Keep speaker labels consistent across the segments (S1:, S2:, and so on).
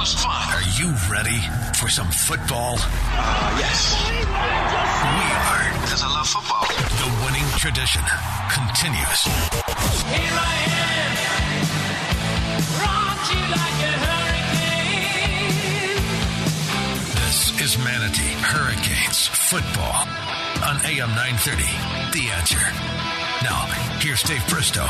S1: You think football is fun?
S2: Are you ready for some football?
S1: Uh, yes.
S2: We are.
S1: Because I love football.
S2: The winning tradition continues.
S3: Here I am, rock you like a hurricane.
S2: This is Manatee Hurricanes football on AM 930. The answer. Now, here's Dave Bristow.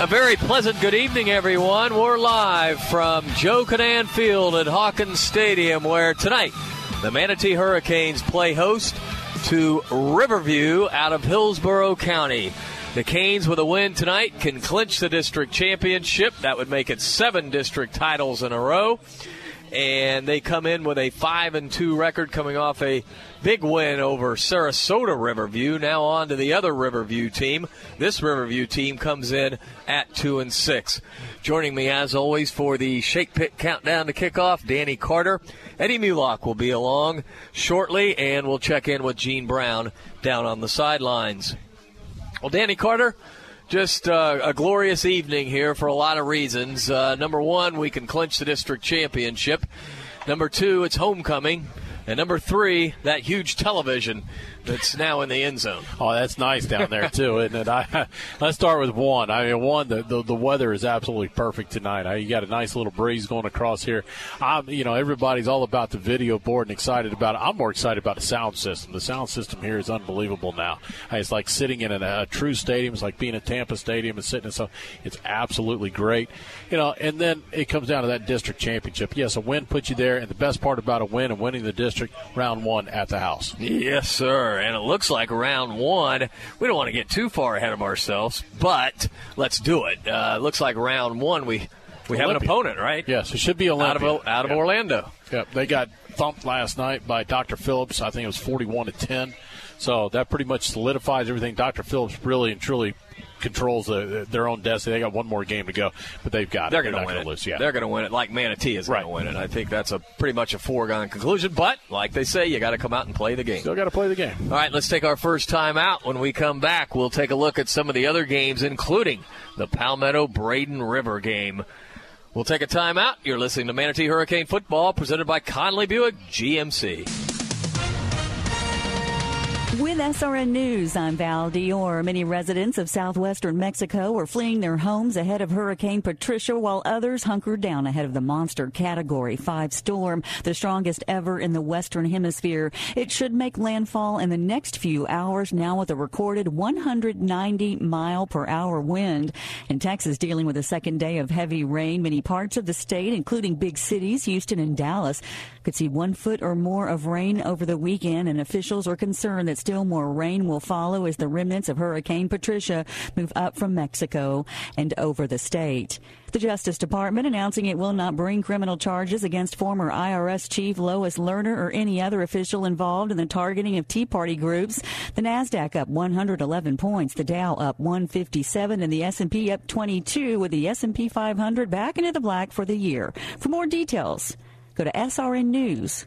S4: A very pleasant good evening, everyone. We're live from Joe Kinnan Field at Hawkins Stadium, where tonight the Manatee Hurricanes play host to Riverview out of Hillsborough County. The Canes, with a win tonight, can clinch the district championship. That would make it seven district titles in a row. And they come in with a five and two record, coming off a big win over Sarasota Riverview. Now on to the other Riverview team. This Riverview team comes in at two and six. Joining me as always for the Shake Pit countdown to kickoff, Danny Carter. Eddie Mulock will be along shortly, and we'll check in with Gene Brown down on the sidelines. Well, Danny Carter, just uh, a glorious evening here for a lot of reasons. Uh, number one, we can clinch the district championship. Number two, it's homecoming. And number three, that huge television that's now in the end zone.
S5: Oh, that's nice down there too, isn't it? I, let's start with one. I mean, one the, the, the weather is absolutely perfect tonight. I, you got a nice little breeze going across here. I'm, you know, everybody's all about the video board and excited about it. I'm more excited about the sound system. The sound system here is unbelievable now. It's like sitting in a, a true stadium. It's like being at Tampa Stadium and sitting in so. It's absolutely great. You know, and then it comes down to that district championship. Yes, a win puts you there, and the best part about a win and winning the district round one at the house.
S4: Yes, sir. And it looks like round one. We don't want to get too far ahead of ourselves, but let's do it. Uh, looks like round one we we have an opponent, right?
S5: Yes, it should be Olympia.
S4: Out of out of
S5: Yep.
S4: Orlando.
S5: Yep, they got thumped last night by Dr. Phillips. I think it was 41 to 10. So that pretty much solidifies everything. Dr. Phillips really and truly controls the, their own destiny. They got one more game to go, but they've got
S4: They're
S5: it.
S4: going to
S5: not
S4: win
S5: gonna
S4: it.
S5: lose. Yeah,
S4: They're going to win it like Manatee is going to win it. I think that's a pretty much a foregone conclusion. But like they say, you got to come out and play the game.
S5: still got to play the game.
S4: All right, let's take our first time out. When we come back, we'll take a look at some of the other games, including the Palmetto Braden River game. We'll take a time out. You're listening to Manatee Hurricane Football, presented by Conley Buick GMC.
S6: With SRN News, I'm Val Dior. Many residents of southwestern Mexico are fleeing their homes ahead of Hurricane Patricia, while others hunkered down ahead of the monster Category 5 storm, the strongest ever in the western hemisphere. It should make landfall in the next few hours, now with a recorded 190 mile per hour wind. In Texas, dealing with a second day of heavy rain, many parts of the state, including big cities, Houston and Dallas, could see one foot or more of rain over the weekend, and officials are concerned that still more rain will follow as the remnants of Hurricane Patricia move up from Mexico and over the state. The Justice Department announcing it will not bring criminal charges against former IRS Chief Lois Lerner or any other official involved in the targeting of Tea Party groups. The Nasdaq up 111 points, the Dow up 157, and the S&P up 22, with the S&P 500 back into the black for the year. For more details, go to srnnews.com.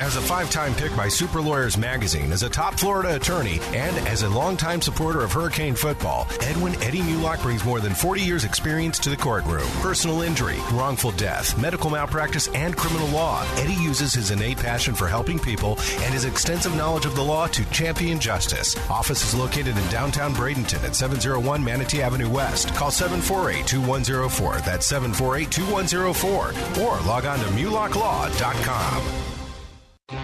S7: As a five time pick by Super Lawyers Magazine, as a top Florida attorney, and as a longtime supporter of Hurricane football, Edwin Eddie Mulock brings more than 40 years' experience to the courtroom. Personal injury, wrongful death, medical malpractice, and criminal law. Eddie uses his innate passion for helping people and his extensive knowledge of the law to champion justice. Office is located in downtown Bradenton at 701 Manatee Avenue West. Call 748 2104. That's 748 2104. Or log on to MulockLaw.com.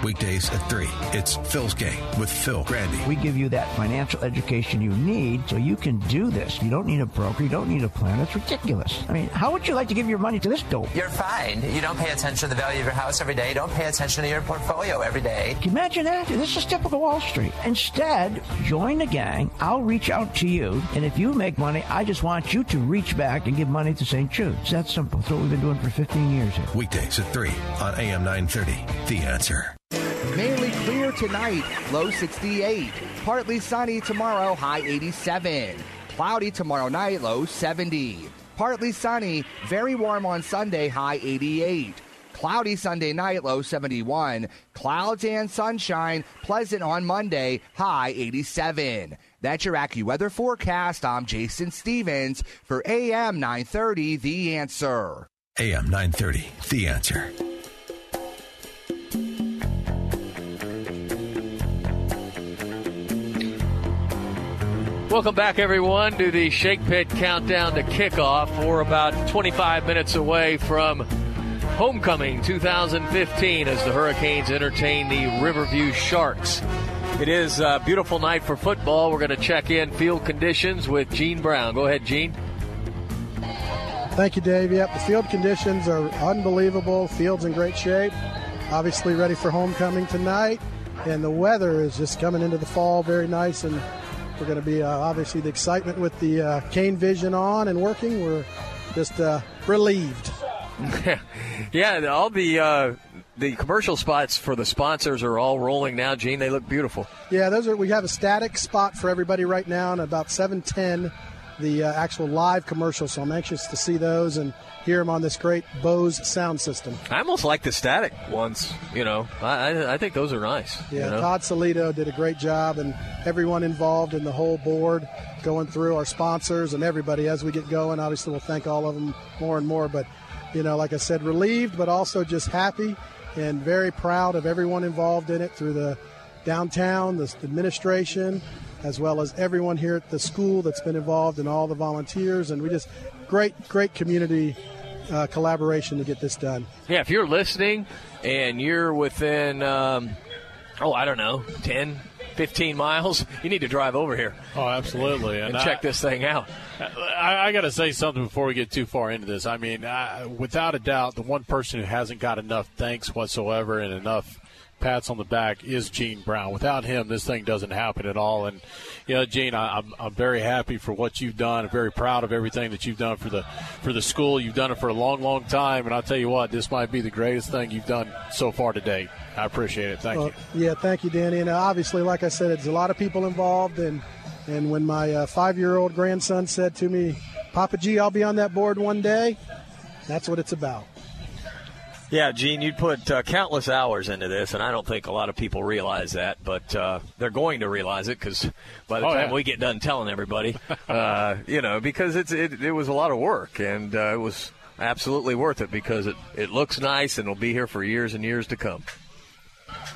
S8: Weekdays at 3. It's Phil's Gang with Phil Grande.
S9: We give you that financial education you need so you can do this. You don't need a broker. You don't need a plan. It's ridiculous. I mean, how would you like to give your money to this dope?
S10: You're fine. You don't pay attention to the value of your house every day. You don't pay attention to your portfolio every day.
S9: Can you imagine that? This is typical Wall Street. Instead, join the gang. I'll reach out to you. And if you make money, I just want you to reach back and give money to St. Jude. It's that simple. It's what we've been doing for 15 years here.
S8: Weekdays at 3 on AM 930. The answer.
S11: Tonight, low 68. Partly sunny tomorrow, high 87. Cloudy tomorrow night, low 70. Partly sunny, very warm on Sunday, high 88. Cloudy Sunday night, low 71. Clouds and sunshine, pleasant on Monday, high 87. That's your AccuWeather forecast. I'm Jason Stevens for AM 930, The Answer.
S8: AM 930. The answer.
S4: Welcome back, everyone, to the Shake Pit Countdown to Kickoff. We're about 25 minutes away from Homecoming 2015 as the Hurricanes entertain the Riverview Sharks. It is a beautiful night for football. We're going to check in field conditions with Gene Brown. Go ahead, Gene.
S12: Thank you, Dave. Yep, the field conditions are unbelievable. Field's in great shape. Obviously, ready for homecoming tonight. And the weather is just coming into the fall very nice. And we're going to be uh, obviously the excitement with the uh, Cane Vision on and working. We're just uh, relieved.
S4: yeah, all the uh, the commercial spots for the sponsors are all rolling now. Gene, they look beautiful.
S12: Yeah, those are. We have a static spot for everybody right now, and about seven ten, the uh, actual live commercial. So I'm anxious to see those and hear them on this great Bose sound system.
S4: I almost like the static ones. You know, I I, I think those are nice.
S12: Yeah,
S4: you know?
S12: Todd Salito did a great job, and everyone involved in the whole board going through our sponsors and everybody as we get going. Obviously, we'll thank all of them more and more. But you know, like I said, relieved, but also just happy and very proud of everyone involved in it through the downtown, the administration, as well as everyone here at the school that's been involved and all the volunteers. And we just great, great community uh, collaboration to get this done.
S4: Yeah, if you're listening and you're within, um, oh, I don't know, 10, 15 miles, you need to drive over here.
S5: Oh, absolutely.
S4: And,
S5: I-
S4: check this thing out.
S5: I, I got to say something before we get too far into this. I mean, I, without a doubt, the one person who hasn't got enough thanks whatsoever and enough pats on the back is Gene Brown. Without him, this thing doesn't happen at all. And you know, Gene, I, I'm I'm very happy for what you've done. I'm very proud of everything that you've done for the for the school. You've done it for a long, long time, and I'll tell you what, this might be the greatest thing you've done so far today. I appreciate it. Thank
S12: Well,
S5: you.
S12: Yeah, thank you, Danny. And uh, obviously, like I said, it's a lot of people involved. And and when my uh, five-year-old grandson said to me, "Papa G, I'll be on that board one day," that's what it's about.
S4: Yeah, Gene, you put uh, countless hours into this, and I don't think a lot of people realize that, but uh, they're going to realize it because by the
S5: Oh,
S4: time
S5: yeah.
S4: we get done telling everybody, uh, you know, because it's it, it was a lot of work, and uh, it was absolutely worth it because it, it looks nice and will be here for years and years to come.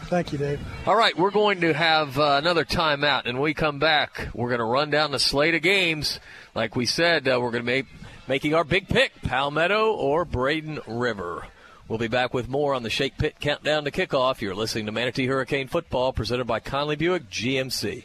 S12: Thank you, Dave.
S4: All right, we're going to have uh, another timeout, and when we come back, we're going to run down the slate of games. Like we said, uh, we're going to be making our big pick: Palmetto or Braden River. We'll be back with more on the Shake Pit Countdown to Kickoff. You're listening to Manatee Hurricane Football, presented by Conley Buick GMC.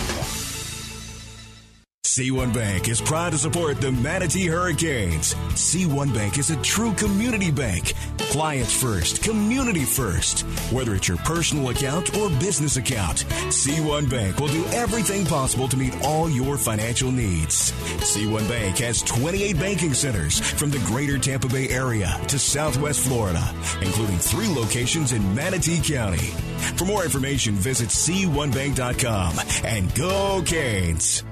S13: C1 Bank is proud to support the Manatee Hurricanes. C1 Bank is a true community bank. Clients first, community first. Whether it's your personal account or business account, C1 Bank will do everything possible to meet all your financial needs. C1 Bank has 28 banking centers from the greater Tampa Bay area to Southwest Florida, including three locations in Manatee County. For more information, visit C1Bank.com and go Canes.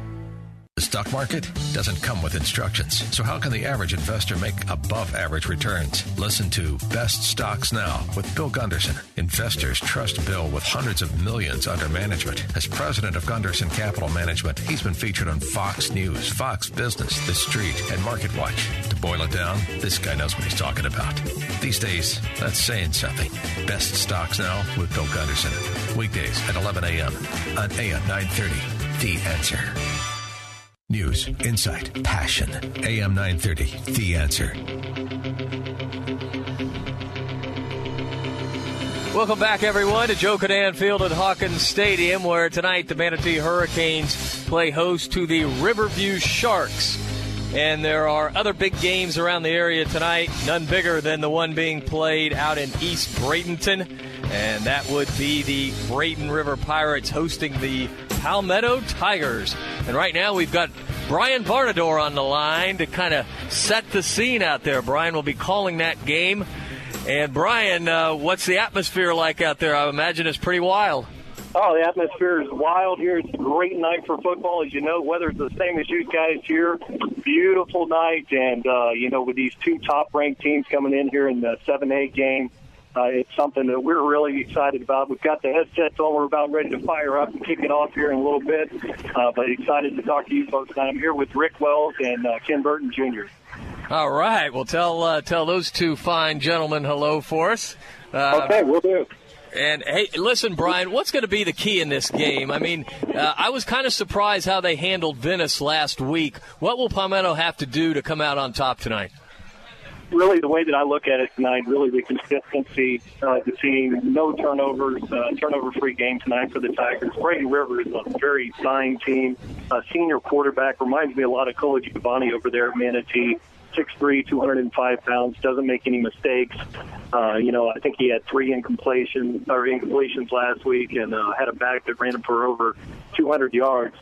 S2: The stock market doesn't come with instructions, so how can the average investor make above average returns? Listen to Best Stocks Now with Bill Gunderson. Investors trust Bill with hundreds of millions under management. As president of Gunderson Capital Management, he's been featured on Fox News, Fox Business, The Street, and Market Watch. To boil it down, this guy knows what he's talking about. These days, that's saying something. Best Stocks Now with Bill Gunderson. Weekdays at 11 a.m. on AM 930. The Answer. News, insight, passion. AM 930, The Answer.
S4: Welcome back, everyone, to Joe Kinnan Field at Hawkins Stadium, where tonight the Manatee Hurricanes play host to the Riverview Sharks. And there are other big games around the area tonight, none bigger than the one being played out in East Bradenton. And that would be the Braden River Pirates hosting the Palmetto Tigers. And right now we've got Brian Varnador on the line to kind of set the scene out there. Brian will be calling that game. And Brian, uh, what's the atmosphere like out there? I imagine it's pretty wild.
S14: Oh, the atmosphere is wild here. It's a great night for football. As you know, weather's the same as you guys here. Beautiful night, and uh, you know, with these two top-ranked teams coming in here in the 7A game, uh, it's something that we're really excited about. We've got the headsets on. We're about ready to fire up and kick it off here in a little bit. Uh, but excited to talk to you folks. I'm here with Rick Wells and uh, Ken Burton Jr.
S4: All right. Well, tell uh, tell those two fine gentlemen hello for us. Uh,
S14: okay, we'll do.
S4: And hey, listen, Brian, what's going to be the key in this game? I mean, uh, I was kind of surprised how they handled Venice last week. What will Palmetto have to do to come out on top tonight?
S14: Really, the way that I look at it tonight, really the consistency, uh, the team, no turnovers, uh, turnover-free game tonight for the Tigers. Braden River's a very fine team. Uh, senior quarterback reminds me a lot of Colagiovanni over there at Manatee. 6'3", 205 pounds, doesn't make any mistakes. Uh, you know, I think he had three incompletions or incompletions last week, and uh, had a back that ran him for over 200 yards.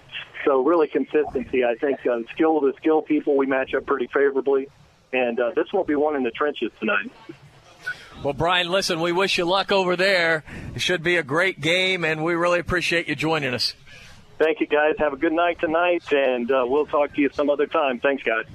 S14: So really consistency. I think uh, skill to skill people we match up pretty favorably, and uh, this won't be one in the trenches tonight.
S4: Well, Brian, listen, we wish you luck over there. It should be a great game, and we really appreciate you joining us.
S14: Thank you, guys. Have a good night tonight, and uh, we'll talk to you some other time. Thanks, guys.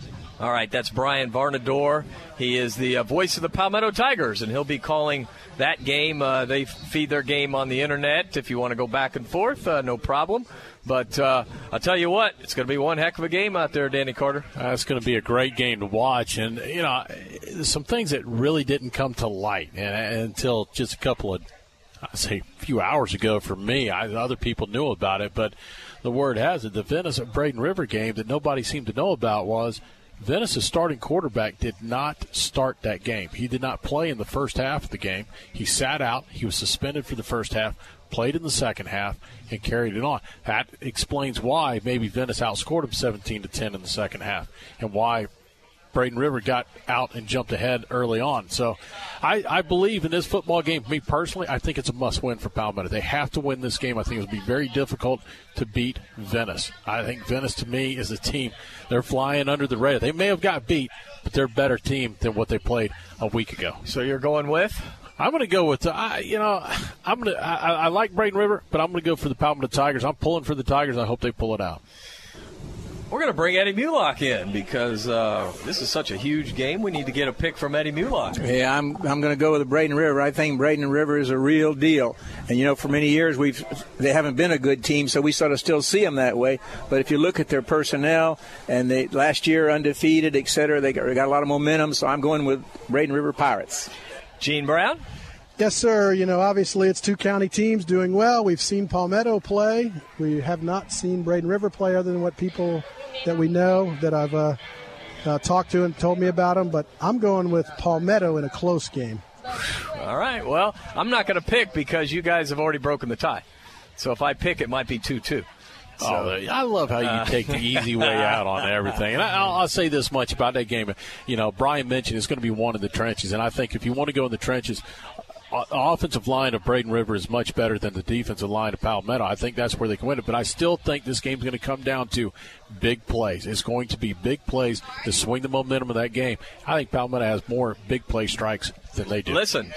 S4: All right, that's Brian Varnador. He is the uh, voice of the Palmetto Tigers, and he'll be calling that game. Uh, they feed their game on the internet. If you want to go back and forth, uh, no problem. But uh, I'll tell you what, it's going to be one heck of a game out there, Danny Carter.
S5: Uh, it's going to be a great game to watch, and you know, some things that really didn't come to light and, until just a couple of, I'd say, a few hours ago for me. I, other people knew about it, but the word has it the Venice Braden River game that nobody seemed to know about was Venice's starting quarterback did not start that game. He did not play in the first half of the game. He sat out. He was suspended for the first half, played in the second half, and carried it on. That explains why maybe Venice outscored him 17 to 10 in the second half, and why Braden River got out and jumped ahead early on. So I, I believe in this football game. Me personally, I think it's a must win for Palmetto. They have to win this game. I think it would be very difficult to beat Venice. I think Venice, to me, is a team. They're flying under the radar. They may have got beat, but they're a better team than what they played a week ago.
S4: So you're going with?
S5: I'm going to go with, uh, I you know, I'm going to, I, I like Braden River, but I'm going to go for the Palmetto Tigers. I'm pulling for the Tigers. I hope they pull it out.
S4: We're going to bring Eddie Mulock in because uh, this is such a huge game. We need to get a pick from Eddie Mulock.
S15: Yeah, I'm I'm going to go with the Braden River. I think Braden River is a real deal. And you know, for many years we've they haven't been a good team, so we sort of still see them that way. But if you look at their personnel and they last year undefeated, et cetera, they got, they got a lot of momentum. So I'm going with Braden River Pirates.
S4: Gene Brown.
S12: Yes, sir. You know, obviously it's two county teams doing well. We've seen Palmetto play. We have not seen Braden River play other than what people that we know that I've uh, uh, talked to and told me about them. But I'm going with Palmetto in a close game.
S4: All right. Well, I'm not going to pick because you guys have already broken the tie. So if I pick, it might be 2 2. So,
S5: oh, I love how you
S4: uh,
S5: take the easy way out on everything. And I, I'll, I'll say this much about that game. You know, Brian mentioned it's going to be one in the trenches. And I think if you want to go in the trenches, the offensive line of Braden River is much better than the defensive line of Palmetto. I think that's where they can win it. But I still think this game's going to come down to big plays. It's going to be big plays to swing the momentum of that game. I think Palmetto has more big play strikes than they do.
S4: Listen.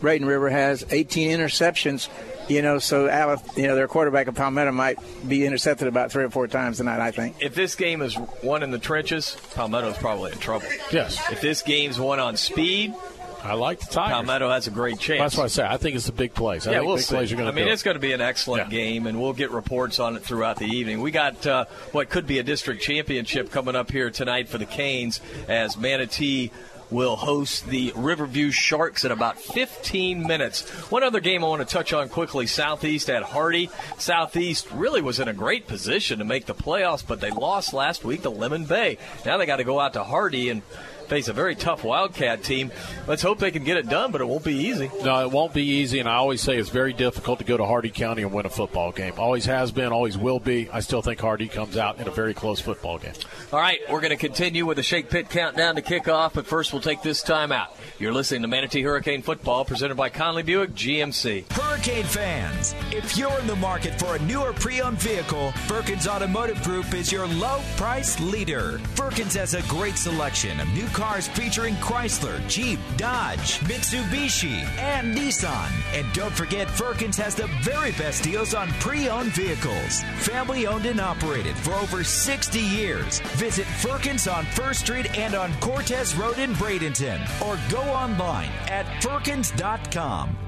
S15: Braden River has 18 interceptions. You know, so Alice, you know, their quarterback of Palmetto might be intercepted about three or four times tonight. I think.
S4: If this game is won in the trenches, Palmetto's probably in trouble.
S5: Yes.
S4: If this game's won on speed,
S5: I like the Tigers.
S4: Palmetto has a great chance.
S5: That's what I say. I think it's a big place. I
S4: yeah, we'll
S5: big
S4: see.
S5: plays are going to.
S4: I
S5: mean, it.
S4: it's going to be an excellent
S5: Yeah.
S4: game, and we'll get reports on it throughout the evening. We got uh, what could be a district championship coming up here tonight for the Canes as Manatee will host the Riverview Sharks in about 15 minutes. One other game I want to touch on quickly Southeast at Hardee. Southeast really was in a great position to make the playoffs, but they lost last week to Lemon Bay. Now they got to go out to Hardee and face a very tough Wildcat team. Let's hope they can get it done, but it won't be easy.
S5: No, it won't be easy, and I always say it's very difficult to go to Hardee County and win a football game. Always has been, always will be. I still think Hardee comes out in a very close football game.
S4: All right, we're going to continue with the Shake Pit countdown to kick off, but first we'll take this time out. You're listening to Manatee Hurricane Football presented by Conley Buick GMC.
S16: Hurricane fans, if you're in the market for a newer pre-owned vehicle, Firkins Automotive Group is your low price leader. Firkins has a great selection of new cars featuring Chrysler, Jeep, Dodge, Mitsubishi, and Nissan. And don't forget, Firkins has the very best deals on pre-owned vehicles. Family owned and operated for over 60 years. Visit Firkins on First Street and on Cortez Road in Bradenton, or go online at firkins.com.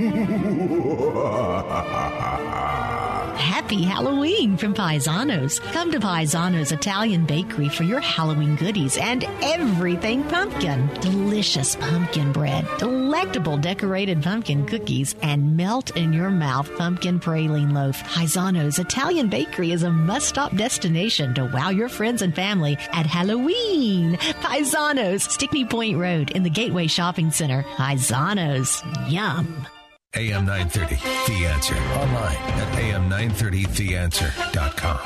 S17: Happy Halloween from Paisanos. Come to Paisanos Italian Bakery for your Halloween goodies and everything pumpkin. Delicious pumpkin bread, delectable decorated pumpkin cookies, and melt in your mouth pumpkin praline loaf. Paisanos Italian Bakery is a must stop destination to wow your friends and family at Halloween. Paisanos, Stickney Point Road in the Gateway Shopping Center. Paisanos, yum.
S2: AM 930, The Answer. Online at am930theanswer.com.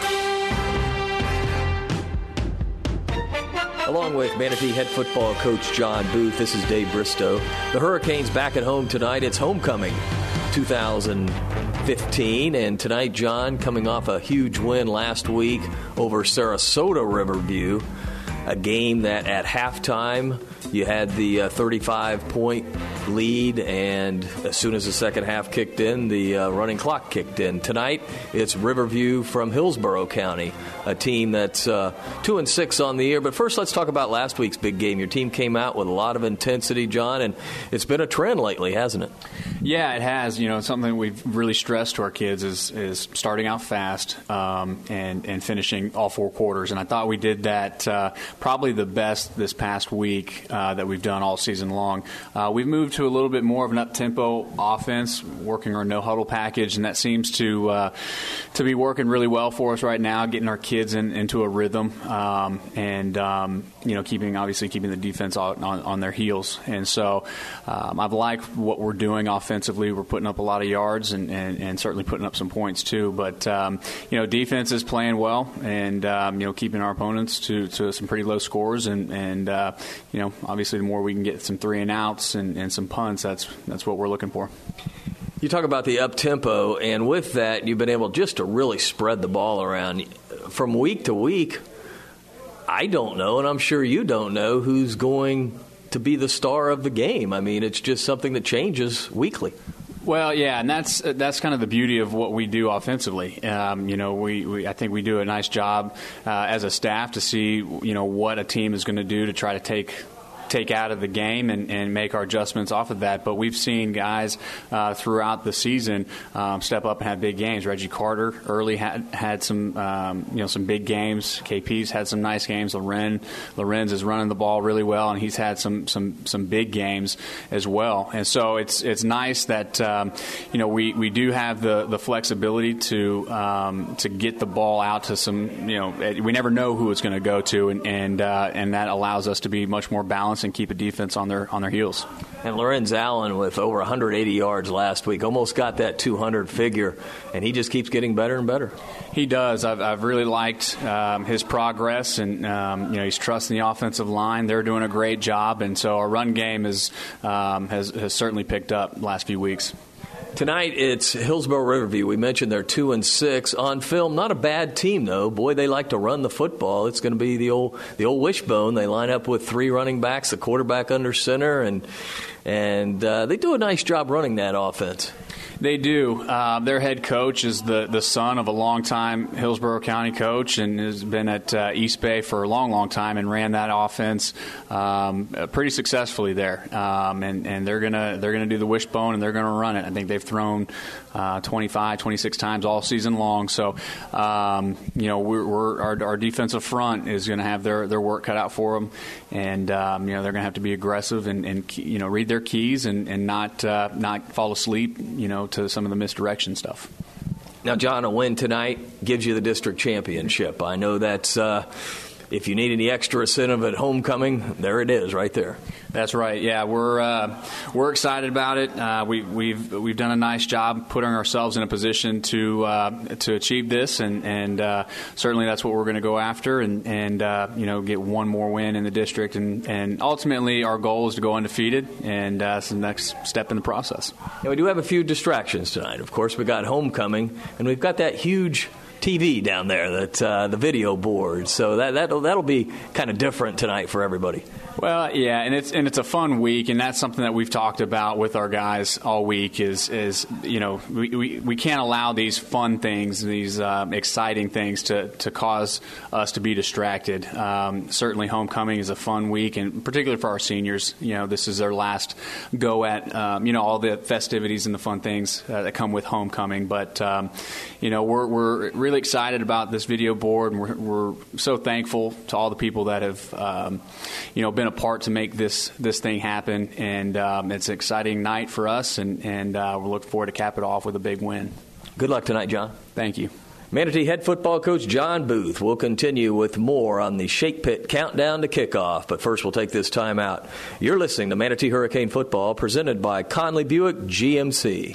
S4: Along with Manatee head football coach John Booth, this is Dave Bristow. The Hurricanes back at home tonight. It's homecoming 2015. And tonight, John, coming off a huge win last week over Sarasota Riverview, a game that at halftime you had the uh, 35 point lead, and as soon as the second half kicked in, the uh, running clock kicked in. Tonight, it's Riverview from Hillsborough County, a team that's uh, two and six on the year. But first, let's talk about last week's big game. Your team came out with a lot of intensity, John, and it's been a trend lately, hasn't it?
S18: Yeah, it has. You know, something we've really stressed to our kids is is starting out fast um, and and finishing all four quarters. And I thought we did that uh, probably the best this past week uh, that we've done all season long. Uh, we've moved to a little bit more of an up tempo offense, working our no huddle package, and that seems to uh, to be working really well for us right now, getting our kids in, into a rhythm um, and um, you know keeping obviously keeping the defense on, on, on their heels. And so um, I've liked what we're doing offensively. We're putting up a lot of yards and, and, and certainly putting up some points too. But um, you know, defense is playing well and um, you know keeping our opponents to, to some pretty low scores. And, and uh, you know, obviously, the more we can get some three and outs and, and some punts, that's that's what we're looking for.
S4: You talk about the up tempo, and with that, you've been able just to really spread the ball around from week to week. I don't know, and I'm sure you don't know who's going to be the star of the game. I mean, it's just something that changes weekly.
S18: Well, yeah, and that's that's kind of the beauty of what we do offensively. Um, you know, we, we, I think we do a nice job uh, as a staff to see you know what a team is going to do to try to take take out of the game and, and make our adjustments off of that. But we've seen guys uh, throughout the season um, step up and have big games. Reggie Carter early had had some um, you know some big games. KP's had some nice games. Loren Lorenz is running the ball really well, and he's had some some some big games as well. And so it's it's nice that um, you know we, we do have the, the flexibility to um, to get the ball out to some you know we never know who it's going to go to, and and uh, and that allows us to be much more balanced and keep a defense on their on their heels.
S4: And Lorenz Allen with over 180 yards last week, almost got that 200 figure, and he just keeps getting better and better.
S18: He does. I've, I've really liked um, his progress, and um, you know he's trusting the offensive line. They're doing a great job, and so our run game is um, has has certainly picked up last few weeks.
S4: Tonight it's Hillsborough Riverview. We mentioned they're two and six on film. Not a bad team though. Boy, they like to run the football. It's going to be the old the old wishbone. They line up with three running backs, the quarterback under center, and and uh, they do a nice job running that offense.
S18: They do. Uh, their head coach is the, the son of a longtime Hillsborough County coach and has been at uh, East Bay for a long, long time and ran that offense um, pretty successfully there. Um, and, and they're gonna they're gonna do the wishbone and they're gonna run it. I think they've thrown uh, 25, 26 times all season long. So um, you know we're, we're, our, our defensive front is going to have their, their work cut out for them, and um, you know they're going to have to be aggressive and, and you know read their keys and, and not uh, not fall asleep. You know to some of the misdirection stuff.
S4: Now, John, a win tonight gives you the district championship. I know that's. Uh, if you need any extra incentive at homecoming, there it is, right there.
S18: That's right. Yeah, we're uh, we're excited about it. Uh, we, we've we've done a nice job putting ourselves in a position to uh, to achieve this, and and uh, certainly that's what we're going to go after, and and uh, you know get one more win in the district, and and ultimately our goal is to go undefeated, and uh, that's the next step in the process.
S4: Yeah, we do have a few distractions tonight. Of course, we got homecoming, and we've got that huge TV down there, that uh, the video board. So that that'll, that'll be kind of different tonight for everybody.
S18: Well, yeah, and it's and it's a fun week, and that's something that we've talked about with our guys all week. Is is you know we, we, we can't allow these fun things, these uh, exciting things to to cause us to be distracted. Um, certainly, homecoming is a fun week, and particularly for our seniors. You know, this is their last go at um, you know all the festivities and the fun things uh, that come with homecoming. But um, you know, we're we're really excited about this video board, and we're, we're so thankful to all the people that have um, you know been been a part to make this this thing happen, and um, it's an exciting night for us, and and uh, we're looking forward to cap it off with a big win.
S4: Good luck tonight, John.
S18: Thank you.
S4: Manatee head football coach John Booth will continue with more on the Shake Pit countdown to kickoff. But first, we'll take this time out. You're listening to Manatee Hurricane Football presented by Conley Buick GMC.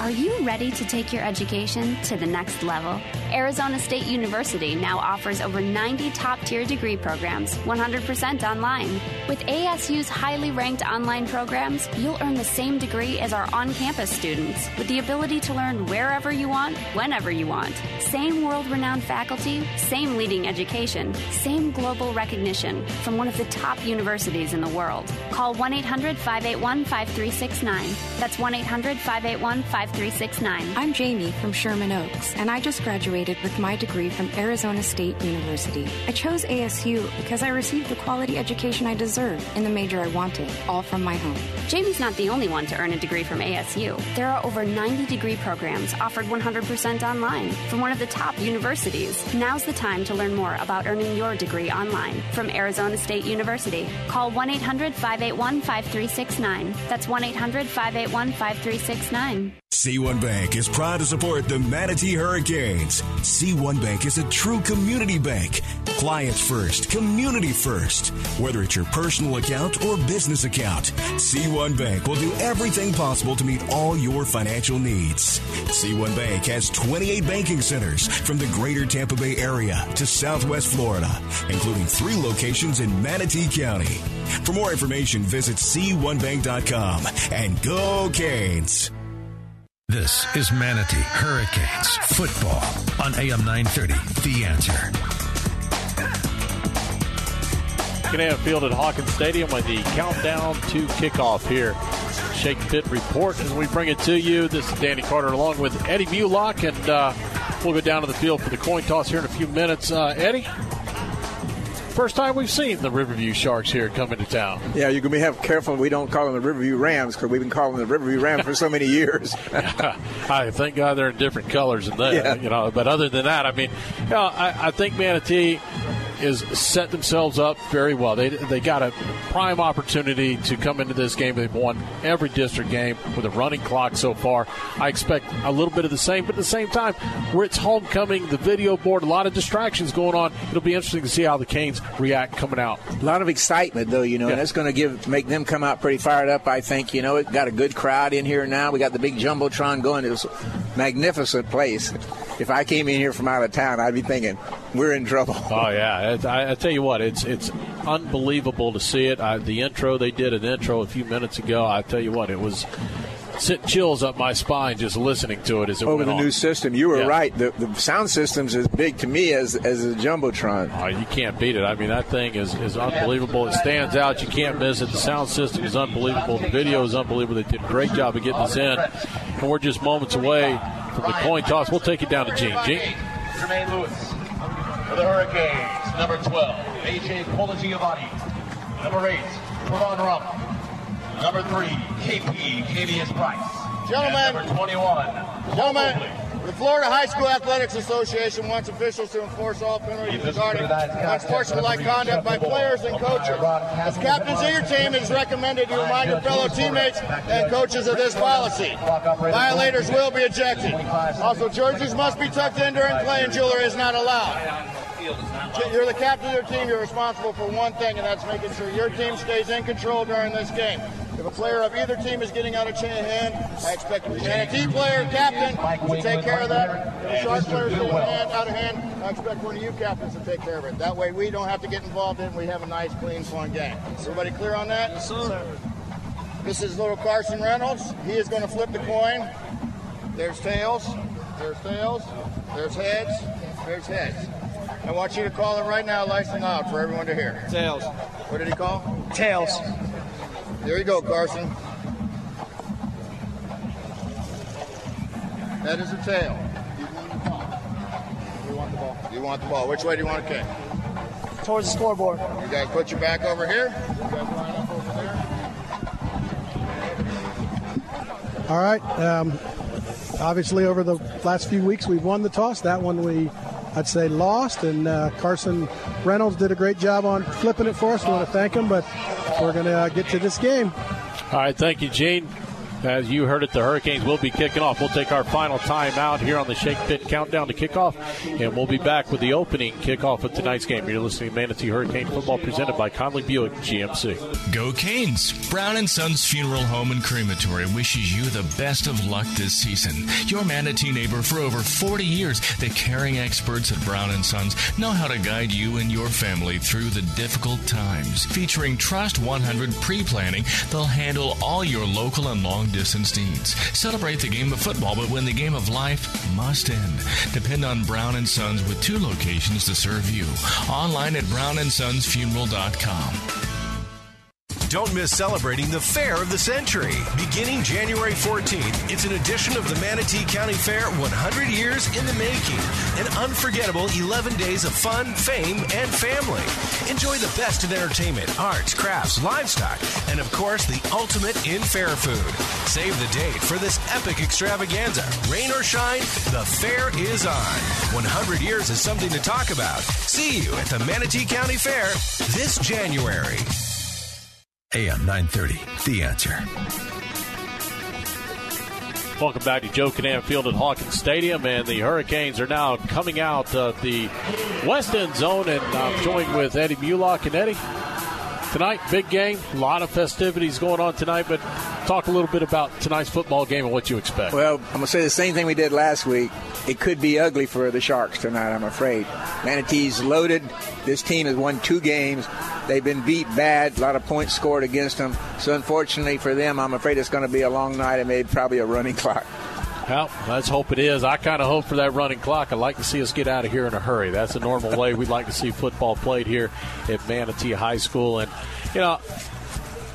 S19: Are you ready to take your education to the next level? Arizona State University now offers over 90 top tier degree programs, 100% online. With ASU's highly ranked online programs, you'll earn the same degree as our on campus students with the ability to learn wherever you want, whenever you want. Same world renowned faculty, same leading education, same global recognition from one of the top universities in the world. Call 1 800 581 5369. That's 1 800 581 5369.
S20: I'm Jamie from Sherman Oaks, and I just graduated with my degree from Arizona State University. I chose ASU because I received the quality education I deserve in the major I wanted, all from my home.
S19: Jamie's not the only one to earn a degree from ASU. There are over 90 degree programs offered 100% online from one of the top universities. Now's the time to learn more about earning your degree online from Arizona State University. Call 1 800 581 5369. That's 1 800 581 5369.
S13: C1 Bank is proud to support the Manatee Hurricanes. C1 Bank is a true community bank. Clients first, community first. Whether it's your personal account or business account, C1 Bank will do everything possible to meet all your financial needs. C1 Bank has 28 banking centers from the greater Tampa Bay area to southwest Florida, including three locations in Manatee County. For more information, visit C1Bank.com and go Canes.
S2: This is Manatee Hurricanes football on AM 930. The answer.
S5: Kinnan Field at Hawkins Stadium with the countdown to kickoff here. Shake Pit report as we bring it to you. This is Danny Carter along with Eddie Mulock, and uh, we'll go down to the field for the coin toss here in a few minutes. Uh, Eddie, first time we've seen the Riverview Sharks here coming to town.
S15: Yeah, you're going to be have careful we don't call them the Riverview Rams because we've been calling them the Riverview Rams for so many years.
S5: I thank God they're in different colors than that.
S15: Yeah.
S5: You know, but other than that, I mean, you know, I, I think Manatee is set themselves up very well. They they got a prime opportunity to come into this game. They've won every district game with a running clock so far. I expect a little bit of the same, but at the same time, where it's homecoming, the video board, a lot of distractions going on. It'll be interesting to see how the Canes react coming out.
S15: A lot of excitement, though, you know, and that's going to give make them come out pretty fired up. I think, you know, it got a good crowd in here now. We got the big jumbotron going. It was a magnificent place. If I came in here from out of town, I'd be thinking we're in trouble.
S5: Oh yeah, It- I, I tell you what, it's it's unbelievable to see it. I, the intro they did an intro a few minutes ago. I tell you what, it was sent chills up my spine just listening to it as it
S15: Over
S5: went
S15: the
S5: on.
S15: new system, you were
S5: Yeah.
S15: right. The, the sound system's as big to me as as a jumbotron.
S5: Oh, you can't beat it. I mean, that thing is, is unbelievable. It stands out. You can't miss it. The sound system is unbelievable. The video is unbelievable. They did a great job of getting us in. And we're just moments away from the coin toss. We'll take it down to Gene. Gene?
S21: Jermaine Lewis for the Hurricanes. Number 12, AJ Colagiovanni. Number 8, Ron Rump. Number 3, KP Cavius Price.
S22: Gentlemen.
S21: Number 21,
S22: Gentlemen, the Florida High School Athletics Association wants officials to enforce all penalties regarding unsportsmanlike conduct by players and coaches. As captains of your team, it is recommended you remind your fellow teammates and coaches of this policy. Violators will be ejected. Also, jerseys must be tucked in during play and jewelry is not allowed. You're the captain of your team. You're responsible for one thing, and that's making sure your team stays in control during this game. If a player of either team is getting out of chain of hand, I expect the Manatee player, captain, to take care of that. If a Shark player is getting hand, out of hand, I expect one of you captains to take care of it. That way we don't have to get involved in it. We have a nice, clean, fun game. Everybody clear on that? Yes, sir. This is little Carson Reynolds. He is going to flip the coin. There's tails. There's tails. There's heads. There's heads. I want you to call it right now, nice and loud, for everyone to hear.
S23: Tails.
S22: What did he call?
S23: Tails.
S22: There you go, Carson. That is a tail.
S23: You want the ball.
S22: You want the ball. You want the ball. Which way do you want to kick?
S23: Towards the scoreboard.
S22: You guys put your back over here. You guys line up over there.
S12: All right. Um, obviously, over the last few weeks, we've won the toss. That one we, I'd say, lost. And uh, Carson Reynolds did a great job on flipping it for us. We want to thank him, but we're going to uh, get to this game.
S5: All right, thank you, Gene. As you heard it, the Hurricanes will be kicking off. We'll take our final time out here on the Shake Pit Countdown to kickoff, and we'll be back with the opening kickoff of tonight's game. You're listening to Manatee Hurricane Football presented by Conley Buick GMC.
S24: Go Canes! Brown and Sons Funeral Home and Crematory wishes you the best of luck this season. Your Manatee neighbor for over 40 years, the caring experts at Brown and Sons know how to guide you and your family through the difficult times. Featuring Trust 100 pre-planning, they'll handle all your local and long distance needs. Celebrate the game of football, but when the game of life must end. Depend on Brown and Sons with two locations to serve you. Online at brownandsonsfuneral.com.
S7: Don't miss celebrating the Fair of the Century. Beginning January 14th, it's an edition of the Manatee County Fair 100 Years in the Making. An unforgettable 11 days of fun, fame, and family. Enjoy the best in entertainment, arts, crafts, livestock, and of course, the ultimate in fair food. Save the date for this epic extravaganza. Rain or shine, the fair is on. 100 years is something to talk about. See you at the Manatee County Fair this January.
S2: AM 930, The Answer.
S5: Welcome back to Joe Kinnan Field at Hawkins Stadium, and the Hurricanes are now coming out of the west end zone, and I'm joined with Eddie Mulock and Eddie. Tonight, big game, a lot of festivities going on tonight, but talk a little bit about tonight's football game and what you expect.
S15: Well, I'm going to say the same thing we did last week. It could be ugly for the Sharks tonight, I'm afraid. Manatee's loaded. This team has won two games. They've been beat bad, a lot of points scored against them. So, unfortunately for them, I'm afraid it's going to be a long night and maybe probably a running clock.
S5: Well, let's hope it is. I kind of hope for that running clock. I'd like to see us get out of here in a hurry. That's the normal way we'd like to see football played here at Manatee High School. And, you know,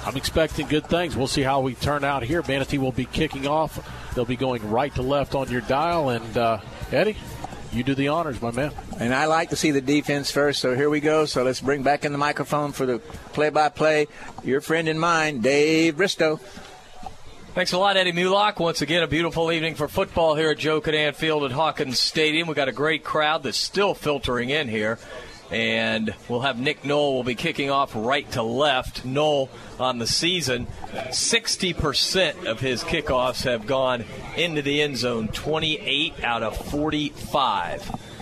S5: I'm expecting good things. We'll see how we turn out here. Manatee will be kicking off. They'll be going right to left on your dial. And, uh, Eddie, you do the honors, my man.
S15: And I like to see the defense first, so here we go. So let's bring back in the microphone for the play by play. Your friend and mine, Dave Bristow.
S4: Thanks a lot, Eddie Mulock. Once again, a beautiful evening for football here at Joe Kinnan Field at Hawkins Stadium. We've got a great crowd that's still filtering in here. And we'll have Nick Knoll will be kicking off right to left. Knoll on the season, 60% of his kickoffs have gone into the end zone, 28 out of 45.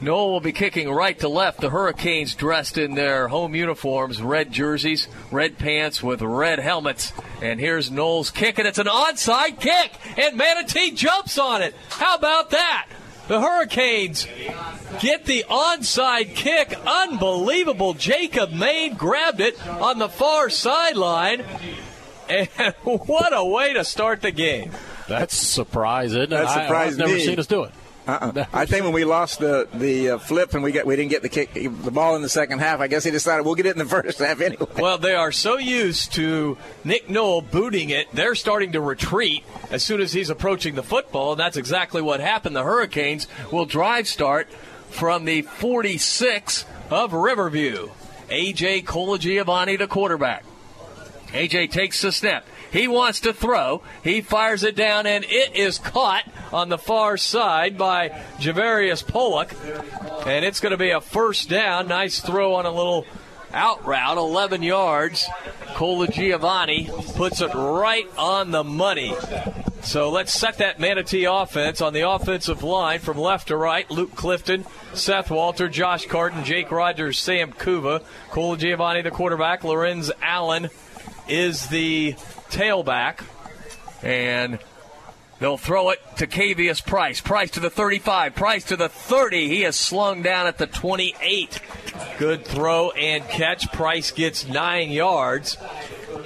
S4: Noel will be kicking right to left. The Hurricanes dressed in their home uniforms, red jerseys, red pants with red helmets. And here's Noel's kick, and it's an onside kick, and Manatee jumps on it. How about that? The Hurricanes get the onside kick. Unbelievable. Jacob Maine grabbed it on the far sideline. And what a way to start the game.
S5: That's surprising. surprise, isn't?
S15: That surprised
S5: I, have never
S15: me.
S5: seen us do it.
S15: Uh-uh. I think when we lost the the uh, flip and we got we didn't get the kick the ball in the second half, I guess he decided we'll get it in the first half anyway.
S4: Well, they are so used to Nick Noel booting it, they're starting to retreat as soon as he's approaching the football, and that's exactly what happened. The Hurricanes will drive start from the 46 of Riverview. AJ Colagiovanni, the quarterback. AJ takes the snap. He wants to throw. He fires it down, and it is caught on the far side by Javarius Pollock. And it's going to be a first down. Nice throw on a little out route, 11 yards. Colagiovanni puts it right on the money. So let's set that Manatee offense on the offensive line from left to right. Luke Clifton, Seth Walter, Josh Carton, Jake Rogers, Sam Kuva, Colagiovanni, the quarterback, Lorenz Allen is the tailback. And they'll throw it to Cavius Price. Price to the 35. Price to the 30. He is slung down at the 28. Good throw and catch. Price gets nine yards.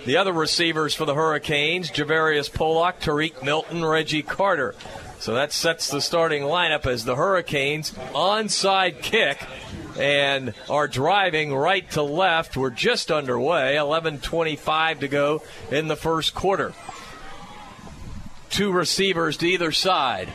S4: The other receivers for the Hurricanes, Javarius Pollock, Tariq Milton, Reggie Carter. So that sets the starting lineup as the Hurricanes onside kick and are driving right to left. We're just underway. 11:25 to go in the first quarter. Two receivers to either side.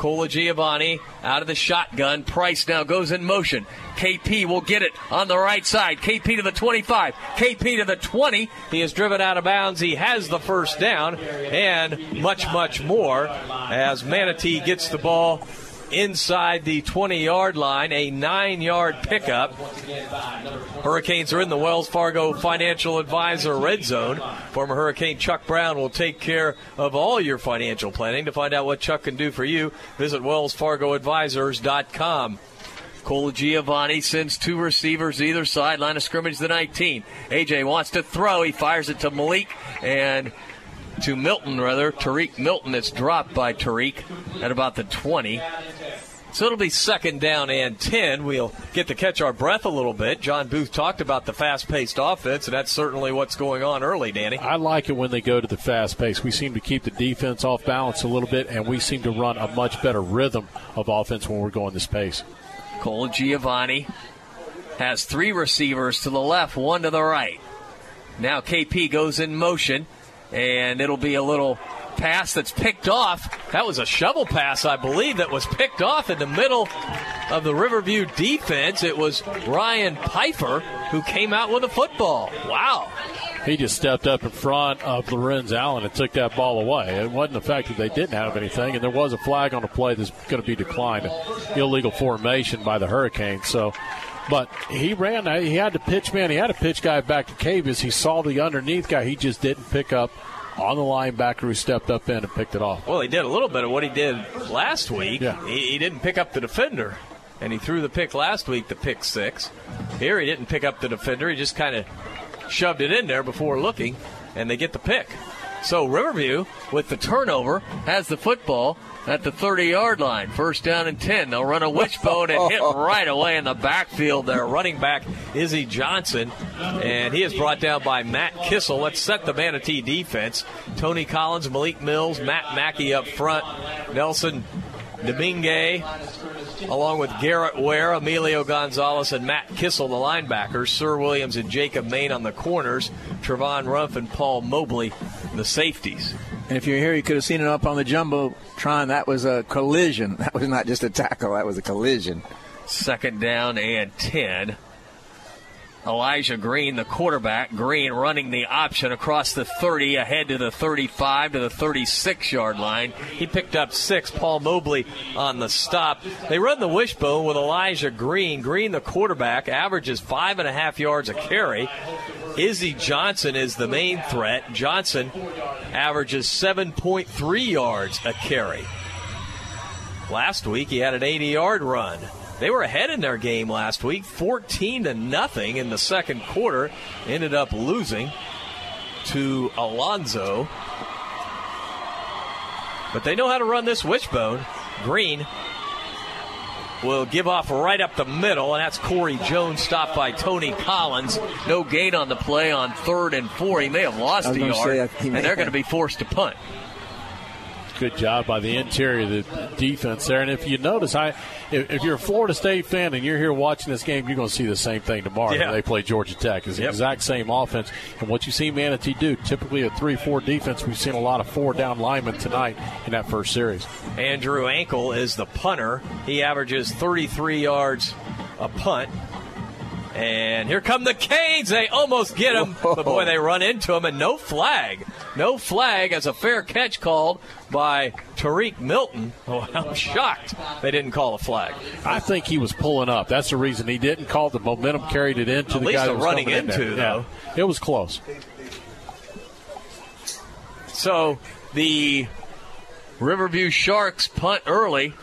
S4: Colagiovanni out of the shotgun. Price now goes in motion. KP will get it on the right side. KP to the 25. KP to the 20. He is driven out of bounds. He has the first down and much, much more as Manatee gets the ball inside the 20 yard line, a nine yard pickup. Hurricanes are in the Wells Fargo Financial Advisor red zone. Former Hurricane Chuck Brown will take care of all your financial planning. To find out what Chuck can do for you, visit wellsfargoadvisors.com. Colagiovanni sends two receivers either side, line of scrimmage the 19. AJ wants to throw. He fires it to Malik and to Milton, rather. Tariq Milton. It's dropped by Tariq at about the 20. So it'll be second down and 10. We'll get to catch our breath a little bit. John Booth talked about the fast paced offense, and that's certainly what's going on early, Danny.
S5: I like it when they go to the fast pace. We seem to keep the defense off balance a little bit, and we seem to run a much better rhythm of offense when we're going this pace.
S4: Colagiovanni has three receivers to the left, one to the right. Now KP goes in motion, and it'll be a little pass that's picked off. That was a shovel pass, I believe, that was picked off in the middle of the Riverview defense. It was Ryan Pfeiffer who came out with a football. Wow.
S5: He just stepped up in front of Lorenz Allen and took that ball away. It wasn't the fact that they didn't have anything, and there was a flag on the play that's going to be declined, illegal formation by the Hurricanes. So, but he ran. He had to pitch man. He had to pitch guy back to Cavius. He saw the underneath guy. He just didn't pick up on the linebacker who stepped up in and picked it off.
S4: Well, he did a little bit of what he did last week.
S5: Yeah.
S4: He, he didn't pick up the defender, and he threw the pick last week, the pick six. Here he didn't pick up the defender. He just kind of shoved it in there before looking, and they get the pick. So Riverview, with the turnover, has the football at the 30 yard line. First down and 10. They'll run a wishbone and hit right away in the backfield there. Running back Izzy Johnson, and he is brought down by Matt Kissel. Let's set the Manatee defense. Tony Collins, Malik Mills, Matt Mackey up front, Nelson Domingue, along with Garrett Ware, Emilio Gonzalez, and Matt Kissel, the linebackers. Sir Williams and Jacob Main on the corners. Trevon Rumpf and Paul Mobley, the safeties.
S15: And if you're here, you could have seen it up on the jumbotron. That was a collision. That was not just a tackle. That was a collision.
S4: Second down and 10. Elijah Green, the quarterback. Green running the option across the 30, ahead to the 35 to the 36 yard line. He picked up six. Paul Mobley on the stop. They run the wishbone with Elijah Green. Green, the quarterback, averages five and a half yards a carry. Izzy Johnson is the main threat. Johnson averages 7.3 yards a carry. Last week he had an 80 yard run. They were ahead in their game last week, 14 to nothing in the second quarter. Ended up losing to Alonso. But they know how to run this wishbone. Green will give off right up the middle, and that's Corey Jones stopped by Tony Collins. No gain on the play on third and four. He may have lost a yard,
S15: say, I- he
S4: and they're going to be forced to punt.
S5: Good job by the interior of the defense there. And if you notice, I if, if you're a Florida State fan and you're here watching this game, you're going to see the same thing tomorrow.
S4: Yeah.
S5: They play Georgia Tech. It's the
S4: Yep.
S5: exact same offense. And what you see Manatee do, typically a 3 4 defense, we've seen a lot of four down linemen tonight in that first series.
S4: Andrew Ankle is the punter. He averages 33 yards a punt. And here come the Canes. They almost get him, but boy, they run into him, and no flag. No flag as a fair catch called by Tariq Milton. Oh, I'm shocked they didn't call a flag.
S5: I think he was pulling up. That's the reason he didn't call. The momentum carried it into
S4: At
S5: the
S4: least
S5: guy that was
S4: running
S5: coming in
S4: into,
S5: there.
S4: though.
S5: Yeah. It was close.
S4: So the Riverview Sharks punt early,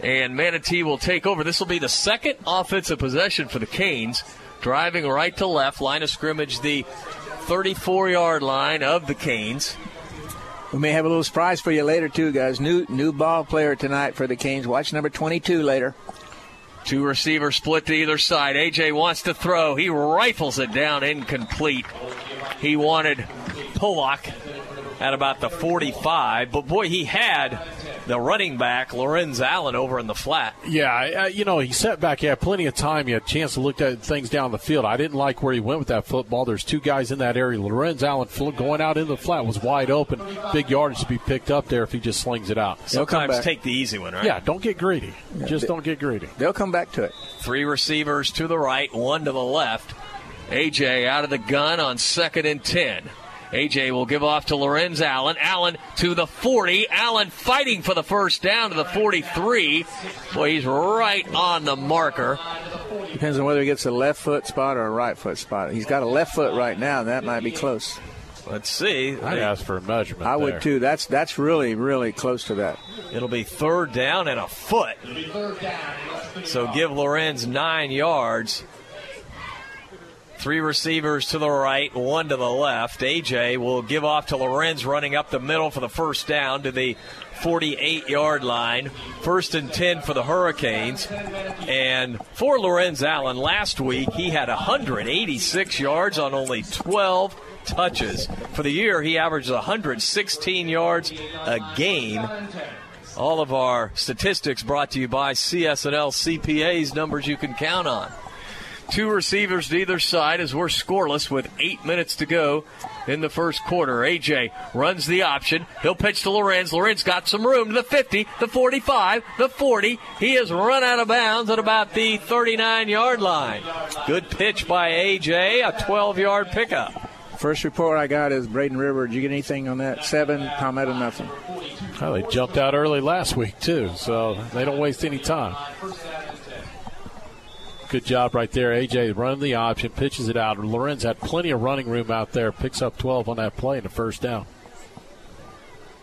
S4: and Manatee will take over. This will be the second offensive possession for the Canes, driving right to left, line of scrimmage, the 34 yard line of the Canes.
S15: We may have a little surprise for you later too, guys. New new ball player tonight for the Canes. Watch number 22 later.
S4: Two receivers split to either side. AJ wants to throw. He rifles it down incomplete. He wanted Pollock at about the 45, but boy, he had the running back, Lorenz Allen, over in the flat.
S5: Yeah, uh, you know, he sat back. He had plenty of time. He had a chance to look at things down the field. I didn't like where he went with that football. There's two guys in that area. Lorenz Allen going out into the flat was wide open. Big yardage to be picked up there if he just slings it out.
S4: Sometimes take the easy one, right?
S5: Yeah, don't get greedy.
S15: Yeah,
S5: just
S15: they-
S5: don't get greedy.
S15: They'll come back to it.
S4: Three receivers to the right, one to the left. AJ out of the gun on second and 10. AJ will give off to Lorenz Allen. Allen to the 40. Allen fighting for the first down to the 43. Boy, he's right on the marker.
S15: Depends on whether he gets a left foot spot or a right foot spot. He's got a left foot right now, and that might be close.
S4: Let's see.
S5: I'd ask for a measurement.
S15: I
S5: there.
S15: would too. That's that's really really close to that.
S4: It'll be third down and a foot. So give Lorenz nine yards. Three receivers to the right, one to the left. AJ will give off to Lorenz running up the middle for the first down to the 48 yard line. First and 10 for the Hurricanes. And for Lorenz Allen, last week he had 186 yards on only 12 touches. For the year, he averages 116 yards a game. All of our statistics brought to you by CSNL CPAs, numbers you can count on. Two receivers to either side as we're scoreless with eight minutes to go in the first quarter. AJ runs the option. He'll pitch to Lorenz. Lorenz got some room to the 50, the 45, the 40. He has run out of bounds at about the 39 yard line. Good pitch by AJ, a 12 yard pickup.
S15: First report I got is Braden River. Did you get anything on that? Seven, Palmetto nothing.
S5: Well, they jumped out early last week too, so they don't waste any time. Good job right there. AJ running the option, pitches it out. Lorenz had plenty of running room out there, picks up 12 on that play and the first down.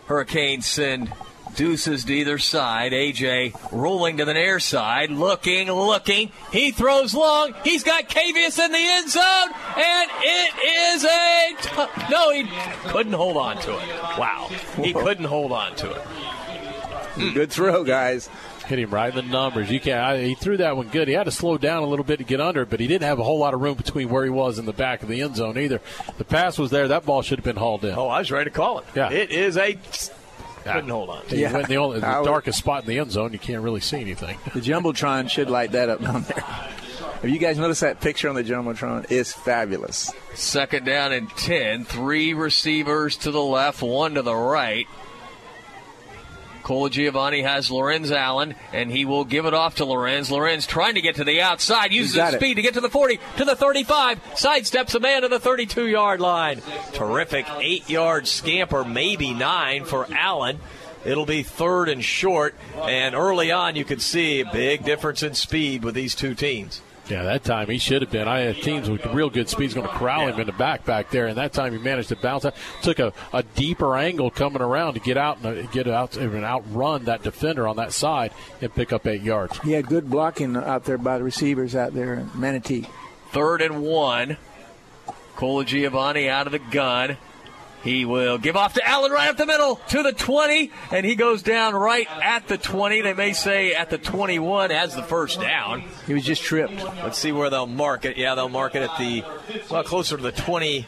S4: Hurricanes send deuces to either side. AJ rolling to the near side, looking, looking. He throws long. He's got Cavius in the end zone, and it is a t- no. He couldn't hold on to it. Wow, he couldn't hold on to it.
S15: Good throw, guys.
S5: Hit him right in the numbers. You can't. I, he threw that one good. He had to slow down a little bit to get under it, but he didn't have a whole lot of room between where he was and the back of the end zone either. The pass was there. That ball should have been hauled in.
S4: Oh, I was ready to call it.
S5: Yeah.
S4: it is a. Couldn't hold on.
S5: He went in the, only, the darkest spot in the end zone. You can't really see anything.
S15: The jumbotron should light that up down there. Have you guys noticed that picture on the jumbotron? It's fabulous.
S4: Second down and 10. Three receivers to the left, one to the right. Colagiovanni has Lorenz Allen, and he will give it off to Lorenz. Lorenz trying to get to the outside, uses his speed to get to the 40, to the 35, sidesteps a man to the 32 yard line. Terrific eight yard scamper, maybe nine for Allen. It'll be third and short, and early on you can see a big difference in speed with these two teams.
S5: Yeah, that time he should have been. I had teams with real good speed going to corral him in the back back there, and that time he managed to bounce out. Took a, a deeper angle coming around to get out and uh, get out and outrun that defender on that side and pick up eight yards.
S15: He had good blocking out there by the receivers out there in Manatee.
S4: Third and one. Colagiovanni out of the gun. He will give off to Allen right up the middle to the 20, and he goes down right at the 20. They may say at the 21 as the first down.
S15: He was just tripped.
S4: Let's see where they'll mark it. Yeah, they'll mark it at the, well, closer to the 20,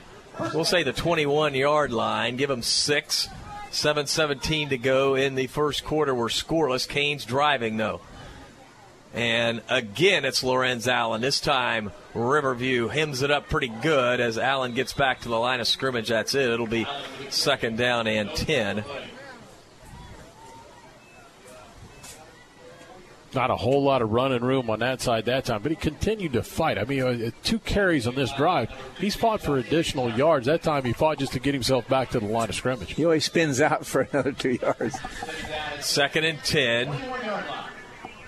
S4: we'll say the 21 yard line. Give them six. 7.17 to go in the first quarter. We're scoreless. Canes driving, though. And again, it's Lorenz Allen. This time, Riverview hems it up pretty good as Allen gets back to the line of scrimmage. That's it. It'll be second down and 10.
S5: Not a whole lot of running room on that side that time, but he continued to fight. I mean, uh, two carries on this drive. He's fought for additional yards. That time he fought just to get himself back to the line of scrimmage.
S15: He always spins out for another two yards.
S4: Second and 10.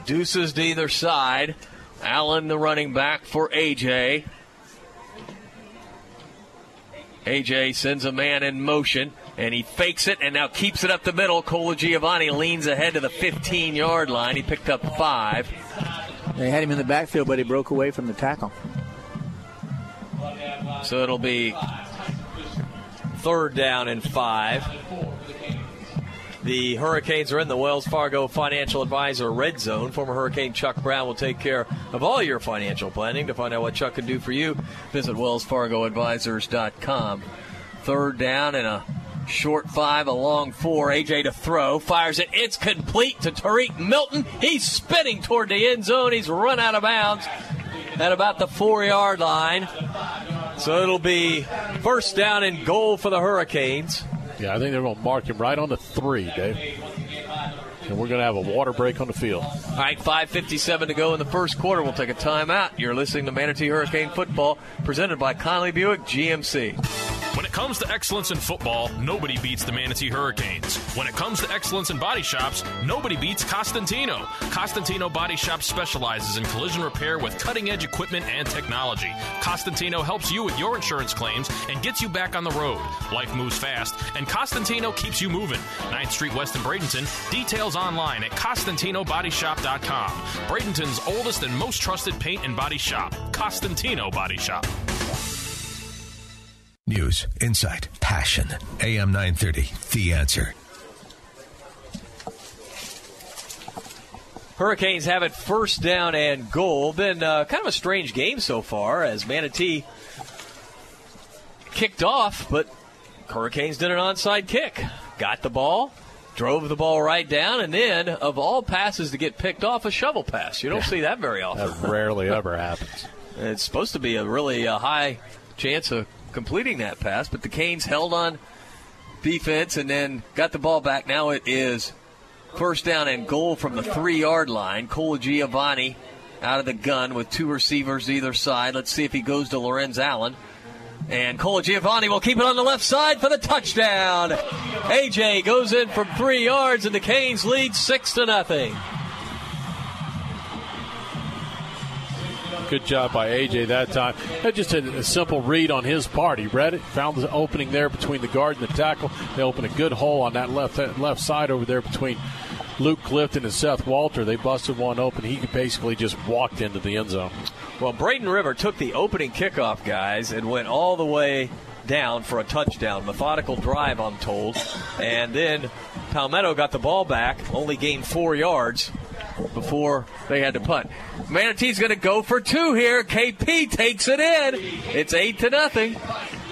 S4: Deuces to either side. Allen, the running back for AJ. AJ sends a man in motion, and he fakes it and now keeps it up the middle. Colagiovanni leans ahead to the 15 yard line. He picked up five.
S15: They had him in the backfield, but he broke away from the tackle.
S4: So it'll be third down and five. The Hurricanes are in the Wells Fargo Financial Advisor Red Zone. Former Hurricane Chuck Brown will take care of all your financial planning. To find out what Chuck can do for you, visit wellsfargoadvisors.com. Third down and a short five, a long four. AJ to throw, fires it. It's complete to Tariq Milton. He's spinning toward the end zone. He's run out of bounds at about the four yard line. So it'll be first down and goal for the Hurricanes.
S5: Yeah, I think they're going to mark him right on the three, Dave. And we're going to have a water break on the field.
S4: All right, 5.57 to go in the first quarter. We'll take a timeout. You're listening to Manatee Hurricane Football, presented by Conley Buick GMC.
S25: When it comes to excellence in football, nobody beats the Manatee Hurricanes. When it comes to excellence in body shops, nobody beats Costantino. Costantino Body Shop specializes in collision repair with cutting edge equipment and technology. Costantino helps you with your insurance claims and gets you back on the road. Life moves fast, and Costantino keeps you moving. 9th Street West in Bradenton. Details online at CostantinoBodyShop.com. Bradenton's oldest and most trusted paint and body shop, Costantino Body Shop.
S2: News, insight, passion. AM 930, The Answer.
S4: Hurricanes have it first down and goal. Been uh, kind of a strange game so far as Manatee kicked off, but Hurricanes did an onside kick. Got the ball, drove the ball right down, and then, of all passes to get picked off, a shovel pass. You don't
S5: Yeah.
S4: see that very often.
S5: That rarely ever happens.
S4: It's supposed to be a really uh, high chance of completing that pass, but the Canes held on defense and then got the ball back. Now it is first down and goal from the three yard line. Colagiovanni out of the gun with two receivers either side. Let's see if he goes to Lorenz Allen. And Colagiovanni will keep it on the left side for the touchdown. AJ goes in from three yards, and the Canes lead six to nothing.
S5: Good job by AJ that time. That just a, a simple read on his part. He read it, found the opening there between the guard and the tackle. They opened a good hole on that left left side over there between Luke Clifton and Seth Walter. They busted one open. He basically just walked into the end zone.
S4: Well, Braden River took the opening kickoff, guys, and went all the way down for a touchdown. Methodical drive, I'm told. And then Palmetto got the ball back, only gained four yards before they had to punt. Manatee's going to go for two here. KP takes it in. It's eight to nothing.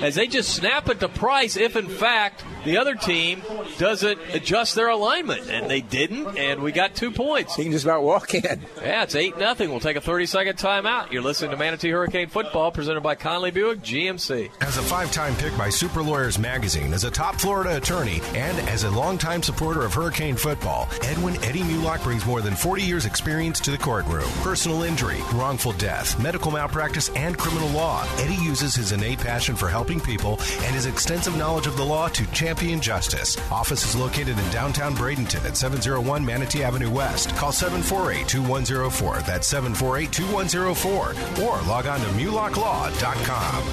S4: As they just snap it to Price, if in fact the other team doesn't adjust their alignment, and they didn't, and we got two points.
S15: He can just about walk in.
S4: Yeah, it's eight nothing. We'll take a thirty second timeout. You're listening to Manatee Hurricane Football, presented by Conley Buick GMC.
S7: As a five time pick by Super Lawyers Magazine, as a top Florida attorney, and as a longtime supporter of Hurricane football, Edwin Eddie Mulock brings more than 40 years' experience to the courtroom. Personal injury, wrongful death, medical malpractice, and criminal law. Eddie uses his innate passion for helping people and his extensive knowledge of the law to champion justice. Office is located in downtown Bradenton at 701 Manatee Avenue West. Call 748 2104. That's 748 2104. Or log on to mulocklaw.com.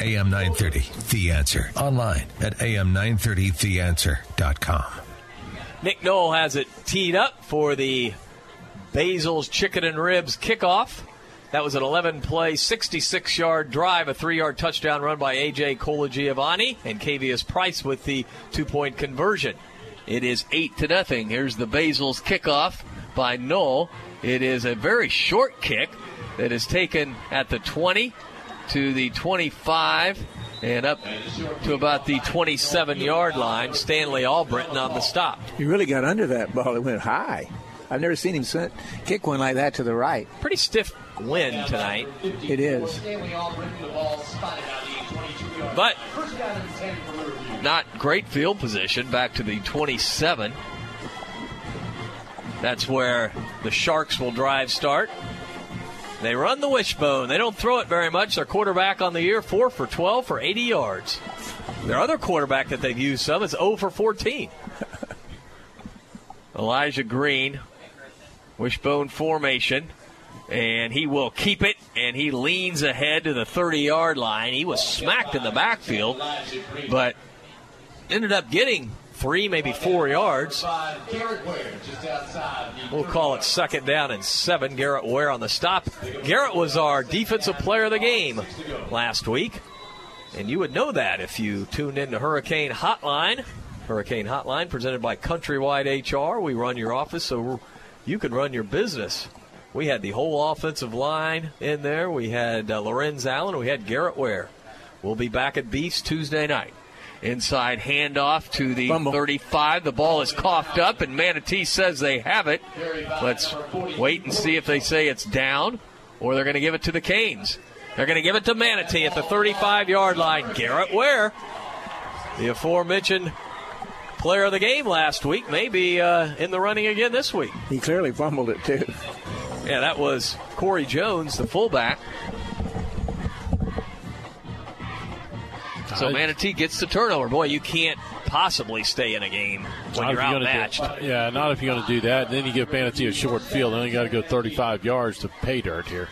S2: AM 930, The Answer. Online at am930theanswer.com.
S4: Nick Knoll has it teed up for the Basil's Chicken and Ribs kickoff. That was an 11 play, 66 yard drive, a three yard touchdown run by A.J. Colagiovanni, and Cavius Price with the two point conversion. It is 8 to nothing. Here's the Basil's kickoff by Knoll. It is a very short kick that is taken at the 20 to the 25 and up to about the 27 yard line. Stanley Albritton on the stop.
S15: He really got under that ball. It went high. I've never seen him kick one like that to the right.
S4: Pretty stiff wind tonight.
S15: It is.
S4: But not great field position back to the 27. That's where the Sharks will drive start. They run the wishbone. They don't throw it very much. Their quarterback on the year, 4 for 12 for 80 yards. Their other quarterback that they've used some is 0 for 14. Elijah Green, wishbone formation, and he will keep it, and he leans ahead to the 30 yard line. He was smacked in the backfield, but ended up getting three, maybe four yards. We'll call it second down and seven. Garrett Ware on the stop. Garrett was our defensive player of the game last week, and you would know that if you tuned in to Hurricane Hotline Hurricane Hotline presented by Countrywide HR. We run your office so you can run your business. We had the whole offensive line in there. We had uh, Lorenz Allen. We had Garrett Ware. We'll be back at Beast Tuesday night. Inside handoff to the 35. The ball is coughed up, and Manatee says they have it. Let's wait and see if they say it's down or they're going to give it to the Canes. They're going to give it to Manatee at the 35 yard line. Garrett Ware, the aforementioned player of the game last week, may be uh, in the running again this week.
S15: He clearly fumbled it, too.
S4: Yeah, that was Corey Jones, the fullback. So oh, Manatee gets the turnover. Boy, you can't possibly stay in a game when
S5: Not
S4: you're outmatched.
S5: do- uh, yeah, not if you're going to do that. Then you give Manatee a short field. Then you got to go 35 yards to pay dirt here.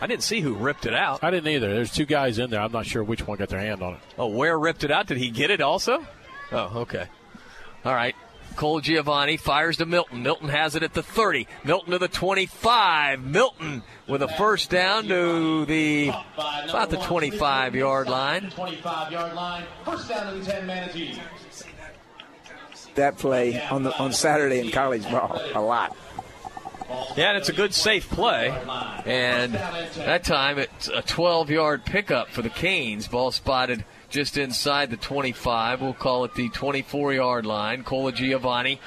S4: I didn't see who ripped it out.
S5: I didn't either. There's two guys in there. I'm not sure which one got their hand on it.
S4: Oh, where ripped it out? Did he get it also? Oh, okay. All right. Colagiovanni fires to Milton. Milton has it at the 30. Milton to the 25. Milton with a first down to the about the 25 yard line.
S21: 25 yard line. First down and 10 Manatee.
S15: That play on the on Saturday in college ball a lot.
S4: Yeah, and it's a good safe play. And that time it's a 12 yard pickup for the Canes. Ball spotted just inside the 25. We'll call it the 24 yard line. Colagiovanni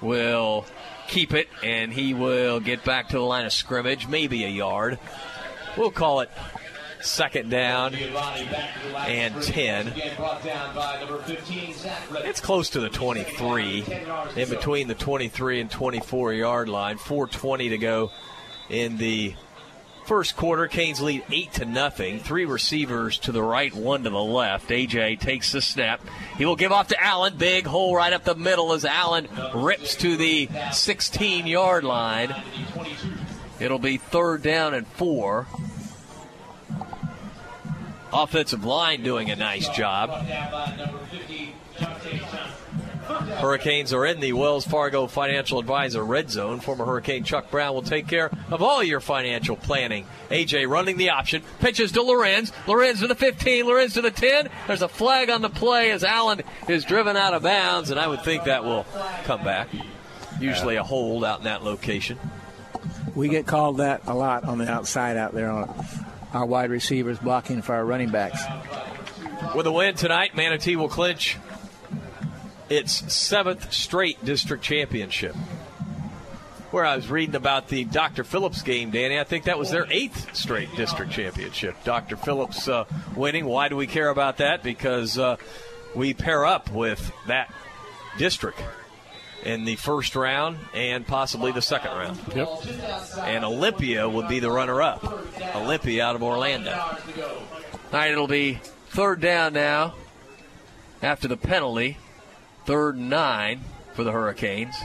S4: will keep it, and he will get back to the line of scrimmage, maybe a yard. We'll call it second down and 10. It's close to the 23, in between the 23 and 24 yard line. 4:20 to go in the first quarter. Canes lead eight to nothing. Three receivers to the right, one to the left. AJ takes the snap. He will give off to Allen. Big hole right up the middle as Allen rips to the 16 yard line. It'll be third down and four. Offensive line doing a nice job. Hurricanes are in the Wells Fargo Financial Advisor red zone. Former Hurricane Chuck Brown will take care of all your financial planning. AJ running the option, pitches to Lorenz. Lorenz to the 15, Lorenz to the 10. There's a flag on the play as Allen is driven out of bounds, and I would think that will come back. Usually a hold out in that location.
S15: We get called that a lot on the outside out there on our wide receivers blocking for our running backs.
S4: With a win tonight, Manatee will clinch its seventh straight district championship. Where I was reading about the Dr. Phillips game, Danny, I think that was their eighth straight district championship. Dr. Phillips uh, winning. Why do we care about that? Because uh, we pair up with that district in the first round and possibly the second round.
S5: Yep.
S4: And Olympia would be the runner up. Olympia out of Orlando. All right, it'll be third down now after the penalty. Third and nine for the Hurricanes.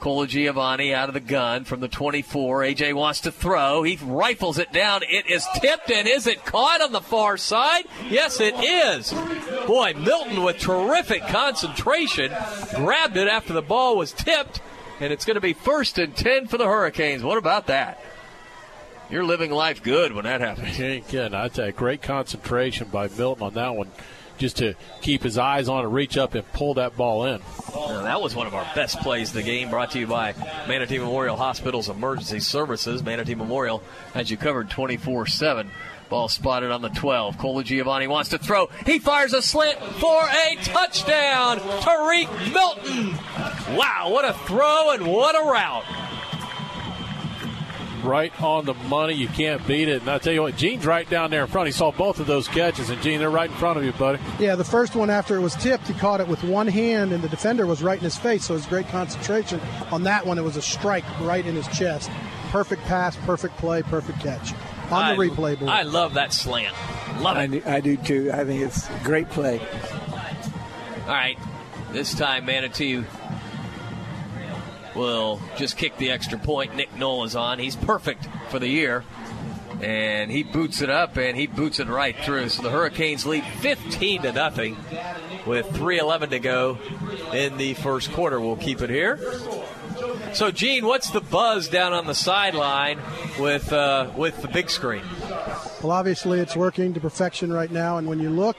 S4: Colagiovanni out of the gun from the 24. AJ wants to throw. He rifles it down. It is tipped, and is it caught on the far side? Yes, it is. Boy, Milton with terrific concentration grabbed it after the ball was tipped, and it's going to be first and 10 for the Hurricanes. What about that? You're living life good when that happens.
S5: Kidding. I tell you, great concentration by Milton on that one, just to keep his eyes on it, reach up and pull that ball in.
S4: Now, that was one of our best plays of the game, brought to you by Manatee Memorial Hospital's Emergency Services. Manatee Memorial has you covered 24 7. Ball spotted on the 12. Colagiovanni wants to throw. He fires a slant for a touchdown. Tariq Milton. Wow, what a throw and what a route.
S5: Right on the money. You can't beat it. And I tell you what, Gene's right down there in front. He saw both of those catches, and Gene, they're right in front of you, buddy.
S12: Yeah, the first one after it was tipped, he caught it with one hand, and the defender was right in his face, so it was great concentration. On that one, it was a strike right in his chest. Perfect pass, perfect play, perfect catch. On
S4: I-
S12: the replay board.
S4: I love that slant. Love it.
S15: I do, I do too. I think it's great play.
S4: All right. This time, Manatee will just kick the extra point. Nick Knoll is on. He's perfect for the year. And he boots it up and he boots it right through. So the Hurricanes lead 15 to nothing with 3:11 to go in the first quarter. We'll keep it here. So, Gene, what's the buzz down on the sideline with uh, with the big screen?
S12: Well, obviously, it's working to perfection right now, and when you look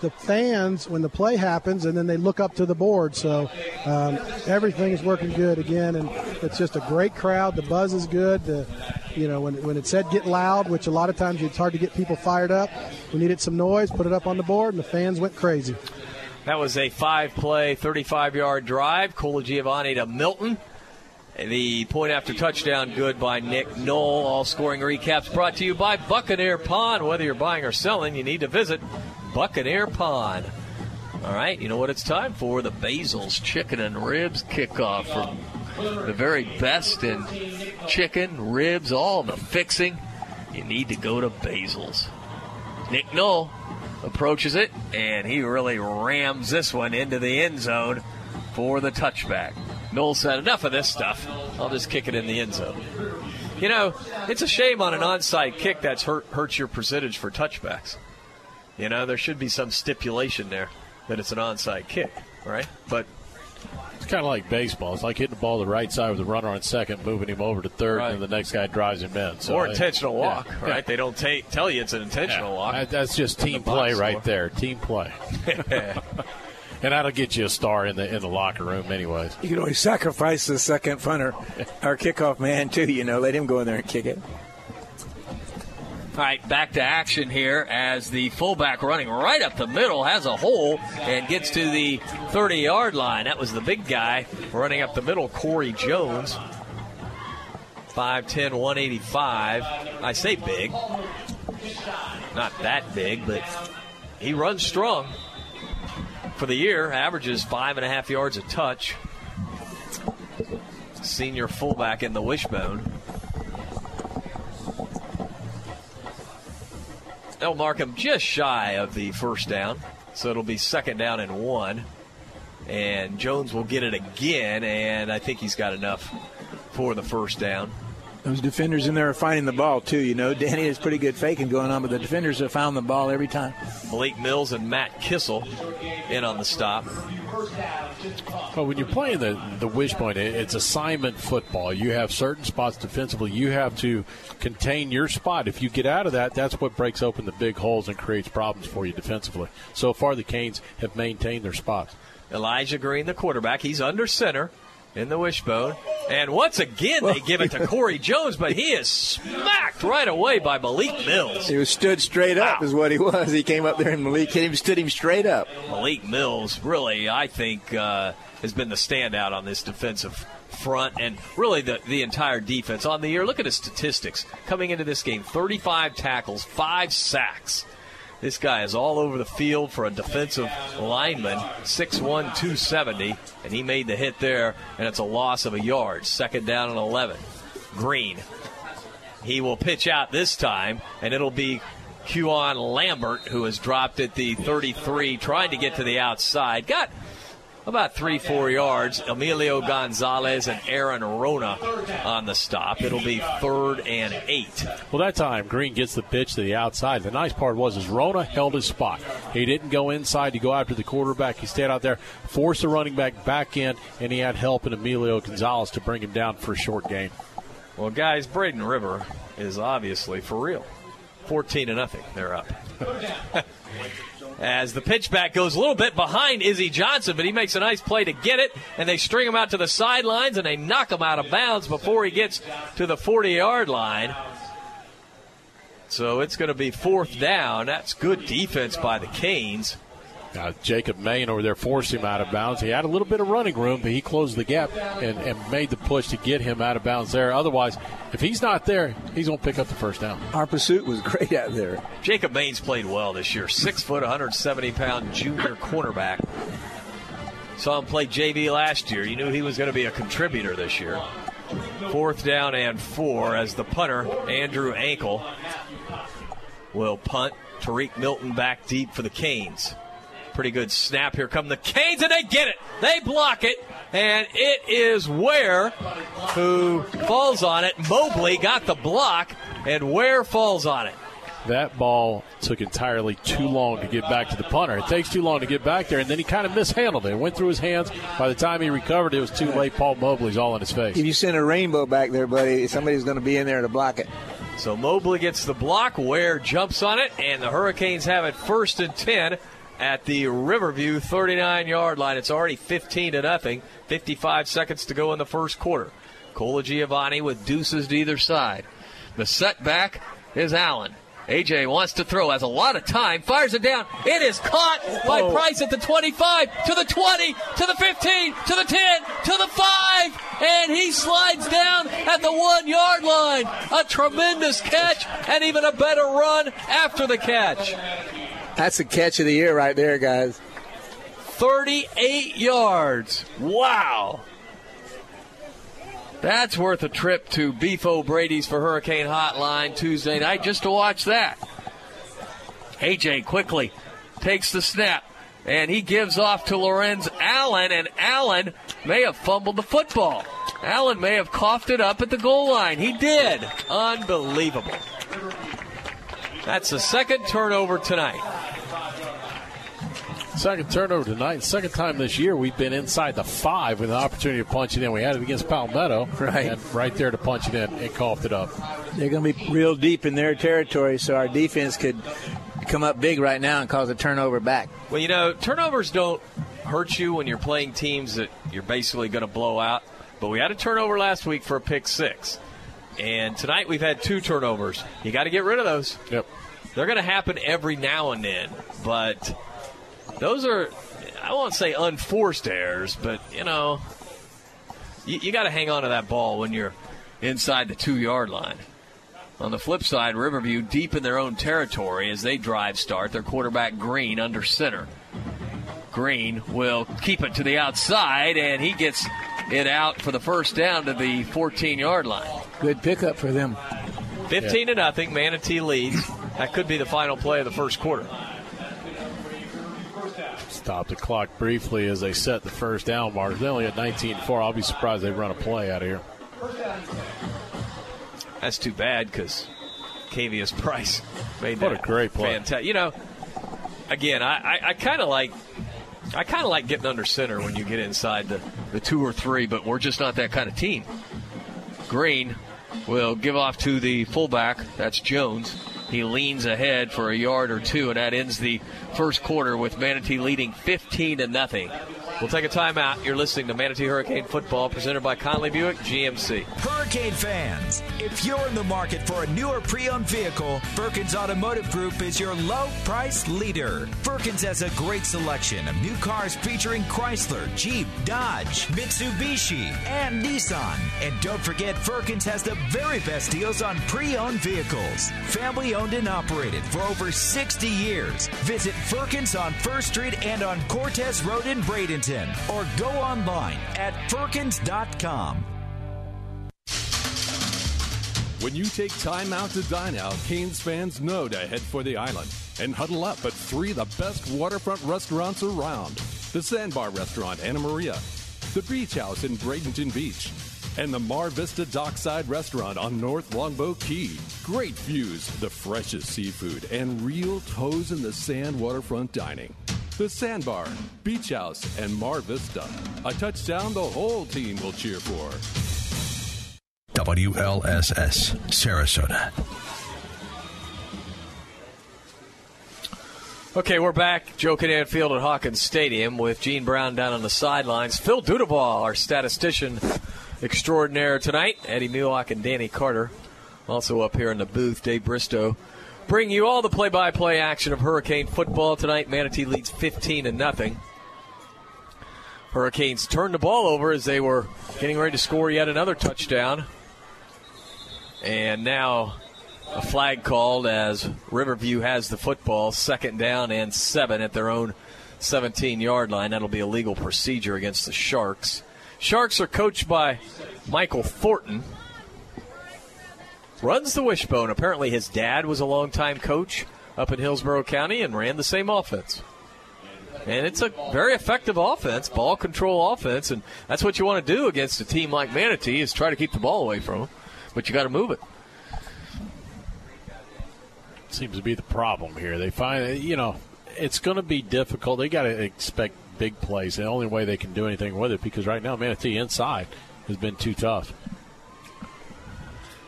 S12: the fans when the play happens, and then they look up to the board. So um, everything is working good again, and it's just a great crowd. The buzz is good. The, you know, when, when it said get loud, which a lot of times it's hard to get people fired up, we needed some noise, put it up on the board, and the fans went crazy.
S4: That was a five play, 35 yard drive. Colagiovanni to Milton. The point after touchdown, good by Nick Knoll. All scoring recaps brought to you by Buccaneer Pond. Whether you're buying or selling, you need to visit Buccaneer Pond. All right, you know what it's time for? The Basil's Chicken and Ribs kickoff from the very best in chicken, ribs, all the fixing. You need to go to Basil's. Nick Knoll approaches it, and he really rams this one into the end zone for the touchback. Knoll said, Enough of this stuff. I'll just kick it in the end zone. You know, it's a shame on an onside kick that's hurt, hurts your percentage for touchbacks. You know, there should be some stipulation there that it's an onside kick, right? But
S5: It's kind of like baseball. It's like hitting the ball to the right side with a runner on second, moving him over to third, and then the next guy drives him in. So,
S4: or intentional
S5: yeah,
S4: walk,
S5: yeah.
S4: right? They don't ta- tell you it's an intentional
S5: Yeah,
S4: walk.
S5: That's just team play right
S4: score.
S5: there. Team play. and that'll get you a star in the in the locker room, anyways.
S15: You can always sacrifice the second punter, our kickoff man too. You know, let him go in there and kick it.
S4: All right, back to action here as the fullback running right up the middle has a hole and gets to the 30 yard line. That was the big guy running up the middle, Corey Jones. 5'10, 185. I say big. Not that big, but he runs strong. For the year, averages five and a half yards a touch. Senior fullback in the wishbone. They'll mark him just shy of the first down, so it'll be second down and one. And Jones will get it again, and I think he's got enough for the first down.
S15: Those defenders in there are finding the ball too. You know, Danny has pretty good faking going on, but the defenders have found the ball every time.
S4: Blake Mills and Matt Kissel in on the stop.
S5: Well, when you're playing the the wishbone, it- it's assignment football. You have certain spots defensively. You have to contain your spot. If you get out of that, that's what breaks open the big holes and creates problems for you defensively. So far, the Canes have maintained their spots.
S4: Elijah Green, the quarterback, he's under center in the wishbone. And once again, they give it to Corey Jones, but he is smacked right away by Malik Mills.
S15: He was stood straight up, is what he was. He came up there and Malik hit him, stood him straight up.
S4: Malik Mills really, I think, uh, has been the standout on this defensive front and really the, the entire defense. On the year, look at his statistics. Coming into this game, 35 tackles, 5 sacks. This guy is all over the field for a defensive lineman, 6'1", 270, and he made the hit there, and it's a loss of a yard. Second down and 11. Green. He will pitch out this time, and it'll be Huon Lambert, who has dropped at the 33, trying to get to the outside. Got about three, four yards. Emilio Gonzalez and Aaron Rona on the stop. It'll be third and eight.
S5: Well, that time Green gets the pitch to the outside. The nice part was is Rona held his spot. He didn't go inside to go after the quarterback. He stayed out there, forced the running back back in, and he had help in Emilio Gonzalez to bring him down for a short gain.
S4: Well, guys, Braden River is obviously for real. 14 to nothing. They're up. As the pitchback goes a little bit behind Izzy Johnson, but he makes a nice play to get it, and they string him out to the sidelines and they knock him out of bounds before he gets to the 40 yard line. So it's going to be fourth down. That's good defense by the Canes.
S5: Uh, Jacob Main over there forced him out of bounds. He had a little bit of running room, but he closed the gap and, and made the push to get him out of bounds there. Otherwise, if he's not there, he's going to pick up the first down.
S15: Our pursuit was great out there.
S4: Jacob Main's played well this year. Six foot, 170 pound junior cornerback. Saw him play JV last year. You knew he was going to be a contributor this year. Fourth down and four as the punter, Andrew Ankle, will punt. Tariq Milton back deep for the Canes. Pretty good snap. Here come the Canes, and they get it. They block it, and it is Ware who falls on it. Mobley got the block, and Ware falls on it.
S5: That ball took entirely too long to get back to the punter. It takes too long to get back there, and then he kind of mishandled it. It went through his hands. By the time he recovered, it was too late. Paul Mobley's all in his face.
S15: If you send a rainbow back there, buddy, somebody's going to be in there to block it.
S4: So Mobley gets the block. Ware jumps on it, and the Hurricanes have it first and 10 at the Riverview 39 yard line. It's already 15 to nothing. 55 seconds to go in the first quarter. Colagiovanni with deuces to either side. The setback is Allen. AJ wants to throw, has a lot of time, fires it down. It is caught by
S26: Oh.
S4: Price at the 25, to the 20, to the 15, to the 10, to the 5, and he slides down at the one yard line. A tremendous catch and even a better run after the catch.
S15: That's the catch of the year right there, guys.
S4: 38 yards. Wow. That's worth a trip to Beef O'Brady's for Hurricane Hotline Tuesday night just to watch that. AJ quickly takes the snap and he gives off to Lorenz Allen, and Allen may have fumbled the football. Allen may have coughed it up at the goal line. He did. Unbelievable. That's the second turnover tonight.
S5: Second turnover tonight. Second time this year we've been inside the five with an opportunity to punch it in. We had it against Palmetto.
S15: Right.
S5: And right there to punch it in. It coughed it up.
S15: They're going to be real deep in their territory, so our defense could come up big right now and cause a turnover back.
S4: Well, you know, turnovers don't hurt you when you're playing teams that you're basically going to blow out. But we had a turnover last week for a pick six. And tonight we've had two turnovers. You got to get rid of those.
S5: Yep.
S4: They're going to happen every now and then. But those are, I won't say unforced errors, but, you know, you, you got to hang on to that ball when you're inside the two yard line. On the flip side, Riverview deep in their own territory as they drive start. Their quarterback Green under center. Green will keep it to the outside, and he gets it out for the first down to the 14 yard line.
S15: Good pickup for them.
S4: 15 to nothing. Manatee leads. That could be the final play of the first quarter.
S5: Stop the clock briefly as they set the first down mark. They only at 19-4. I'll be surprised they run a play out of here.
S4: That's too bad because Cavius Price made
S5: What
S4: that
S5: a great play.
S4: Fantastic. You know, again, I, I, I kind of like. I kind of like getting under center when you get inside the, the two or three, but we're just not that kind of team. Green will give off to the fullback. That's Jones. He leans ahead for a yard or two, and that ends the first quarter with Manatee leading 15 to nothing. We'll take a timeout. You're listening to Manatee Hurricane Football, presented by Conley Buick GMC.
S16: Hurricane fans, if you're in the market for a newer pre-owned vehicle, Firkins Automotive Group is your low price leader. Firkins has a great selection of new cars featuring Chrysler, Jeep, Dodge, Mitsubishi, and Nissan. And don't forget, Firkins has the very best deals on pre-owned vehicles. Family owned and operated for over 60 years. Visit Firkins on First Street and on Cortez Road in Bradenton, or go online at firkins.com.
S26: When you take time out to dine out, Canes fans know to head for the island and huddle up at three of the best waterfront restaurants around the Sandbar Restaurant, Anna Maria, the Beach House in Bradenton Beach, and the Mar Vista Dockside Restaurant on North Longboat Key. Great views, the freshest seafood, and real toes in the sand waterfront dining. The Sandbar, Beach House, and Mar Vista. A touchdown the whole team will cheer for.
S2: WLSS, Sarasota.
S4: Okay, we're back. Joe Kinnan Field at Hawkins Stadium with Gene Brown down on the sidelines. Phil Dudeball, our statistician extraordinaire tonight. Eddie Mulock and Danny Carter also up here in the booth. Dave Bristow bring you all the play-by-play action of Hurricane football tonight. Manatee leads 15 to nothing. Hurricanes turned the ball over as they were getting ready to score yet another touchdown. And now a flag called as Riverview has the football, second down and seven at their own 17 yard line. That'll be a legal procedure against the Sharks. Sharks are coached by Michael Thornton. Runs the wishbone. Apparently, his dad was a longtime coach up in Hillsborough County and ran the same offense. And it's a very effective offense, ball control offense, and that's what you want to do against a team like Manatee is try to keep the ball away from them. But you got to move it.
S5: Seems to be the problem here. They find, you know, it's going to be difficult. They got to expect big plays. The only way they can do anything with it because right now Manatee inside has been too tough.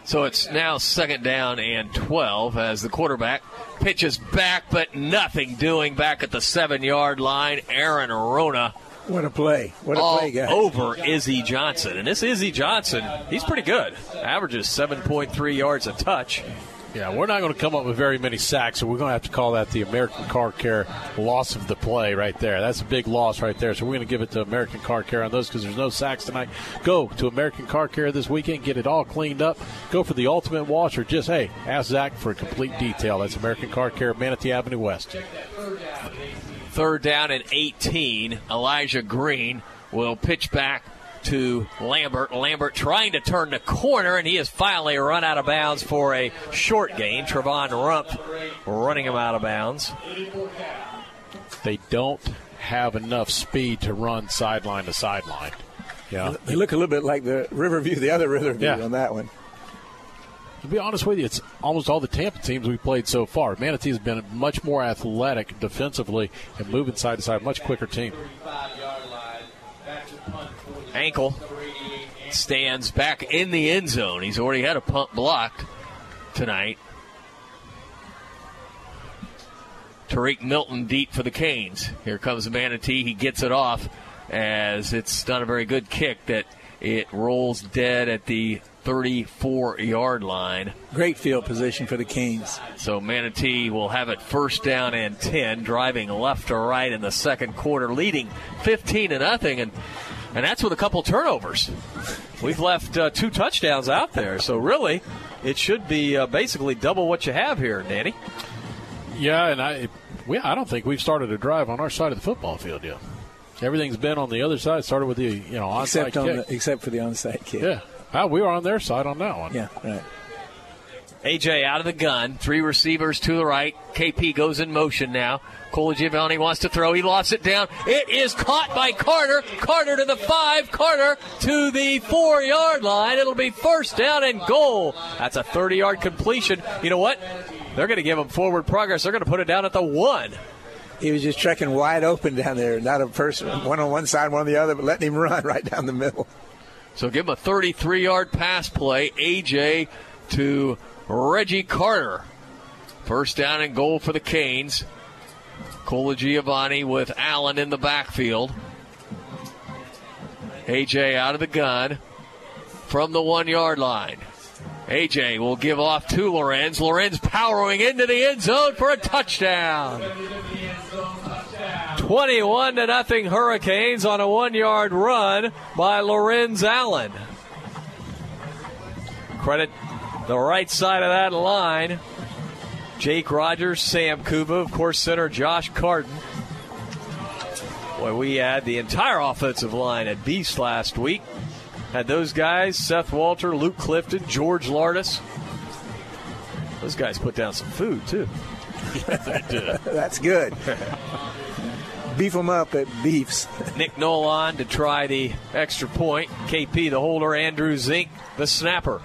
S4: So it's now second down and 12 as the quarterback pitches back, but nothing doing back at the seven yard line. Aaron Rona.
S15: What a play. What a
S4: all
S15: play, guys.
S4: over Izzy Johnson. And this Izzy Johnson, he's pretty good. Averages 7.3 yards a touch.
S5: Yeah, we're not going to come up with very many sacks, so we're going to have to call that the American Car Care loss of the play right there. That's a big loss right there. So we're going to give it to American Car Care on those because there's no sacks tonight. Go to American Car Care this weekend, get it all cleaned up. Go for the ultimate wash, or just hey, ask Zach for a complete detail. That's American Car Care, Manatee Avenue West.
S4: Third down and 18. Elijah Green will pitch back to Lambert. Lambert trying to turn the corner, and he has finally run out of bounds for a short gain. Trevon Rump running him out of bounds.
S5: They don't have enough speed to run sideline to sideline. Yeah.
S15: They look a little bit like the Riverview, the other Riverview
S5: Yeah.
S15: on that one.
S5: To be honest with you, it's almost all the Tampa teams we've played so far. Manatee has been much more athletic defensively and moving side to side, much quicker team.
S4: Ankle stands back in the end zone. He's already had a punt blocked tonight. Tariq Milton deep for the Canes. Here comes the Manatee. He gets it off as it's not a very good kick that it rolls dead at the 34 yard line.
S15: Great field position for the Canes.
S4: So Manatee will have it first down and 10, driving left to right in the second quarter, leading 15 to nothing, and and that's with a couple turnovers. We've left uh, two touchdowns out there, so really, it should be uh, basically double what you have here, Danny.
S5: Yeah, and I, we, I don't think we've started a drive on our side of the football field yet. Everything's been on the other side. Started with the you know onside
S15: Except, on
S5: kick.
S15: the, except for the onside kick.
S5: yeah, Ah, we were on their side on that one.
S15: Yeah, right.
S4: AJ out of the gun, three receivers to the right. KP goes in motion now. Colagiovanni wants to throw. He lofts it down. It is caught by Carter. Carter to the five. Carter to the four yard line. It'll be first down and goal. That's a 30 yard completion. You know what? They're going to give him forward progress. They're going to put it down at the one.
S15: He was just trekking wide open down there. Not a person, one on one side, one on the other, but letting him run right down the middle.
S4: So give him a 33 yard pass play. AJ to Reggie Carter. First down and goal for the Canes. Colagiovanni with Allen in the backfield. AJ out of the gun from the one yard line. AJ will give off to Lorenz. Lorenz powering into the end zone for a touchdown. 21 to nothing Hurricanes on a one yard run by Lorenz Allen. Credit the right side of that line. Jake Rogers, Sam Kuva, of course, center Josh Carton. Boy, we had the entire offensive line at Beast last week. Had those guys, Seth Walter, Luke Clifton, George Lardis. Those guys put down some food, too.
S5: they did.
S15: That's good. Beef them up at Beefs.
S4: Nick Nolan to try the extra point. KP, the holder. Andrew Zink, the snapper.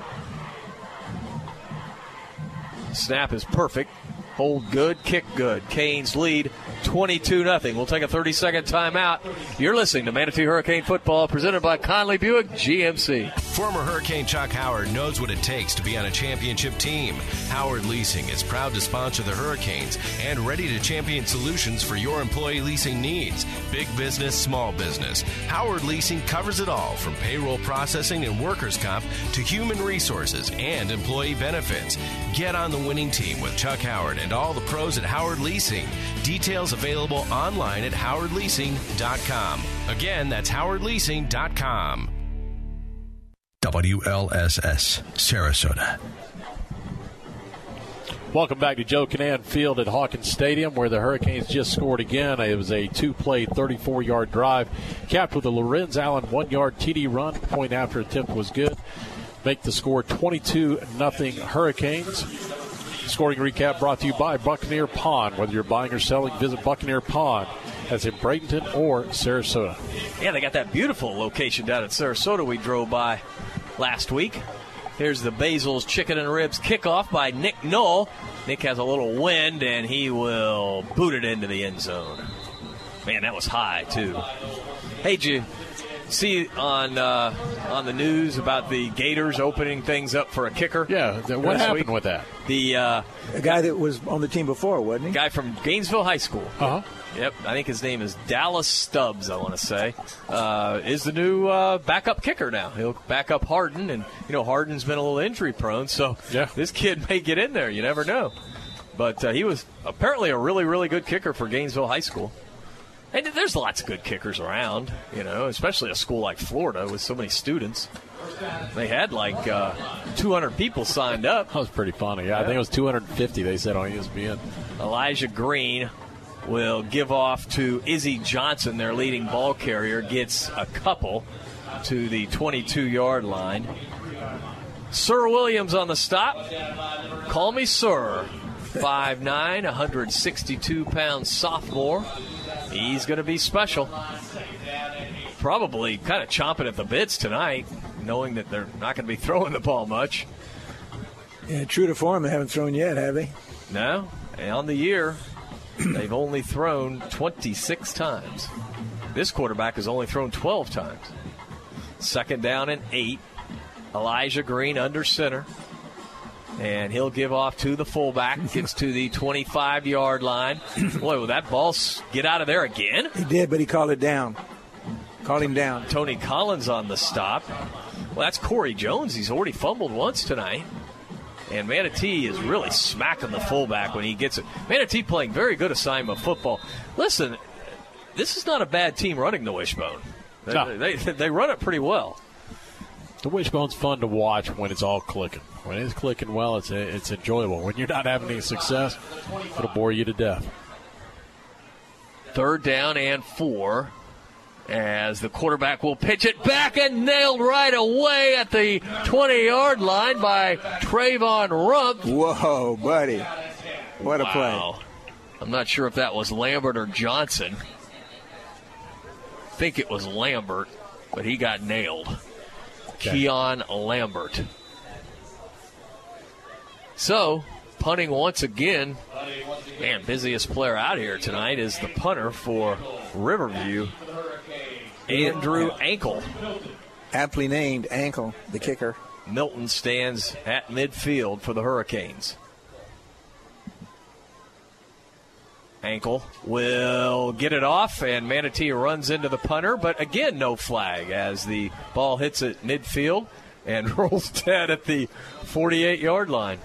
S4: Snap is perfect. Hold good, kick good. Canes lead 22 0. We'll take a 30 second timeout. You're listening to Manatee Hurricane Football presented by Conley Buick GMC.
S7: Former Hurricane Chuck Howard knows what it takes to be on a championship team. Howard Leasing is proud to sponsor the Hurricanes and ready to champion solutions for your employee leasing needs. Big business, small business. Howard Leasing covers it all from payroll processing and workers' comp to human resources and employee benefits. Get on the winning team with Chuck Howard and all the pros at Howard Leasing. Details available online at howardleasing.com. Again, that's howardleasing.com.
S2: WLSS, Sarasota.
S5: Welcome back to Joe Kinnan Field at Hawkins Stadium, where the Hurricanes just scored again. It was a two-play, 34-yard drive, capped with a Lorenz Allen one-yard TD run. Point after attempt was good. Make the score 22 nothing Hurricanes. Scoring recap brought to you by Buccaneer Pawn. Whether you're buying or selling, visit Buccaneer Pawn. That's in Bradenton or Sarasota.
S4: Yeah, they got that beautiful location down at Sarasota we drove by last week. Here's the Basil's Chicken and Ribs kickoff by Nick Knoll. Nick has a little wind and he will boot it into the end zone. Man, that was high, too. Hey, you See on uh, on the news about the Gators opening things up for a kicker.
S5: Yeah, th- what
S4: this
S5: happened
S4: week?
S5: with that?
S4: The uh,
S15: A guy that was on the team before, wasn't he?
S4: guy from Gainesville High School.
S5: Uh huh.
S4: Yep, I think his name is Dallas Stubbs. I want to say uh, is the new uh, backup kicker now. He'll back up Harden, and you know Harden's been a little injury prone, so
S5: Yeah.
S4: this kid may get in there. You never know. But uh, he was apparently a really, really good kicker for Gainesville High School. And there's lots of good kickers around, you know, especially a school like Florida with so many students. They had like uh, 200 people signed up.
S5: That was pretty funny. Yeah, I think it was 250. They said on ESPN.
S4: Elijah Green will give off to Izzy Johnson, their leading ball carrier, gets a couple to the 22 yard line. Sir Williams on the stop. Call me Sir. 5'9, 162 pound sophomore. He's going to be special. Probably kind of chomping at the bits tonight, knowing that they're not going to be throwing the ball much.
S15: Yeah, true to form, they haven't thrown yet, have they?
S4: No, and on the year, they've only thrown 26 times. This quarterback has only thrown 12 times. Second down and eight. Elijah Green under center. And he'll give off to the fullback. Gets to the 25 yard line. Boy, will that ball get out of there again?
S15: He did, but he called it down. Called him down.
S4: Tony Collins on the stop. Well, that's Corey Jones. He's already fumbled once tonight. And Manatee is really smacking the fullback when he gets it. Manatee playing very good assignment football. Listen, this is not a bad team running the wishbone. They,
S5: No.
S4: they, they run it pretty well.
S5: The wishbone's fun to watch when it's all clicking. When it's clicking well, it's it's enjoyable. When you're not having any success, it'll bore you to death.
S4: Third down and four. As the quarterback will pitch it back and nailed right away at the 20 yard line by Trayvon Rump.
S15: Whoa, buddy. What a play.
S4: I'm not sure if that was Lambert or Johnson. I think it was Lambert, but he got nailed. Keon Lambert. So, punting once again. Man, busiest player out here tonight is the punter for Riverview, Andrew Ankle.
S15: Aptly named Ankle, the kicker.
S4: Milton stands at midfield for the Hurricanes. Ankle will get it off, and Manatee runs into the punter, but again, no flag as the ball hits at midfield and rolls dead at the 48 yard line.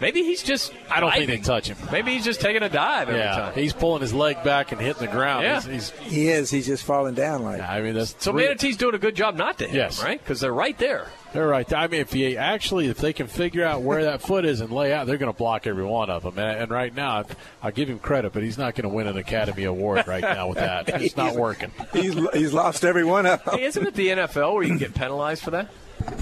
S4: Maybe he's just.
S5: I don't think
S4: diving.
S5: they touch him.
S4: Maybe he's just taking a dive every
S5: yeah,
S4: time.
S5: he's pulling his leg back and hitting the ground.
S4: Yeah.
S5: He's, he's,
S15: He is. He's just falling down like.
S5: I mean, that's
S4: so
S5: three-
S4: Manatee's doing a good job not to hit
S5: Yes.
S4: him, right? Because they're right there.
S5: They're right. there. I mean, if you actually, if they can figure out where that foot is and lay out, they're going to block every one of them. And, and right now, I'll give him credit, but he's not going to win an Academy Award right now with that. It's not working.
S15: He's he's lost every one of them.
S4: Hey, isn't it the NFL where you can get penalized for that?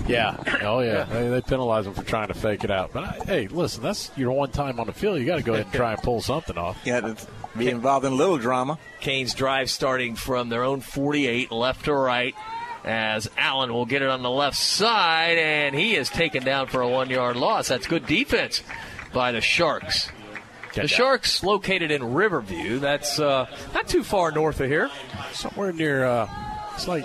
S5: Yeah. Oh yeah. They, they penalize him for trying to fake it out. But I, hey, listen, that's your one time on the field. You got to go ahead and try and pull something off.
S15: Yeah, had to be involved in a little drama.
S4: Canes drive starting from their own 48, left to right, as Allen will get it on the left side, and he is taken down for a one yard loss. That's good defense by the Sharks. the
S5: down.
S4: Sharks located in Riverview. That's uh, not too far north of here.
S5: Somewhere near, uh, it's like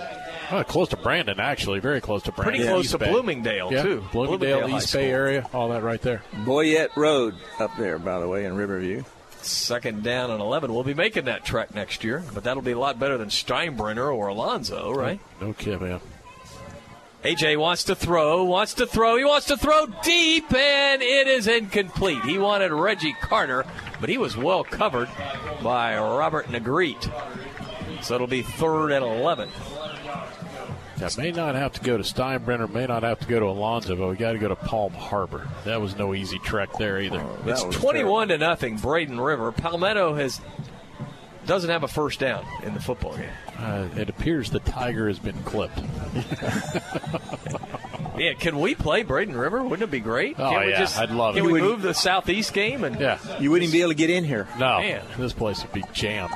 S5: uh, close to Brandon, actually, very close to Brandon.
S4: Pretty close
S5: East
S4: to
S5: Bay.
S4: Bloomingdale,
S5: Yeah,
S4: too.
S5: Bloomingdale,
S4: Bloomingdale
S5: East Bay area, all that right there.
S15: Boyette Road up there, by the way, in Riverview.
S4: Second down and 11. We'll be making that trek next year, but that'll be a lot better than Steinbrenner or Alonso, right?
S5: No kid, man.
S4: AJ wants to throw, wants to throw, he wants to throw deep, and it is incomplete. He wanted Reggie Carter, but he was well covered by Robert Negrete. So it'll be third and 11.
S5: Yeah, may not have to go to Steinbrenner, may not have to go to Alonso, but we got to go to Palm Harbor. That was no easy trek there either.
S4: It's 21 to nothing, Braden River. Palmetto has doesn't have a first down in the football game.
S5: Uh, it appears the Tiger has been clipped.
S4: Yeah, can we play Braden River? Wouldn't it be great?
S5: Oh,
S4: can
S5: yeah,
S4: just,
S5: I'd love
S4: can
S5: it.
S4: we
S5: You
S4: move the southeast game and
S5: Yeah.
S15: You wouldn't even be able to get in here.
S5: No,
S4: Man.
S5: this place would be jammed.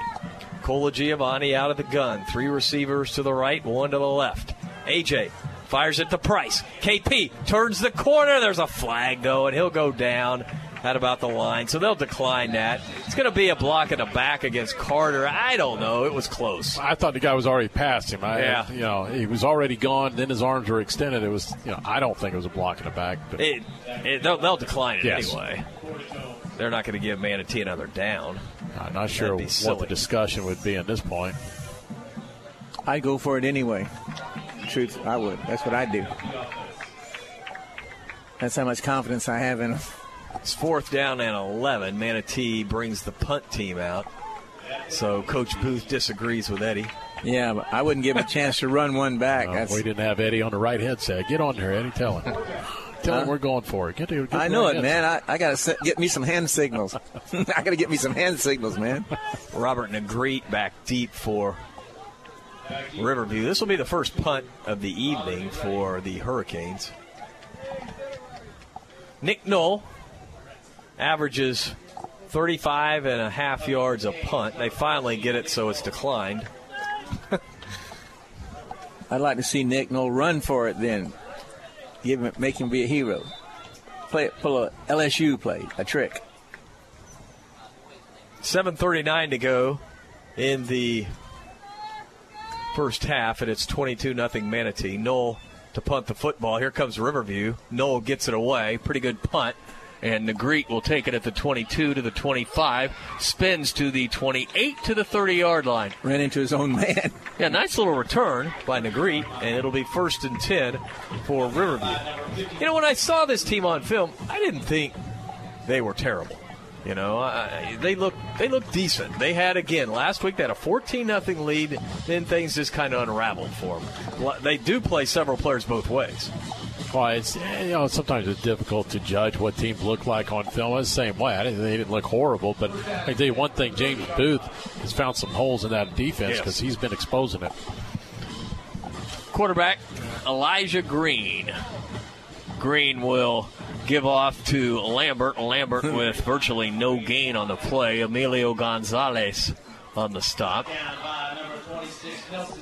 S4: Colagiovanni out of the gun. Three receivers to the right, one to the left. AJ fires it to Price. KP turns the corner. There's a flag, though, and he'll go down at about the line? So they'll decline that. It's going to be a block in the back against Carter. I don't know. It was close.
S5: I thought the guy was already past him. I,
S4: Yeah.
S5: You know, he was already gone. Then his arms were extended. It was, you know, I don't think it was a block in the back. But
S4: It, it, they'll, they'll decline it
S5: Yes.
S4: anyway. They're not going to give Manatee another down.
S5: I'm not sure what
S4: silly.
S5: the discussion would be at this point.
S15: I'd go for it anyway. Truth, I would. That's what I'd do. That's how much confidence I have in them.
S4: It's fourth down and 11. Manatee brings the punt team out. So Coach Booth disagrees with Eddie.
S15: Yeah, but I wouldn't give him a chance to run one back. That's,
S5: we didn't have Eddie on the right headset. Get on there, Eddie. Tell him. Tell him we're going for it. Get, to- get
S15: I know it, man. I, I got to get me some hand signals. I got to get me some hand signals, man.
S4: Robert Negrete back deep for Riverview. This will be the first punt of the evening for the Hurricanes. Nick Knoll averages 35 and a half yards a punt. They finally get it so it's declined.
S15: I'd like to see Nick Knoll run for it then. Give him, make him be a hero. Play, pull a LSU play, a trick.
S4: 7:39 to go in the first half, and it's 22 nothing Manatee. Knoll to punt the football. Here comes Riverview. Knoll gets it away. Pretty good punt. And Negrete will take it at the 22 to the 25, spins to the 28 to the 30 yard line.
S15: Ran into his own man.
S4: Yeah, nice little return by Negrete, and it'll be first and 10 for Riverview. You know, when I saw this team on film, I didn't think they were terrible. You know, I, they look they look decent. They had again last week. They had a 14 nothing lead. Then things just kind of unraveled for them. They do play several players both ways.
S5: Well, it's you know sometimes it's difficult to judge what teams look like on film. It's the same way. I didn't, they didn't look horrible, but I tell you one thing: James Booth has found some holes in that defense
S4: Yes.
S5: because he's been exposing it.
S4: Quarterback Elijah Green. Green will give off to Lambert. Lambert with virtually no gain on the play. Emilio Gonzalez on the stop.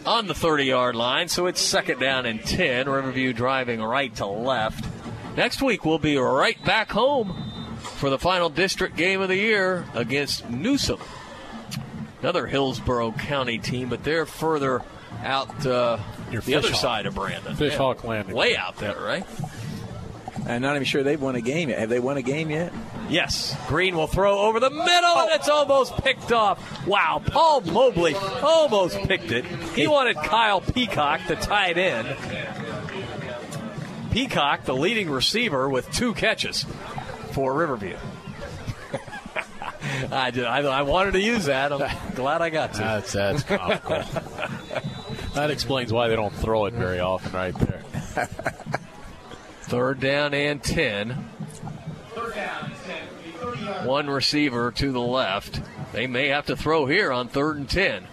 S4: On the 30 yard line, so it's second down and 10. Riverview driving right to left. Next week, we'll be right back home for the final district game of the year against Newsome. Another Hillsborough County team, but they're further out uh,
S5: Near
S4: the other
S5: Hawk.
S4: side of Brandon.
S5: Fish
S4: Yeah.
S5: Hawk Landing.
S4: Way out there, right?
S15: I'm not even sure they've won a game yet. Have they won a game yet?
S4: Yes. Green will throw over the middle, and it's almost picked off. Wow. Paul Mobley almost picked it. He wanted Kyle Peacock, the tight end. Peacock, the leading receiver, with two catches for Riverview. I, did, I, I wanted to use that. I'm glad I got to.
S5: That's that's comical. that explains why they don't throw it very often, right there.
S4: Third down and 10. One receiver to the left. They may have to throw here on third and 10.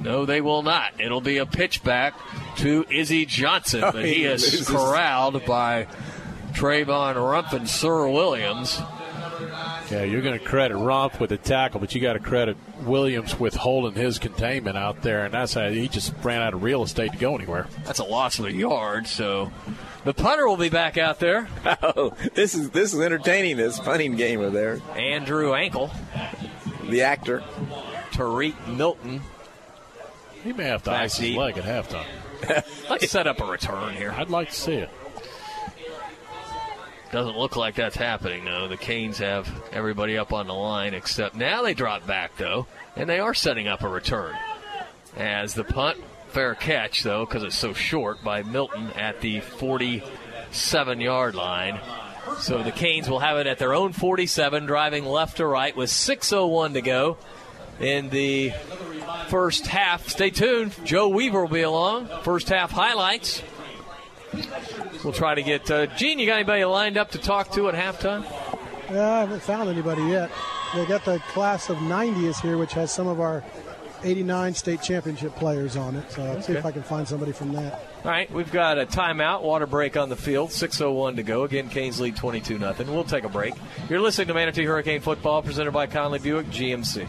S4: No, they will not. It'll be a pitch back to Izzy Johnson, but he oh,
S15: He
S4: is corralled by Trayvon Rump and Sir Williams.
S5: Yeah, you're going to credit Rump with the tackle, but you got to credit Williams with holding his containment out there, and that's how he just ran out of real estate to go anywhere.
S4: That's a loss of a yard, so the punter will be back out there.
S15: Oh, this is this is entertaining. This punting game over there.
S4: Andrew Ankle,
S15: The actor.
S4: Tariq Milton.
S5: He may have to
S4: Back
S5: ice his
S4: deep.
S5: leg at halftime.
S4: Let's set up a return here.
S5: I'd like to see it.
S4: Doesn't look like that's happening, though. The Canes have everybody up on the line, except now they drop back, though, and they are setting up a return. As the punt, fair catch, though, because it's so short, by Milton at the 47 yard line. So the Canes will have it at their own 47, driving left to right with 6.01 to go in the first half. Stay tuned. Joe Weaver will be along. First half highlights. We'll try to get uh, Gene. You got anybody lined up to talk to at halftime?
S12: Yeah, I haven't found anybody yet. They got the class of 90 is here, which has some of our 89 state championship players on it. So I'll see if I can find somebody from that.
S4: All right, we've got a timeout, water break on the field, 6.01 to go. Again, Canes lead 22 nothing. We'll take a break. You're listening to Manatee Hurricane Football presented by Conley Buick GMC.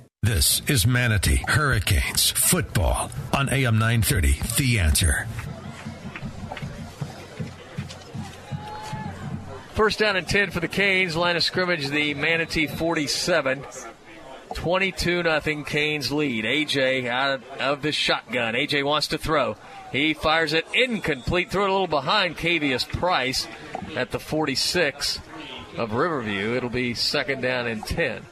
S2: This is Manatee Hurricanes football on AM 930. The answer.
S4: First down and 10 for the Canes. Line of scrimmage, the Manatee 47. 22 nothing Canes lead. AJ out of the shotgun. AJ wants to throw. He fires it incomplete. Threw it a little behind Cavius Price at the 46 of Riverview. It'll be second down and 10.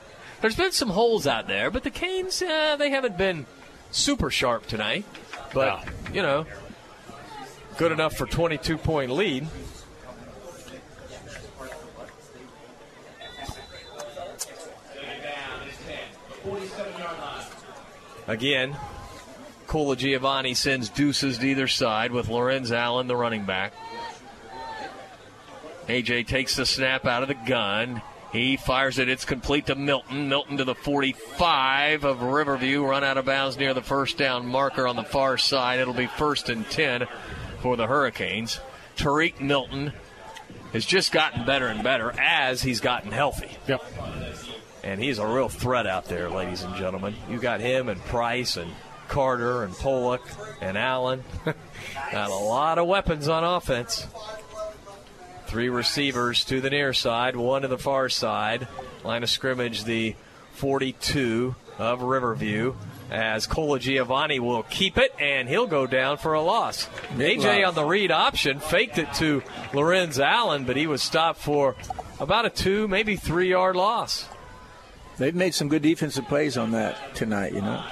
S4: There's been some holes out there, but the Canes, uh, they haven't been super sharp tonight. But, you know, good enough for 22 point lead. Again, Colagiovanni sends deuces to either side with Lorenz Allen, the running back. AJ takes the snap out of the gun. He fires it. It's complete to Milton. Milton to the 45 of Riverview. Run out of bounds near the first down marker on the far side. It'll be first and 10 for the Hurricanes. Tariq Milton has just gotten better and better as he's gotten healthy.
S5: Yep.
S4: And he's a real threat out there, ladies and gentlemen. You got him and Price and Carter and Pollock and Allen. got a lot of weapons on offense. Three receivers to the near side, one to the far side. Line of scrimmage, the 42 of Riverview. As Colagiovanni will keep it, and he'll go down for a loss.
S15: Big
S4: AJ
S15: loss.
S4: on the read option faked it to Lorenz Allen, but he was stopped for about a two, maybe three yard loss.
S15: They've made some good defensive plays on that tonight, you know.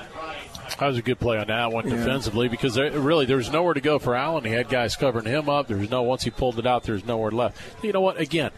S5: That was a good play on that one
S15: Yeah.
S5: defensively because there, really there was nowhere to go for Allen. He had guys covering him up. There was no once he pulled it out. There's nowhere left. You know what? Again,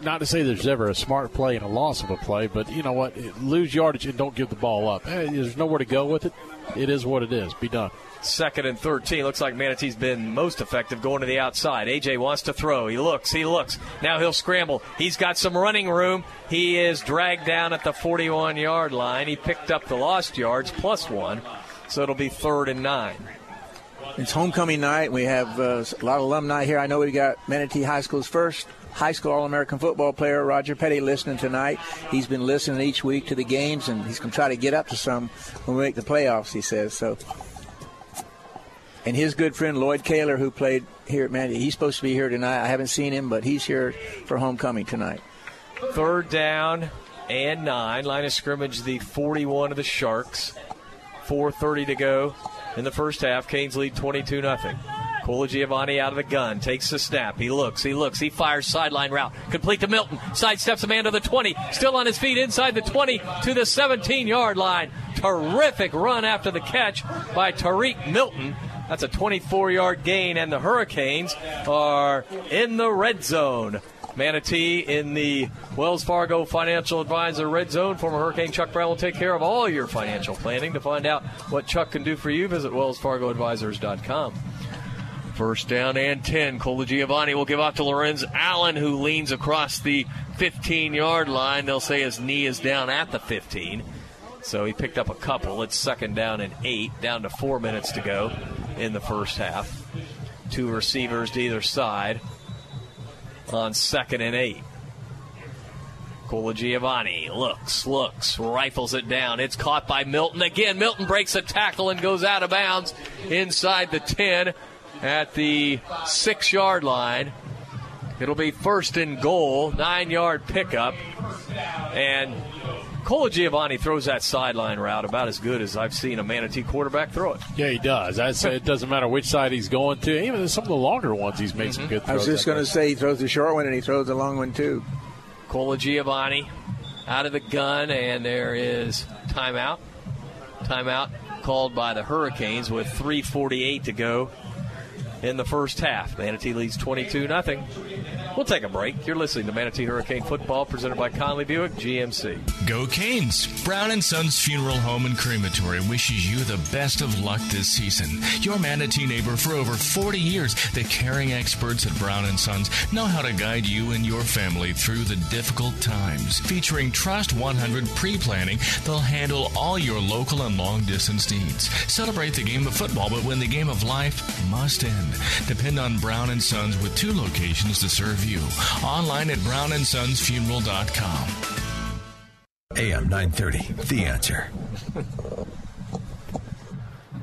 S5: not to say there's ever a smart play and a loss of a play, but you know what? Lose yardage and don't give the ball up. Hey, there's nowhere to go with it. It is what it is. Be done.
S4: Second and 13. Looks like Manatee's been most effective going to the outside. AJ wants to throw. He looks. He looks. Now he'll scramble. He's got some running room. He is dragged down at the 41 yard line. He picked up the lost yards plus one. So it'll be third and nine.
S15: It's homecoming night. We have uh, a lot of alumni here. I know we got Manatee High School's first high school All American football player, Roger Petty, listening tonight. He's been listening each week to the games, and he's going to try to get up to some when we make the playoffs, he says. So, And his good friend Lloyd Kaler, who played here at Manatee, he's supposed to be here tonight. I haven't seen him, but he's here for homecoming tonight.
S4: Third down and nine. Line of scrimmage, the 41 of the Sharks. 4.30 to go in the first half. Canes lead 22 0. Colagiovanni out of the gun, takes the snap. He looks, he looks, he fires sideline route. Complete to Milton. Sidesteps a man to the 20. Still on his feet inside the 20 to the 17 yard line. Terrific run after the catch by Tariq Milton. That's a 24 yard gain, and the Hurricanes are in the red zone. Manatee in the Wells Fargo Financial Advisor Red Zone. Former Hurricane Chuck Brown will take care of all your financial planning. To find out what Chuck can do for you, visit wellsfargoadvisors.com. First down and 10. Colagiovanni will give out to Lorenz Allen, who leans across the 15 yard line. They'll say his knee is down at the 15. So he picked up a couple. It's second down and eight, down to four minutes to go in the first half. Two receivers to either side on second and eight. Colagiovanni looks, looks, rifles it down. It's caught by Milton. Again, Milton breaks a tackle and goes out of bounds inside the 10 at the six yard line. It'll be first and goal, nine yard pickup. And Colagiovanni throws that sideline route about as good as I've seen a Manatee quarterback throw it.
S5: Yeah, he does. I'd say it doesn't matter which side he's going to. Even some of the longer ones, he's made some mm-hmm. good throws.
S15: I was just going to say he throws the short one and he throws the long one too.
S4: Colagiovanni out of the gun, and there is timeout. Timeout called by the Hurricanes with 3:48 to go in the first half. Manatee leads 22 0. We'll take a break. You're listening to Manatee Hurricane Football presented by Conley Buick GMC.
S24: Go Canes! Brown and Sons Funeral Home and Crematory wishes you the best of luck this season. Your Manatee neighbor for over 40 years, the caring experts at Brown and Sons know how to guide you and your family through the difficult times. Featuring Trust 100 pre-planning, they'll handle all your local and long distance needs. Celebrate the game of football, but when the game of life must end, depend on Brown and Sons with two locations to serve you. Online at brownandsonsfuneral.com.
S2: AM 930, The Answer.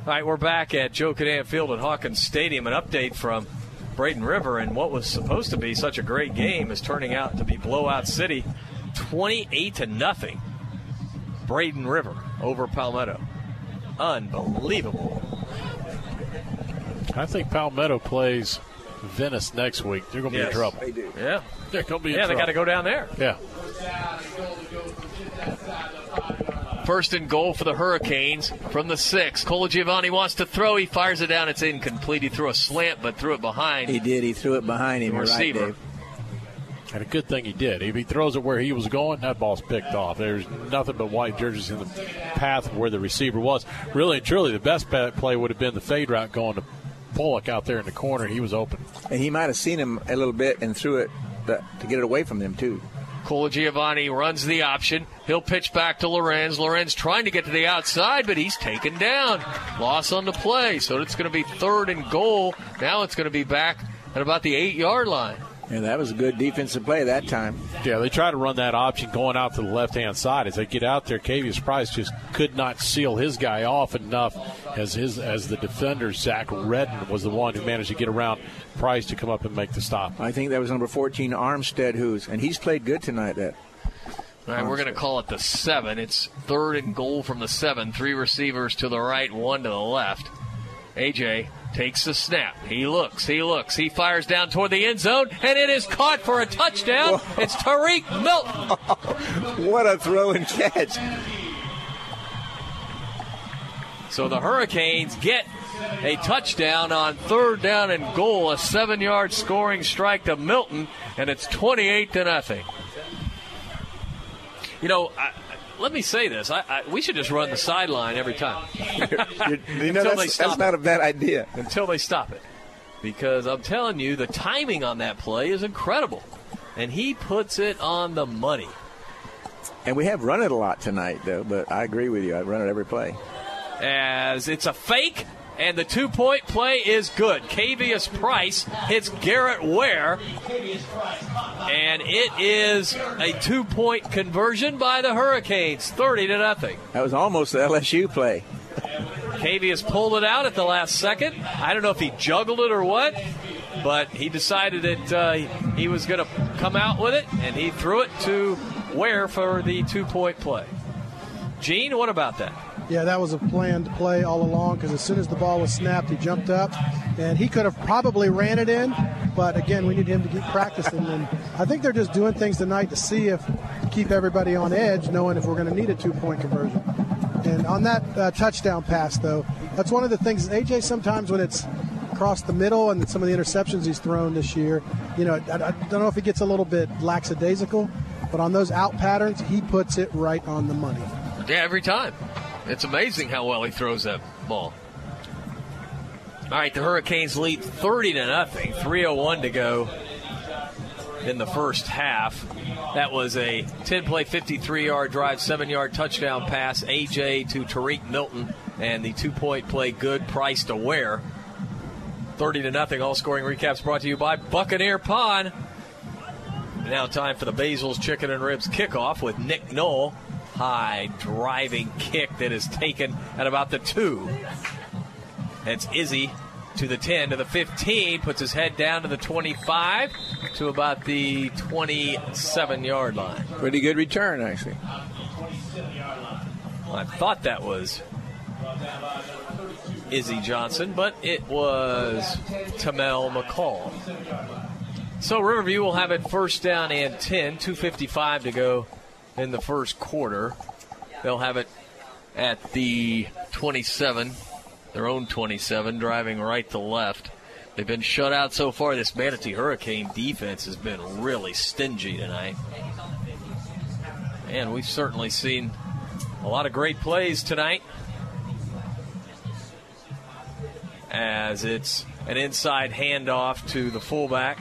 S4: All right, we're back at Joe Kinnan Field at Hawkins Stadium. An update from Braden River, and what was supposed to be such a great game is turning out to be blowout city, 28 to nothing. Braden River over Palmetto. Unbelievable.
S5: I think Palmetto plays Venice next week. They're going to be in trouble.
S4: They do. Yeah.
S5: They're going to be in
S4: Yeah, they got to go down there.
S5: Yeah.
S4: First and goal for the Hurricanes from the six. Colagiovanni wants to throw. He fires it down. It's incomplete. He threw a slant, but threw it behind.
S15: He did. He threw it behind him.
S4: The
S15: You're right,
S4: receiver.
S15: Dave.
S5: And a good thing he did. If he throws it where he was going, that ball's picked off. There's nothing but white jerseys in the path of where the receiver was. Really and truly, the best pa- play would have been the fade route going to Pollock out there in the corner. He was open.
S15: And he might have seen him a little bit and threw it to, to get it away from them too.
S4: Colagiovanni runs the option. He'll pitch back to Lorenz. Lorenz trying to get to the outside, but he's taken down. Loss on the play. So it's going to be third and goal. Now it's going to be back at about the eight yard line.
S15: Yeah, that was a good defensive play that time.
S5: Yeah, they try to run that option going out to the left hand side. As they get out there, Cavius Price just could not seal his guy off enough as his as the defender Zach Redden was the one who managed to get around Price to come up and make the stop.
S15: I think that was number 14, Armstead, who's and he's played good tonight. That
S4: All right, we're going to call it the seven. It's third and goal from the seven. Three receivers to the right, one to the left. AJ takes the snap. He looks, he looks, he fires down toward the end zone, and it is caught for a touchdown. It's Tariq Milton.
S15: what a throw and catch!
S4: So the Hurricanes get a touchdown on third down and goal, a seven yard scoring strike to Milton, and it's 28 to nothing. You know, I, let me say this. I, I, we should just run the sideline every time.
S15: you know,
S4: Until
S15: that's,
S4: they stop
S15: that's not
S4: it.
S15: a bad idea.
S4: Until they stop it. Because I'm telling you, the timing on that play is incredible. And he puts it on the money.
S15: And we have run it a lot tonight, though. But I agree with you. I run it every play.
S4: as it's a fake, and the two point play is good. Cavius Price hits Garrett Ware, and it is a two point conversion by the Hurricanes, 30 to nothing.
S15: That was almost the LSU play.
S4: Cavius pulled it out at the last second. I don't know if he juggled it or what, but he decided that uh, he was going to come out with it, and he threw it to Ware for the two point play. Gene, what about that?
S12: Yeah, that was a planned play all along because as soon as the ball was snapped, he jumped up, and he could have probably ran it in, but again, we need him to keep practicing. And I think they're just doing things tonight to see if keep everybody on edge, knowing if we're going to need a two-point conversion. And on that uh, touchdown pass, though, that's one of the things. AJ sometimes when it's across the middle and some of the interceptions he's thrown this year, you know, I, I don't know if he gets a little bit lackadaisical, but on those out patterns, he puts it right on the money.
S4: Yeah, every time. It's amazing how well he throws that ball. All right, the Hurricanes lead 30 to nothing. 301 to go in the first half. That was a 10 play, 53 yard drive, 7 yard touchdown pass. AJ to Tariq Milton, and the two point play good price to wear. 30 to nothing. All scoring recaps brought to you by Buccaneer Pawn. Now time for the Basil's Chicken and Ribs kickoff with Nick Knoll. High driving kick that is taken at about the two. That's Izzy to the 10 to the 15, puts his head down to the 25 to about the 27 yard line.
S15: Pretty good return, actually.
S4: I thought that was Izzy Johnson, but it was Tamel McCall. So Riverview will have it first down and 10, 2.55 to go in the first quarter. They'll have it at the 27, their own 27, driving right to left. They've been shut out so far. This Manatee Hurricane defense has been really stingy tonight. And we've certainly seen a lot of great plays tonight. As it's an inside handoff to the fullback,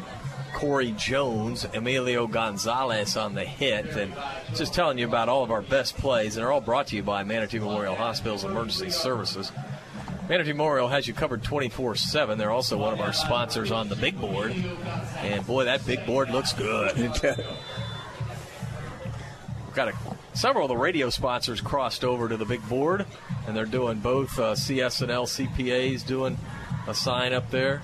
S4: Corey Jones, Emilio Gonzalez on the hit, and just telling you about all of our best plays. And they're all brought to you by Manatee Memorial Hospital's Emergency Services. Manatee Memorial has you covered 24 7. They're also one of our sponsors on the big board. And boy, that big board looks good. We've got a, several of the radio sponsors crossed over to the big board, and they're doing both uh, CS&L CPAs doing a sign up there.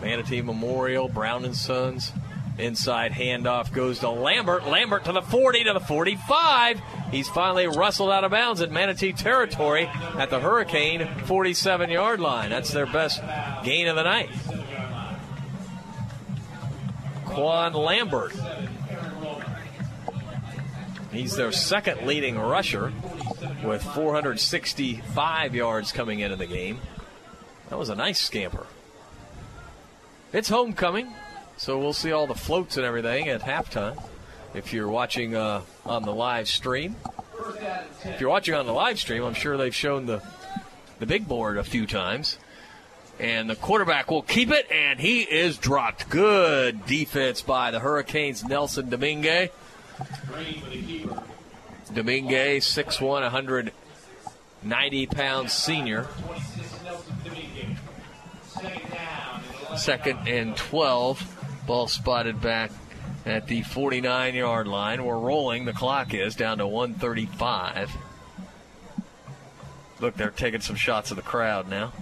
S4: Manatee Memorial, Brown and Sons. Inside handoff goes to Lambert. Lambert to the 40 to the 45. He's finally rustled out of bounds at Manatee territory at the Hurricane 47 yard line. That's their best gain of the night. Quan Lambert. He's their second leading rusher with 465 yards coming into the game. That was a nice scamper. It's homecoming, so we'll see all the floats and everything at halftime. If you're watching uh, on the live stream, if you're watching on the live stream, I'm sure they've shown the the big board a few times. And the quarterback will keep it, and he is dropped. Good defense by the Hurricanes, Nelson Domingue. Domingue, 6'1, 190 pounds senior. Second and 12. Ball spotted back at the 49 yard line. We're rolling. The clock is down to 135. Look, they're taking some shots of the crowd now.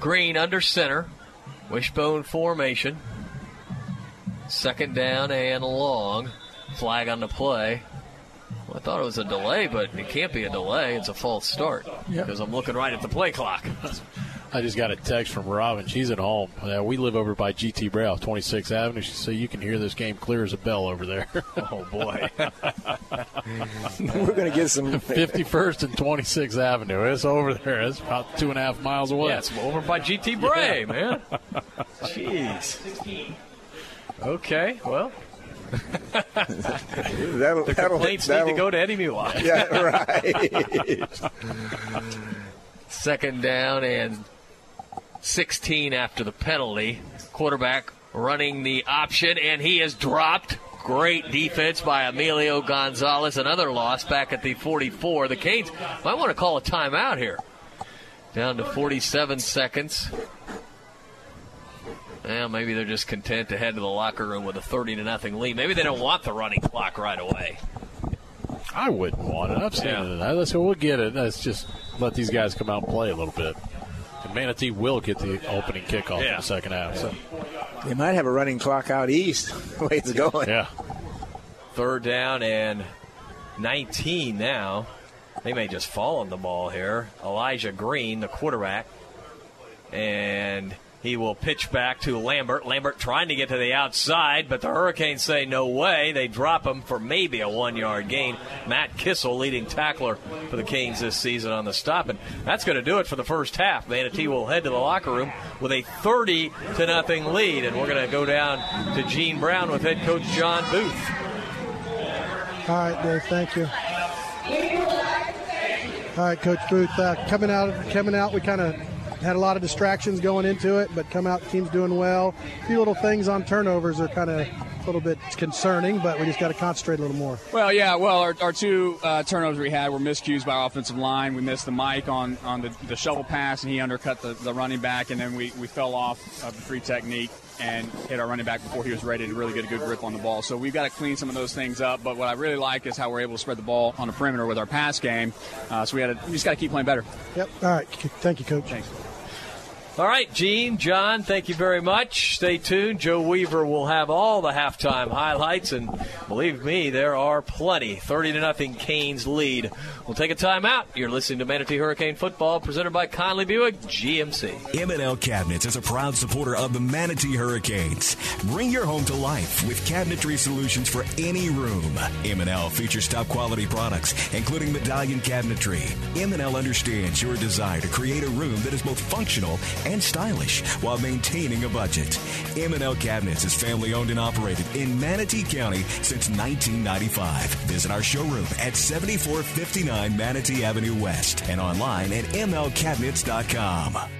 S4: Green under center. Wishbone formation. Second down and long. Flag on the play. Well, I thought it was a delay, but it can't be a delay. It's a false start because I'm looking right at the play clock.
S5: I just got a text from Robin. She's at home. Uh, we live over by GT Bray, 26th Avenue. She said you can hear this game clear as a bell over there.
S4: oh boy,
S15: we're going to get some
S5: 51st and 26th Avenue. It's over there. It's about two and a half miles away.
S4: Yeah, it's over by GT Bray,
S5: Yeah.
S4: man. Jeez. Okay, well.
S15: That'll,
S4: the
S15: that'll-
S4: complaints
S15: that'll-
S4: need to go to Eddie Mulock.
S15: Yeah, right.
S4: Second down and 16 after the penalty. Quarterback running the option, and he is dropped. Great defense by Emilio Gonzalez. Another loss back at the 44. The Canes might want to call a timeout here. Down to 47 seconds. Well, maybe they're just content to head to the locker room with a 30 to nothing lead. Maybe they don't want the running clock right away.
S5: I wouldn't want it. I've seen
S4: Yeah.
S5: it. Let's we'll get it. Let's just let these guys come out and play a little bit. And Manatee will get the opening kickoff in the second half. So.
S15: They might have a running clock out east. The way it's going.
S5: Yeah.
S4: Third down and 19 now. They may just fall on the ball here. Elijah Green, the quarterback. And he will pitch back to Lambert. Lambert trying to get to the outside, but the Hurricanes say no way. They drop him for maybe a one yard gain. Matt Kissel, leading tackler for the Canes this season on the stop. And that's going to do it for the first half. Manatee will head to the locker room with a 30 to nothing lead. And we're going to go down to Gene Brown with head coach John Booth.
S12: All right, Dave. Thank you. All right, Coach Booth. Uh, coming out, coming out, we kind of had a lot of distractions going into it, but come out, team's doing well. A few little things on turnovers are kind of a little bit concerning, but we just got to concentrate a little more.
S27: Well, yeah. Well, our, our two uh, turnovers we had were miscues by our offensive line. We missed the mic on, on the, the shovel pass, and he undercut the, the running back, and then we, we fell off of the free technique and hit our running back before he was ready to really get a good grip on the ball. So we've got to clean some of those things up. But what I really like is how we're able to spread the ball on the perimeter with our pass game. Uh, so we had to, we just got to keep playing better.
S12: Yep. All right. Thank you, Coach.
S27: Thanks.
S4: All right, Gene, John, thank you very much. Stay tuned. Joe Weaver will have all the halftime highlights, and believe me, there are plenty. 30 to nothing, Canes lead. We'll take a timeout. You're listening to Manatee Hurricane Football, presented by Conley Buick GMC.
S13: M&L Cabinets is a proud supporter of the Manatee Hurricanes. Bring your home to life with cabinetry solutions for any room. M&L features top quality products, including medallion cabinetry. M&L understands your desire to create a room that is both functional and stylish while maintaining a budget. M&L Cabinets is family owned and operated in Manatee County since 1995. Visit our showroom at 7459 Manatee Avenue West and online at mlcabinets.com.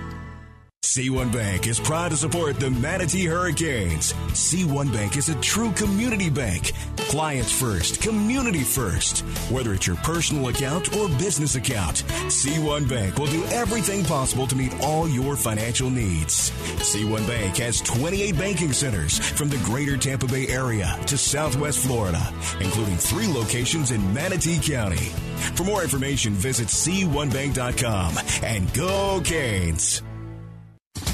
S13: C1 Bank is proud to support the Manatee Hurricanes. C1 Bank is a true community bank. Clients first, community first. Whether it's your personal account or business account, C1 Bank will do everything possible to meet all your financial needs. C1 Bank has 28 banking centers from the greater Tampa Bay area to Southwest Florida, including three locations in Manatee County. For more information, visit C1Bank.com and go Canes.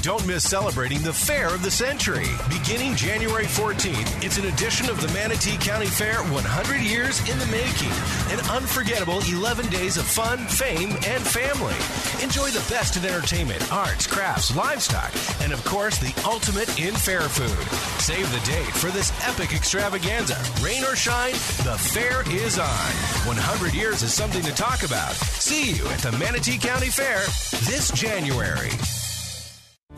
S7: Don't miss celebrating the Fair of the Century. Beginning January 14th, it's an edition of the Manatee County Fair 100 Years in the Making. An unforgettable 11 days of fun, fame, and family. Enjoy the best in entertainment, arts, crafts, livestock, and of course, the ultimate in fair food. Save the date for this epic extravaganza. Rain or shine, the fair is on. 100 years is something to talk about. See you at the Manatee County Fair this January.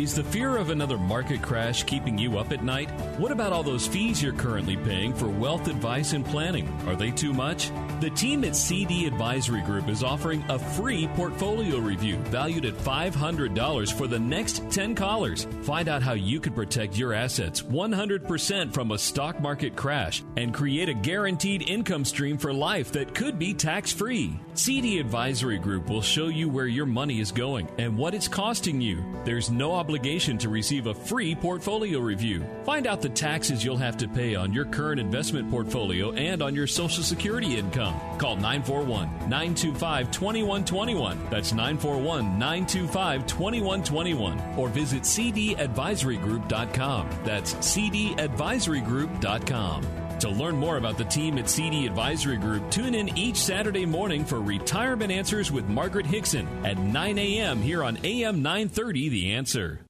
S28: Is the fear of another market crash keeping you up at night? What about all those fees you're currently paying for wealth advice and planning? Are they too much? The team at CD Advisory Group is offering a free portfolio review valued at $500 for the next 10 callers. Find out how you can protect your assets 100% from a stock market crash and create a guaranteed income stream for life that could be tax free. CD Advisory Group will show you where your money is going and what it's costing you. There's no obligation to receive a free portfolio review. Find out the taxes you'll have to pay on your current investment portfolio and on your Social Security income. Call 941 925 2121. That's 941 925 2121. Or visit cdadvisorygroup.com. That's cdadvisorygroup.com. To learn more about the team at CD Advisory Group, tune in each Saturday morning for Retirement Answers with Margaret Hickson at 9 a.m. here on AM 930 The Answer.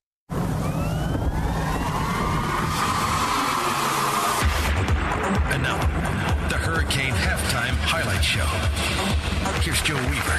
S2: And now, the Hurricane Halftime Highlight Show. Here's Joe Weaver.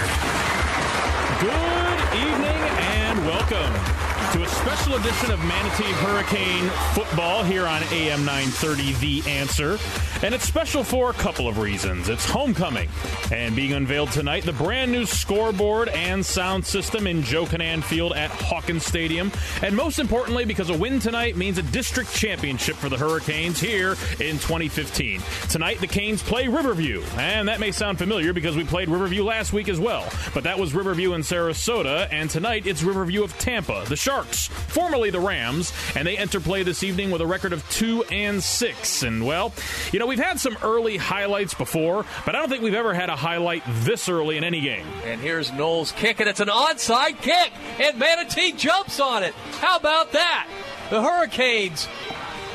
S29: Good evening and welcome to a special edition of Manatee Hurricane Football here on AM 930 The Answer. And it's special for a couple of reasons. It's homecoming and being unveiled tonight, the brand new scoreboard and sound system in Joe Kinnan Field at Hawkins Stadium. And most importantly, because a win tonight means a district championship for the Hurricanes here in 2015. Tonight, the Canes play Riverview. And that may sound familiar because we played Riverview last week as well. But that was Riverview in Sarasota. And tonight, it's Riverview of Tampa. The Sharks, formerly the Rams, and they enter play this evening with a record of 2 and 6. And well, you know, we've had some early highlights before, but I don't think we've ever had a highlight this early in any game.
S4: And here's Knoll's kick, and it's an onside kick, and Manatee jumps on it. How about that? The Hurricanes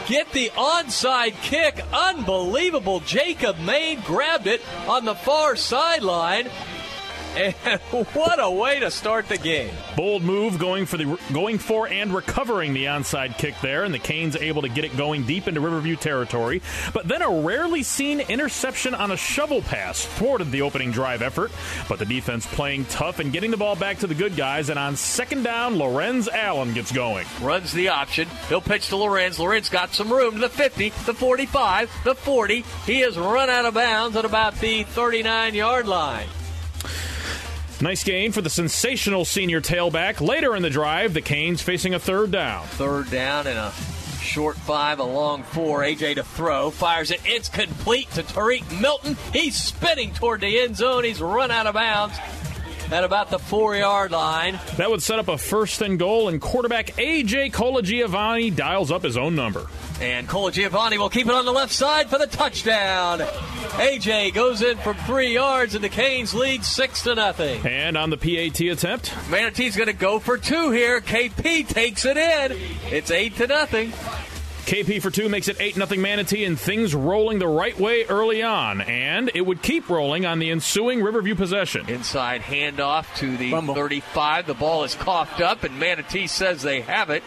S4: get the onside kick. Unbelievable. Jacob Maine grabbed it on the far sideline. And what a way to start the game.
S29: Bold move going for the going for and recovering the onside kick there, and the Canes able to get it going deep into Riverview territory. But then a rarely seen interception on a shovel pass thwarted the opening drive effort. But the defense playing tough and getting the ball back to the good guys. And on second down, Lorenz Allen gets going.
S4: Runs the option. He'll pitch to Lorenz. Lorenz got some room to the 50, the 45, the 40. He has run out of bounds at about the 39 yard line.
S29: Nice gain for the sensational senior tailback. Later in the drive, the Canes facing a third down.
S4: Third down and a short five, a long four. AJ to throw, fires it. It's complete to Tariq Milton. He's spinning toward the end zone. He's run out of bounds at about the four yard line.
S29: That would set up a first and goal, and quarterback A.J. Colagiovanni dials up his own number.
S4: And Colagiovanni will keep it on the left side for the touchdown. AJ goes in from three yards, and the Canes lead six to nothing.
S29: And on the PAT attempt,
S4: Manatee's going to go for two here. KP takes it in. It's eight to nothing.
S29: KP for two makes it 8 0 Manatee, and things rolling the right way early on. And it would keep rolling on the ensuing Riverview possession.
S4: Inside handoff to the 35. The ball is coughed up, and Manatee says they have it.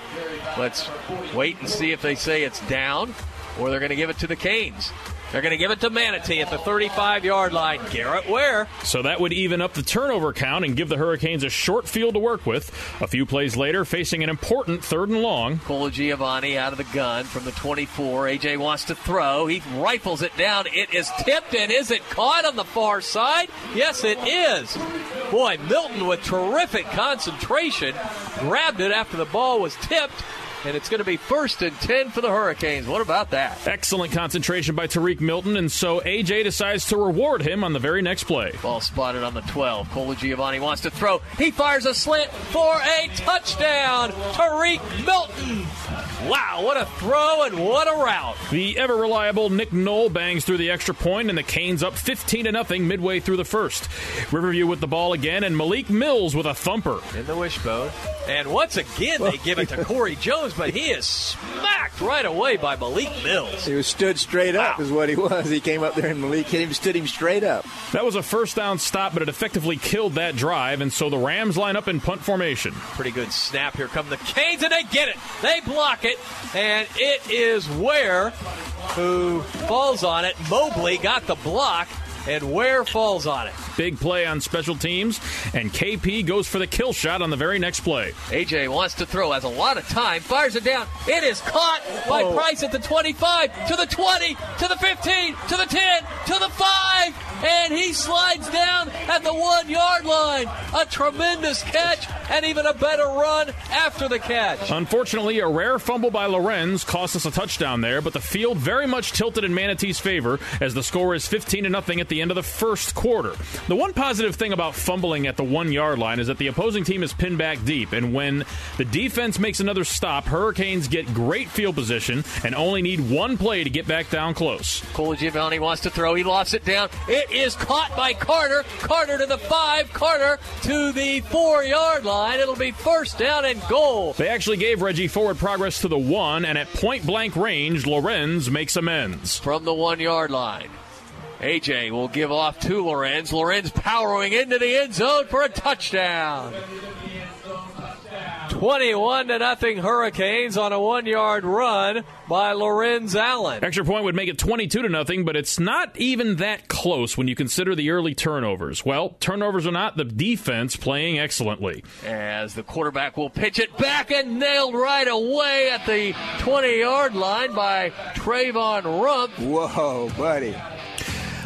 S4: Let's wait and see if they say it's down or they're going to give it to the Canes. They're going to give it to Manatee at the 35 yard line. Garrett Ware.
S29: So that would even up the turnover count and give the Hurricanes a short field to work with. A few plays later, facing an important third and long.
S4: Cole Giovanni out of the gun from the 24. AJ wants to throw. He rifles it down. It is tipped, and is it caught on the far side? Yes, it is. Boy, Milton with terrific concentration grabbed it after the ball was tipped and it's going to be first and 10 for the Hurricanes. What about that?
S29: Excellent concentration by Tariq Milton, and so AJ decides to reward him on the very next play.
S4: Ball spotted on the 12. Colagiovanni wants to throw. He fires a slant for a touchdown. Tariq Milton. Wow, what a throw and what a route.
S29: The ever reliable Nick Knoll bangs through the extra point, and the Canes up 15 to nothing midway through the first. Riverview with the ball again, and Malik Mills with a thumper.
S4: In the wishbone. And once again, they give it to Corey Jones, but he is smacked right away by Malik Mills.
S15: He was stood straight up, wow. is what he was. He came up there, and Malik hit him, stood him straight up.
S29: That was a first down stop, but it effectively killed that drive, and so the Rams line up in punt formation.
S4: Pretty good snap. Here come the Canes, and they get it. They block it, and it is Ware who falls on it. Mobley got the block and Ware falls on it.
S29: Big play on special teams, and KP goes for the kill shot on the very next play.
S4: AJ wants to throw, has a lot of time, fires it down. It is caught by oh. Price at the 25, to the 20, to the 15, to the 10, to the 5, and he slides down at the one yard line. A tremendous catch, and even a better run after the catch.
S29: Unfortunately, a rare fumble by Lorenz cost us a touchdown there, but the field very much tilted in Manatee's favor as the score is 15 to nothing at the end of the first quarter. The one positive thing about fumbling at the one yard line is that the opposing team is pinned back deep, and when the defense makes another stop, Hurricanes get great field position and only need one play to get back down close.
S4: Colagiovanni wants to throw. He lofts it down. It is caught by Carter. Carter to the five. Carter to the four yard line. It'll be first down and goal.
S29: They actually gave Reggie forward progress to the one, and at point blank range, Lorenz makes amends.
S4: From the one yard line. AJ will give off to Lorenz. Lorenz powering into the end zone for a touchdown. 21 to nothing Hurricanes on a one yard run by Lorenz Allen.
S29: Extra point would make it 22 to nothing, but it's not even that close when you consider the early turnovers. Well, turnovers or not, the defense playing excellently.
S4: As the quarterback will pitch it back and nailed right away at the 20 yard line by Trayvon Rump.
S15: Whoa, buddy.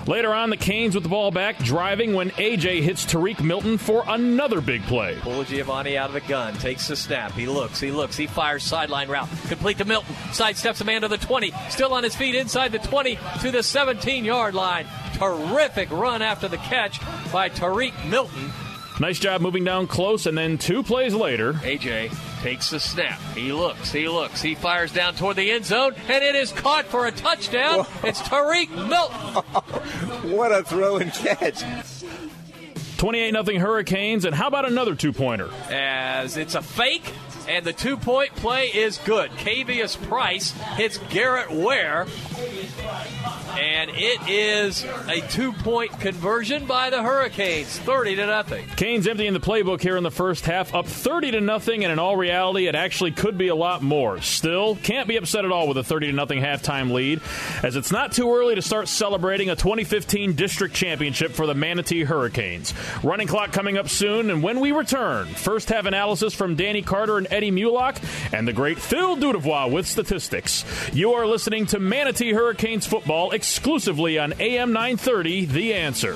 S29: Later on, the Canes with the ball back, driving when AJ hits Tariq Milton for another big play.
S4: Colagiovanni out of the gun, takes the snap. He looks, he looks, he fires sideline route. Complete to Milton. Sidesteps a man to the 20. Still on his feet inside the 20 to the 17 yard line. Terrific run after the catch by Tariq Milton.
S29: Nice job moving down close, and then two plays later.
S4: AJ takes the snap. He looks, he looks, he fires down toward the end zone, and it is caught for a touchdown. Whoa. It's Tariq Milton.
S15: what a throw and catch.
S29: 28 0 Hurricanes, and how about another two pointer?
S4: As it's a fake, and the two point play is good. Cavius Price hits Garrett Ware, and it is a two point conversion by the Hurricanes, 30 to nothing.
S29: Canes emptying the playbook here in the first half, up 30 to nothing, and in all reality, it actually could be a lot more. Still, can't be upset at all with a 30 to nothing halftime lead, as it's not too early to start celebrating a 2015 district championship for the Manatee Hurricanes. Running clock coming up soon, and when we return, first half analysis from Danny Carter and Eddie Mulock, and the great Phil Dudevois with statistics. You are listening to Manatee Hurricanes football exclusively on AM 930, The Answer.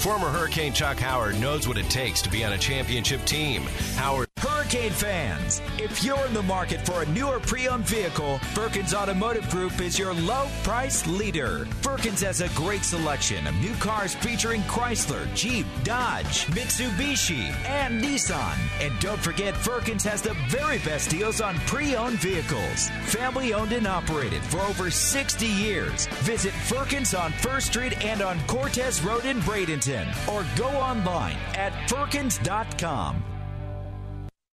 S7: Former Hurricane Chuck Howard knows what it takes to be on a championship team. Howard.
S16: Hurricane fans, if you're in the market for a newer pre-owned vehicle, Firkins Automotive Group is your low price leader. Firkins has a great selection of new cars featuring Chrysler, Jeep, Dodge, Mitsubishi, and Nissan. And don't forget, Firkins has the very best deals on pre-owned vehicles. Family owned and operated for over 60 years. Visit Firkins on First Street and on Cortez Road in Bradenton, or go online at firkins.com.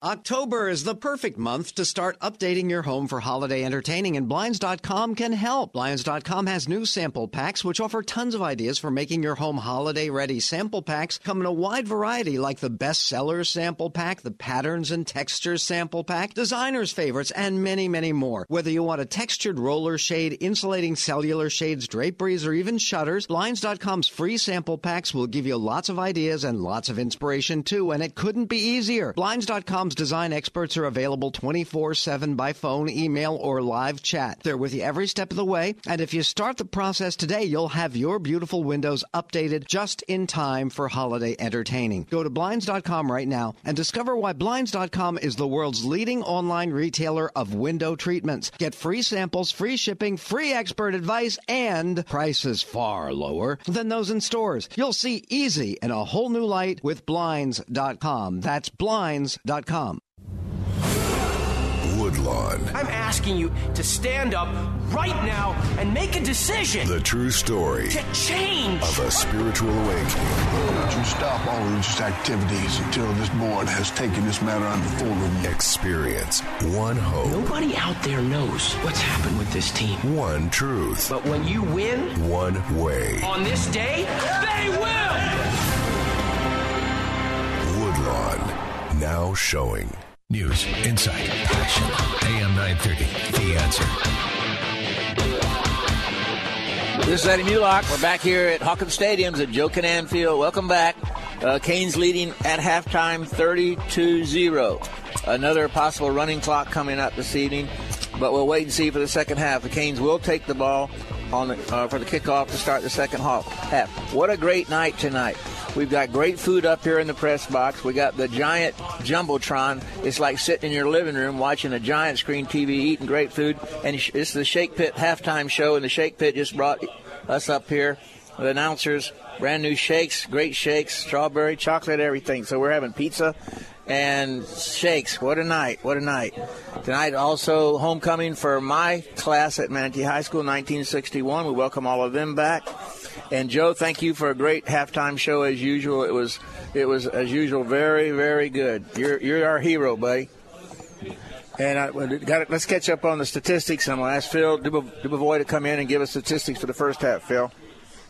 S30: October is the perfect month to start updating your home for holiday entertaining, and Blinds.com can help. Blinds.com has new sample packs which offer tons of ideas for making your home holiday ready. Sample packs come in a wide variety like the bestseller sample pack, the patterns and textures sample pack, designers' favorites, and many, many more. Whether you want a textured roller shade, insulating cellular shades, draperies, or even shutters, Blinds.com's free sample packs will give you lots of ideas and lots of inspiration too, and it couldn't be easier. Blinds.com design experts are available 24 7 by phone, email, or live chat. They're with you every step of the way, and if you start the process today, you'll have your beautiful windows updated just in time for holiday entertaining. Go to Blinds.com right now and discover why Blinds.com is the world's leading online retailer of window treatments. Get free samples, free shipping, free expert advice, and prices far lower than those in stores. You'll see easy in a whole new light with Blinds.com. That's Blinds.com.
S13: Woodlawn.
S31: I'm asking you to stand up right now and make a decision.
S13: The true story
S31: to change
S13: of a spiritual awakening.
S32: Don't you stop all religious activities until this board has taken this matter under full review.
S13: Experience one hope.
S31: Nobody out there knows what's happened with this team.
S13: One truth.
S31: But when you win,
S13: one way.
S31: On this day, they will.
S13: Woodlawn now showing.
S2: News, insight, passion. AM 930, The Answer.
S15: This is Eddie Mulock. We're back here at Hawkins Stadiums at Joe Kinnan Field. Welcome back. Uh, Canes leading at halftime 32-0. Another possible running clock coming up this evening, but we'll wait and see for the second half. The Canes will take the ball on the, uh, for the kickoff to start the second half. What a great night tonight. We've got great food up here in the press box. We got the giant jumbotron. It's like sitting in your living room watching a giant screen TV, eating great food. And it's the Shake Pit halftime show, and the Shake Pit just brought us up here. The announcers, brand new shakes, great shakes, strawberry, chocolate, everything. So we're having pizza and shakes. What a night! What a night! Tonight also homecoming for my class at Manatee High School, 1961. We welcome all of them back. And Joe, thank you for a great halftime show as usual. It was it was as usual very very good. You're you're our hero, buddy. And I, got let's catch up on the statistics. I'm going to ask Phil Dubovoy to come in and give us statistics for the first half. Phil.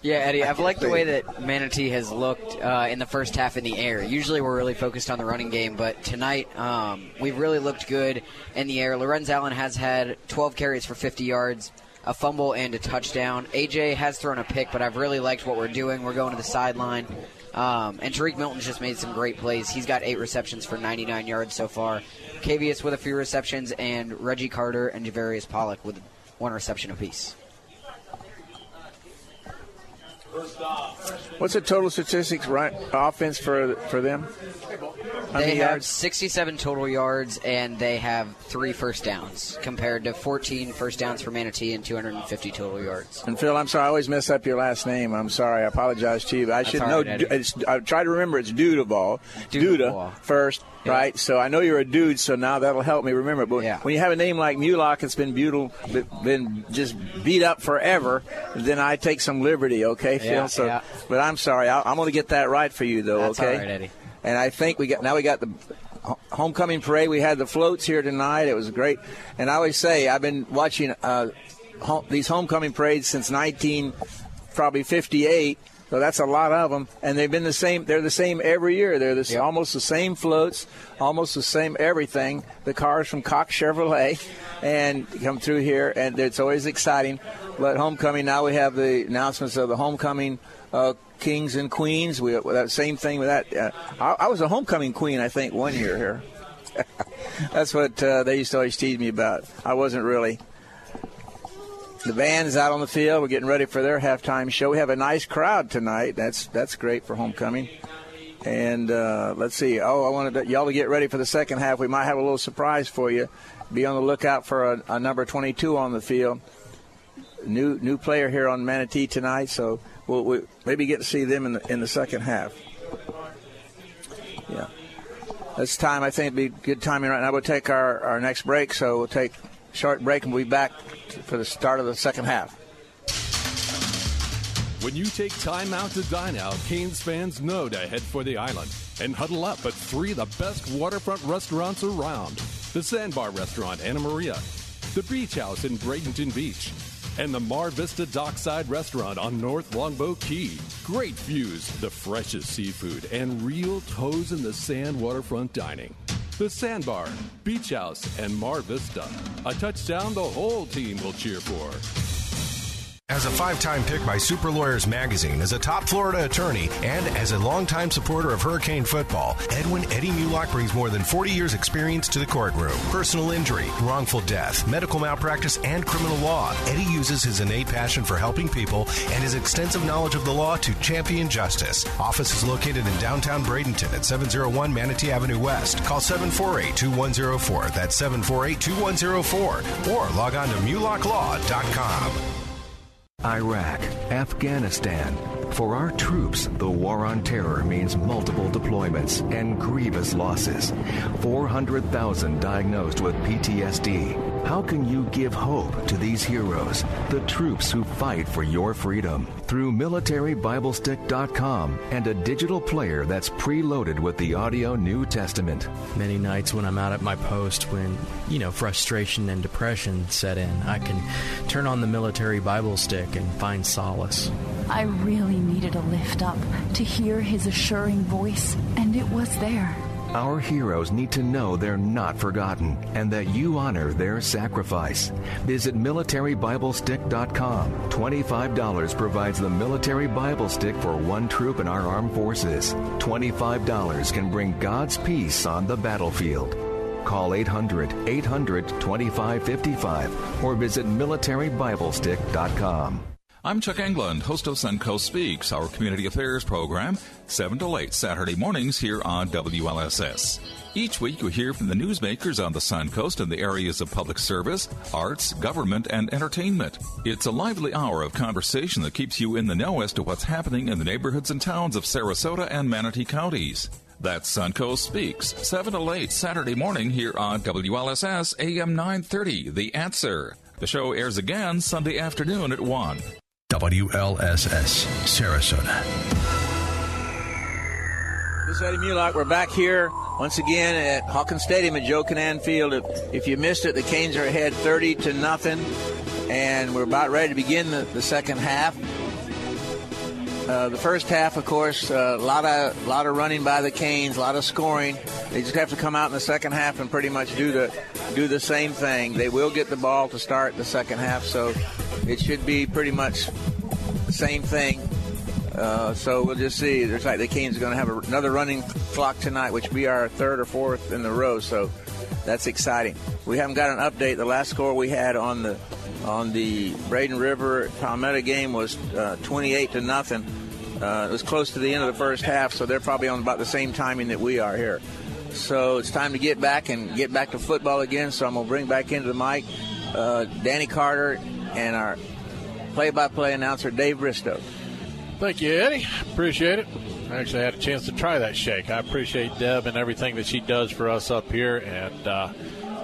S33: Yeah, Eddie, I've liked the way that Manatee has looked uh, in the first half in the air. Usually we're really focused on the running game, but tonight um, we've really looked good in the air. Lorenz Allen has had 12 carries for 50 yards, a fumble, and a touchdown. AJ has thrown a pick, but I've really liked what we're doing. We're going to the sideline. Um, and Tariq Milton's just made some great plays. He's got eight receptions for 99 yards so far. Cavius with a few receptions, and Reggie Carter and Javarius Pollock with one reception apiece.
S15: What's the total statistics right offense for for them? How
S33: They have
S15: yards?
S33: 67 total yards and they have three first downs compared to 14 first downs for Manatee and 250 total yards.
S15: And Phil, I'm sorry, I always mess up your last name. I'm sorry. I apologize to you. I
S33: That's
S15: should know.
S33: right,
S15: it's, I try to remember it's Dudaval.
S33: Dudaval.
S15: Duda first, right? So I know you're a dude. So now that'll help me remember. But when you have a name like Mulock, it's been beautiful, been just beat up forever. Then I take some liberty, okay, Phil?
S33: Yeah,
S15: so,
S33: yeah.
S15: but I'm sorry. I, I'm going to get that right for you, though.
S33: That's
S15: okay.
S33: all right, Eddie.
S15: And I think we got now we got the homecoming parade. We had the floats here tonight. It was great. And I always say I've been watching uh, home, these homecoming parades since 19 probably 58. So that's a lot of them, and they've been the same. They're the same every year. They're the, s almost the same floats, almost the same everything. The cars from Cox Chevrolet, and come through here, and it's always exciting. But homecoming now we have the announcements of the homecoming uh, kings and queens. We that same thing with that. Uh, I, I was a homecoming queen, I think, one year here. That's what uh, they used to always tease me about. I wasn't really. The band's out on the field. We're getting ready for their halftime show. We have a nice crowd tonight. That's that's great for homecoming. And uh, let's see. Oh, I wanted to, y'all to get ready for the second half. We might have a little surprise for you. Be on the lookout for a, a number 22 on the field. New new player here on Manatee tonight. So we'll, we maybe get to see them in the in the second half. Yeah. This time, I think it'd be good timing right now. We'll take our, our next break, so we'll take short break and we'll be back for the start of the second half.
S28: When you take time out to dine out, Canes fans know to head for the island and huddle up at three of the best waterfront restaurants around the Sandbar Restaurant, Anna Maria, the Beach House in Bradenton Beach, and the Mar Vista Dockside Restaurant on North Longboat Key. Great views, the freshest seafood, and real toes in the sand waterfront dining. The Sandbar, Beach House, and Mar Vista. A touchdown the whole team will cheer for.
S7: As a five time pick by Super Lawyers Magazine, as a top Florida attorney, and as a longtime supporter of Hurricane football, Edwin Eddie Mulock brings more than 40 years' experience to the courtroom. Personal injury, wrongful death, medical malpractice, and criminal law. Eddie uses his innate passion for helping people and his extensive knowledge of the law to champion justice. Office is located in downtown Bradenton at 701 Manatee Avenue West. Call 748 2104. That's 748 2104. Or log on to mulocklaw.com.
S34: Iraq, Afghanistan. For our troops, the war on terror means multiple deployments and grievous losses. 400,000 diagnosed with PTSD. How can you give hope to these heroes, the troops who fight for your freedom? Through militarybiblestick.com and a digital player that's preloaded with the audio New Testament.
S35: Many nights when I'm out at my post, when, you know, frustration and depression set in, I can turn on the military Bible stick and find solace.
S36: I really needed a lift up to hear his assuring voice, and it was there.
S34: Our heroes need to know they're not forgotten and that you honor their sacrifice. Visit militarybiblestick.com. $25 provides the military Bible stick for one troop in our armed forces. $25 can bring God's peace on the battlefield. Call 800 800 2555 or visit militarybiblestick.com.
S24: I'm Chuck England, host of Suncoast Speaks, our community affairs program, 7 to 8 Saturday mornings here on WLSS. Each week you hear from the newsmakers on the Suncoast in the areas of public service, arts, government, and entertainment. It's a lively hour of conversation that keeps you in the know as to what's happening in the neighborhoods and towns of Sarasota and Manatee counties. That's Suncoast Speaks, 7 to 8 Saturday morning here on WLSS AM 930, The Answer. The show airs again Sunday afternoon at 1.
S37: WLSS, Sarasota.
S15: This is Eddie Mulock. We're back here once again at Hawkins Stadium at Joe Kinnan Field. If, you missed it, the Canes are ahead 30 to nothing, and we're about ready to begin the, the second half. Uh, the first half, of course, a uh, lot of lot of running by the Canes, a lot of scoring. They just have to come out in the second half and pretty much do the do the same thing. They will get the ball to start the second half, so it should be pretty much the same thing. Uh, so we'll just see. There's like the Canes are going to have a, another running clock tonight, which be our third or fourth in the row. So that's exciting. We haven't got an update. The last score we had on the on the Braden River Palmetto game was uh, 28 to nothing. Uh, it was close to the end of the first half, so they're probably on about the same timing that we are here. So it's time to get back and get back to football again. So I'm going to bring back into the mic uh, Danny Carter and our play-by-play announcer Dave Bristow.
S5: Thank you, Eddie. Appreciate it. I actually had a chance to try that shake. I appreciate Deb and everything that she does for us up here, and uh,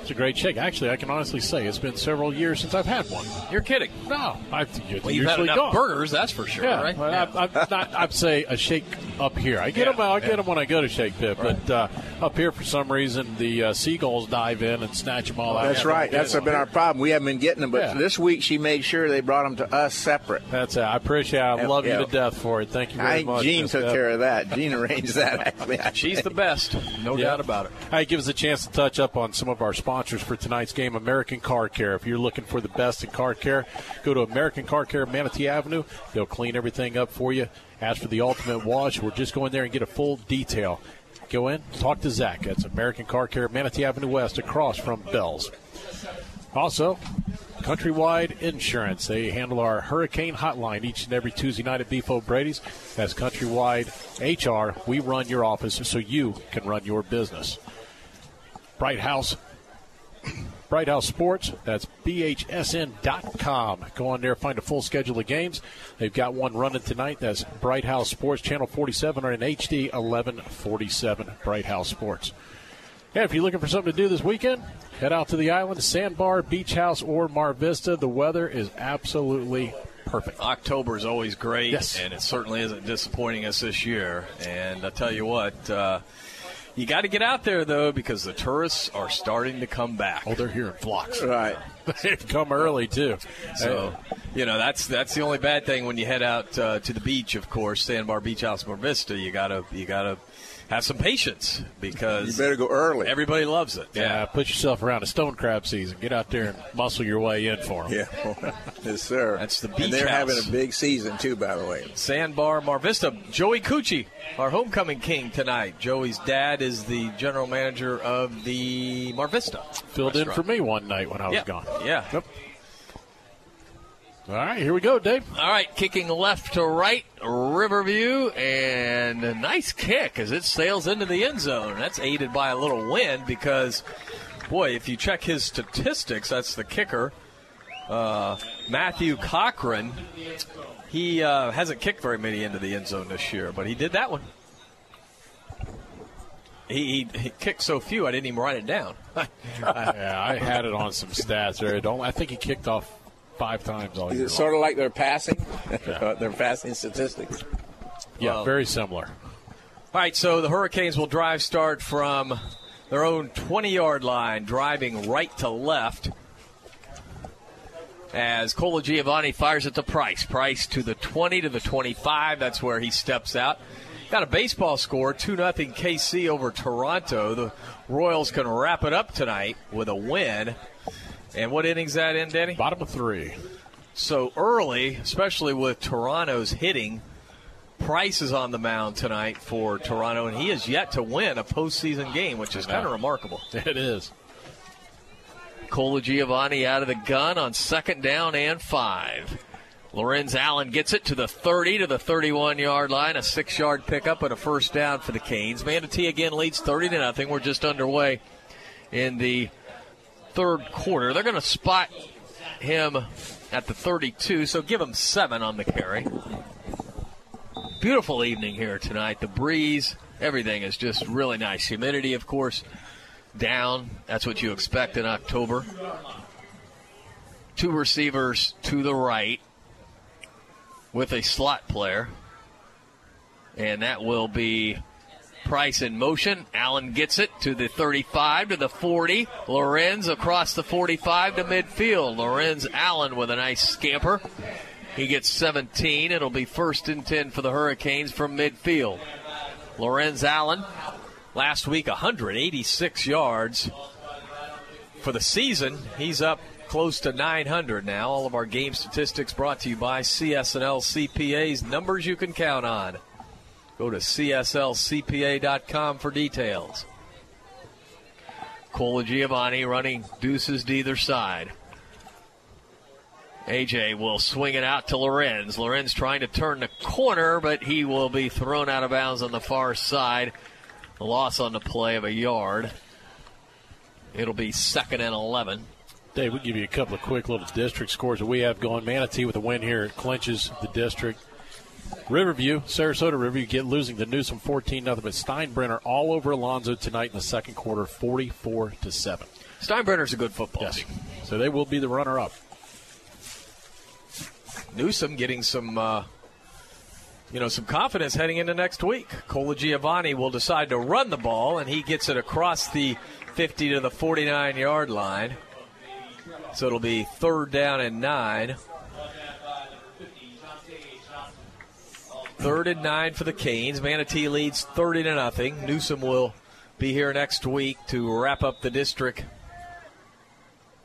S5: it's a great shake. Actually, I can honestly say it's been several years since I've had one.
S4: You're kidding?
S5: No, I've
S4: well, you've had enough
S5: gone.
S4: burgers, that's for sure,
S5: yeah,
S4: right?
S5: Well,
S4: Yeah.
S5: I, I'm not, I'd say a shake up here. I get
S4: Yeah,
S5: them. I get them when I go to Shake Pit, but uh, up here for some reason the uh, seagulls dive in and snatch them all out.
S15: That's right. That's been our problem. We haven't been getting them, but
S5: Yeah.
S15: this week she made sure they brought them to us separate.
S5: That's it. I appreciate. it. I
S15: Yeah,
S5: love
S15: yeah.
S5: you to death for it. Thank you very
S15: I,
S5: much.
S15: Gene
S5: Miss
S15: took care of that. Gene arranged that. Actually,
S4: She's the best, no
S5: Yeah.
S4: doubt about it.
S5: Hey, give us a chance to touch up on some of our sponsors for tonight's game. American Car Care. If you're looking for the best in car care, go to American Car Care, Manatee Avenue. They'll clean everything up for you. Ask for the ultimate wash, we're just going there and get a full detail. Go in, talk to Zach. That's American Car Care, Manatee Avenue West, across from Bell's. Also, Countrywide Insurance. They handle our hurricane hotline each and every Tuesday night at Beef Brady's. That's Countrywide HR. We run your office so you can run your business. Bright House. Bright House Sports. That's BHSN.com. Go on there, find a full schedule of games. They've got one running tonight. That's Bright House Sports, Channel 47 or in HD 1147. Bright House Sports. Yeah, if you're looking for something to do this weekend, head out to the island, Sandbar, Beach House, or Mar Vista. The weather is absolutely perfect.
S4: October is always great,
S5: Yes.
S4: and it certainly isn't disappointing us this year. And I tell you what, uh, you got to get out there though because the tourists are starting to come back.
S5: Oh, they're here in flocks.
S15: Right.
S5: They've come early too.
S4: So, you know, that's that's the only bad thing when you head out uh, to the beach. Of course, Sandbar Beach House, Mar Vista. You gotta you gotta have some patience because
S15: You better go early.
S4: Everybody loves it.
S5: Yeah, put yourself around a stone crab season. Get out there and muscle your way in for them.
S15: Yeah, yes, sir.
S4: That's the beach
S15: And they're
S4: house.
S15: having a big season too, by the way.
S4: Sandbar Mar Vista. Joey Cucci, our homecoming king tonight. Joey's dad is the general manager of the Mar Vista.
S5: Filled in for me one night when I was
S4: Yeah.
S5: gone.
S4: Yeah.
S5: Yep. All right, here we go, Dave.
S4: All right, kicking left to right, Riverview, and a nice kick as it sails into the end zone. That's aided by a little wind because, boy, if you check his statistics, that's the kicker, uh, Matthew Cochran. He uh, hasn't kicked very many into the end zone this year, but he did that one. He, he, he kicked so few, I didn't even write it down.
S5: yeah, I had it on some stats there. Don't. I think he kicked off five times all
S15: Is
S5: year.
S15: it sort of like their passing? Uh, their passing statistics.
S5: Yeah,
S4: Well-
S5: very similar.
S4: All right, so the Hurricanes will drive start from their own 20 yard line, driving right to left. As Colagiovanni fires at the Price. Price to the 20 to the 25. That's where he steps out. Got a baseball score 2 0 KC over Toronto. The Royals can wrap it up tonight with a win. And what innings that in, Danny?
S5: Bottom of three.
S4: So early, especially with Toronto's hitting, Price is on the mound tonight for Toronto, and he has yet to win a postseason game, which is kind of remarkable.
S5: It is.
S4: Colagiovanni out of the gun on second down and five. Lorenz Allen gets it to the 30 to the 31 yard line, a six yard pickup and a first down for the Canes. Manatee again leads 30 to nothing. We're just underway in the third quarter. They're going to spot him at the 32, so give him seven on the carry. Beautiful evening here tonight. The breeze, everything is just really nice. Humidity, of course, down. That's what you expect in October. Two receivers to the right with a slot player. And that will be Price in motion. Allen gets it to the 35 to the 40. Lorenz across the 45 to midfield. Lorenz Allen with a nice scamper. He gets 17. It'll be first and 10 for the Hurricanes from midfield. Lorenz Allen, last week 186 yards. For the season, he's up close to 900 now. All of our game statistics brought to you by CSNL CPAs, numbers you can count on. Go to CSLCPA.com for details. Colagiovanni running deuces to either side. AJ will swing it out to Lorenz. Lorenz trying to turn the corner, but he will be thrown out of bounds on the far side. A loss on the play of a yard. It'll be second and 11.
S38: Dave, we'll give you a couple of quick little district scores that we have going. Manatee with a win here clinches the district. Riverview, Sarasota Riverview get losing to Newsome 14 0 but Steinbrenner all over Alonso tonight in the second quarter 44 to 7.
S4: Steinbrenner's a good football
S38: yes.
S4: team.
S38: So they will be the runner up.
S4: Newsome getting some, uh, you know, some confidence heading into next week. Colagiovanni will decide to run the ball, and he gets it across the 50 to the 49 yard line. So it'll be third down and nine. Third and nine for the Canes. Manatee leads 30 to nothing. Newsome will be here next week to wrap up the district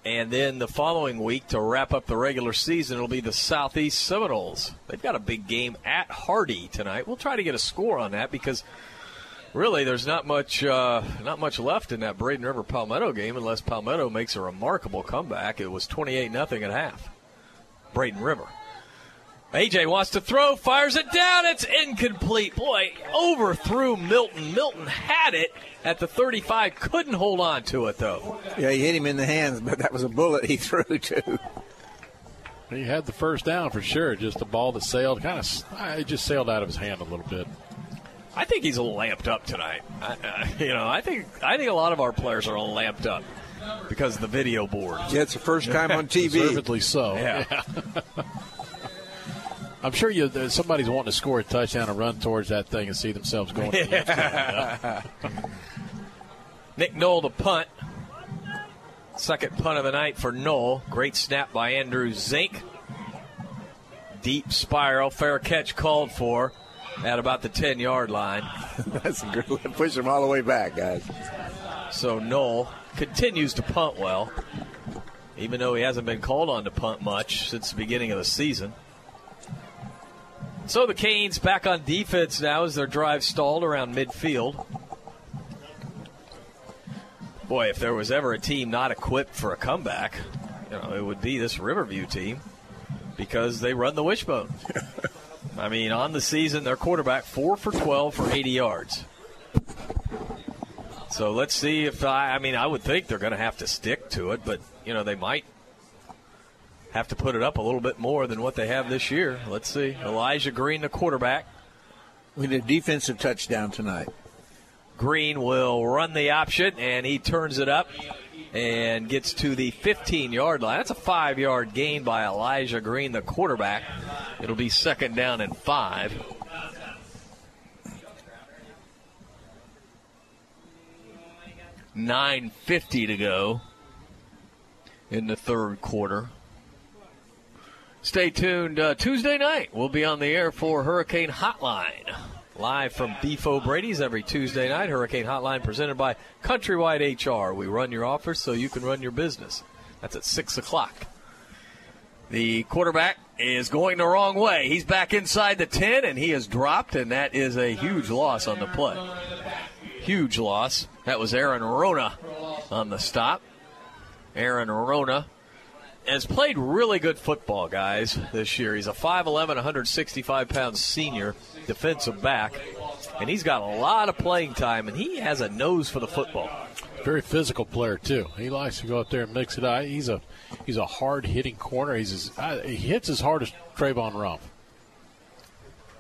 S4: and then the following week, to wrap up the regular season, it'll be the Southeast Seminoles. They've got a big game at Hardee tonight. We'll try to get a score on that because really there's not much uh, not much left in that Braden River Palmetto game unless Palmetto makes a remarkable comeback. It was 28 nothing at half. Braden River. AJ wants to throw, fires it down. It's incomplete. Boy, overthrew Milton. Milton had it at the 35, couldn't hold on to it though.
S15: Yeah, he hit him in the hands, but that was a bullet he threw too.
S38: He had the first down for sure. Just a ball that sailed, kind of, it just sailed out of his hand a little bit.
S4: I think he's a little lamped up tonight. I, uh, you know, I think I think a lot of our players are a little lamped up because of the video board.
S15: Yeah, it's the first time on TV.
S38: Deservedly so.
S4: Yeah.
S38: yeah. I'm sure you somebody's wanting to score a touchdown and run towards that thing and see themselves going.
S4: Yeah. Nick Knoll the punt. Second punt of the night for Knoll. Great snap by Andrew Zink. Deep spiral, fair catch called for at about the 10 yard line.
S15: That's a good push him all the way back, guys.
S4: So Knoll continues to punt well, even though he hasn't been called on to punt much since the beginning of the season. So the Canes back on defense now as their drive stalled around midfield. Boy, if there was ever a team not equipped for a comeback, you know, it would be this Riverview team because they run the wishbone. I mean, on the season, their quarterback four for 12 for 80 yards. So let's see if I. I mean, I would think they're going to have to stick to it, but you know, they might have to put it up a little bit more than what they have this year. Let's see. Elijah Green, the quarterback.
S15: We need a defensive touchdown tonight.
S4: Green will run the option, and he turns it up and gets to the 15 yard line. That's a five yard gain by Elijah Green, the quarterback. It'll be second down and five. Nine fifty to go in the third quarter. Stay tuned. Uh, Tuesday night, we'll be on the air for Hurricane Hotline. Live from Beef Brady's every Tuesday night. Hurricane Hotline presented by Countrywide HR. We run your office so you can run your business. That's at 6 o'clock. The quarterback is going the wrong way. He's back inside the 10, and he has dropped, and that is a huge loss on the play. Huge loss. That was Aaron Rona on the stop. Aaron Rona has played really good football, guys, this year. He's a 5'11, 165 pound senior defensive back, and he's got a lot of playing time, and he has a nose for the football.
S38: Very physical player too. He likes to go up there and mix it up. He's a he's a hard hitting corner. He's as, he hits as hard as Trayvon Rumpf.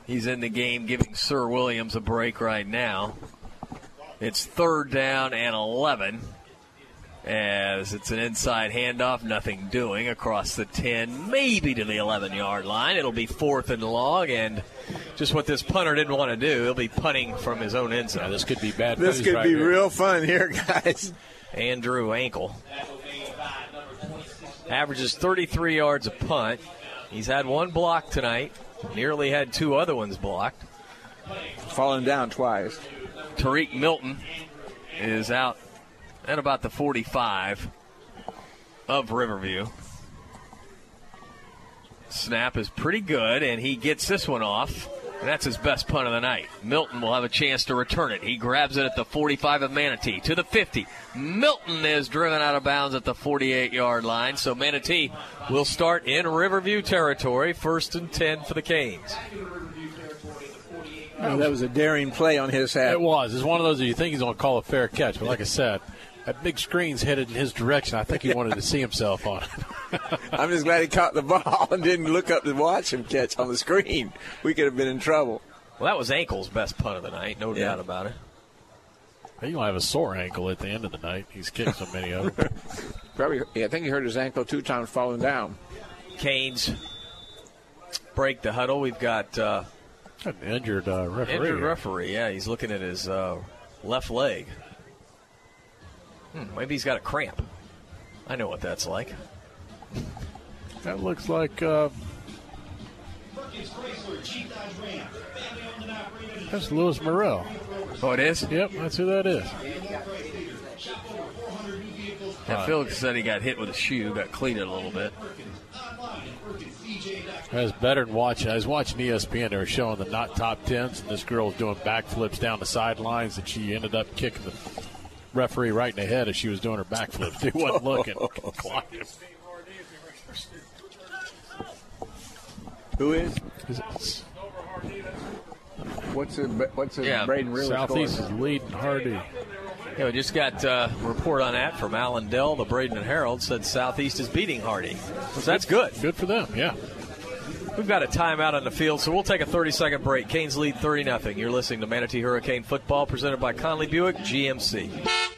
S4: He's in the game, giving Sir Williams a break right now. It's third down and 11 as it's an inside handoff, nothing doing across the 10, maybe to the 11 yard line. It'll be fourth and long, and just what this punter didn't want to do, he'll be punting from his own end zone.
S38: Yeah, this could be bad.
S15: This could
S38: right
S15: be
S38: here.
S15: real fun here, guys.
S4: Andrew Ankle averages 33 yards a punt. He's had one block tonight, nearly had two other ones blocked.
S15: Falling down twice.
S4: Tariq Milton is out at about the 45 of Riverview. Snap is pretty good, and he gets this one off And that's his best punt of the night. Milton will have a chance to return it. He grabs it at the 45 of Manatee to the 50. Milton is driven out of bounds at the 48 yard line. So Manatee will start in Riverview territory, first and 10 for the Canes.
S15: that was a daring play on his hat.
S5: It was. It's one of those that you think he's going to call a fair catch, but like I said, that big screen's headed in his direction. I think he wanted to see himself on it.
S15: I'm just glad he caught the ball and didn't look up to watch him catch on the screen. We could have been in trouble.
S4: Well, that was Ankle's best punt of the night, no
S15: Yeah.
S4: doubt about it.
S5: He's going to have a sore ankle at the end of the night. He's kicked so many of them.
S15: Probably, yeah, I think he hurt his ankle two times falling down.
S4: Canes break the huddle. We've got uh,
S5: An injured uh, referee.
S4: injured referee. Yeah, he's looking at his uh, left leg. Hmm, maybe he's got a cramp. I know what that's like.
S5: That looks like. Uh, that's Lewis Morrell.
S4: Oh, it is?
S5: Yep, that's who that is.
S4: Yeah, Phil said he got hit with a shoe, got cleated a little bit.
S5: That's better than watching. I was watching ESPN. They were showing the not top tens, and this girl was doing backflips down the sidelines, and she ended up kicking the referee right in the head as she was doing her backflips. He wasn't looking. Clocked.
S15: Who is?
S5: Is it-
S15: What's the what's the
S4: Yeah,
S15: Braden River
S5: Southeast
S15: score?
S5: is leading Hardee.
S4: Yeah, we just got uh, a report on that from Alan Dell. The Bradenton Herald said Southeast is beating Hardee. So that's good.
S5: Good for them, yeah.
S4: We've got a timeout on the field, so we'll take a 30 second break. Canes lead 30 0. You're listening to Manatee Hurricane Football presented by Conley Buick GMC.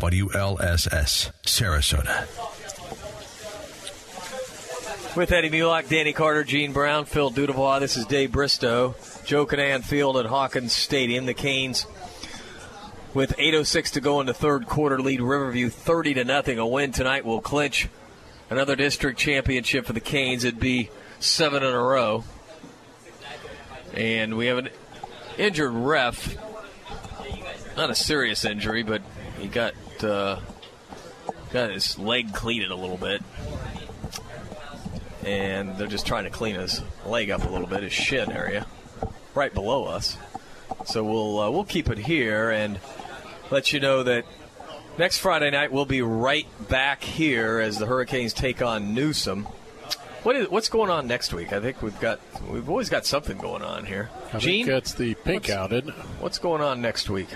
S24: WLSS, Sarasota.
S4: With Eddie Mulock, Danny Carter, Gene Brown, Phil Dudebois. This is Dave Bristow. Joe Kinnan Field at Hawkins Stadium. The Canes, with 8.06 to go in the third quarter, lead Riverview 30 to nothing. A win tonight will clinch another district championship for the Canes. It'd be seven in a row. And we have an injured ref. Not a serious injury, but he got uh, got his leg cleated a little bit, and they're just trying to clean his leg up a little bit, his shin area, right below us. So we'll uh, we'll keep it here and let you know that next Friday night we'll be right back here as the Hurricanes take on Newsome. What is what's going on next week? I think we've got we've always got something going on here.
S5: I
S4: Gene,
S5: think that's the pink
S4: what's-
S5: out.
S4: What's going on next week?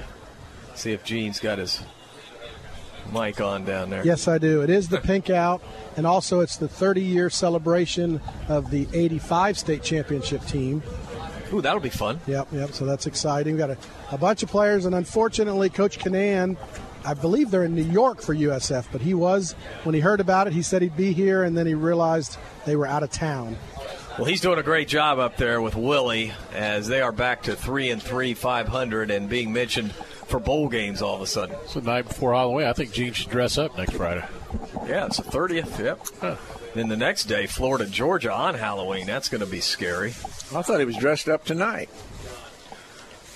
S4: See if Gene's got his mic on down there.
S12: Yes, I do. It is the pink out, and also it's the 30 year celebration of the 85 state championship team.
S4: Ooh, that'll be fun.
S12: Yep, yep. So that's exciting. We've got a, a bunch of players, and unfortunately, Coach Kinnan, I believe they're in New York for USF, but he was, when he heard about it, he said he'd be here, and then he realized they were out of town.
S4: Well, he's doing a great job up there with Willie as they are back to three and three, five hundred, and being mentioned for bowl games all of a sudden.
S5: It's the night before Halloween. I think Gene should dress up next Friday.
S4: Yeah, it's the thirtieth. Yep. Then the next day, Florida, Georgia on Halloween. That's going to be scary.
S15: I thought he was dressed up tonight.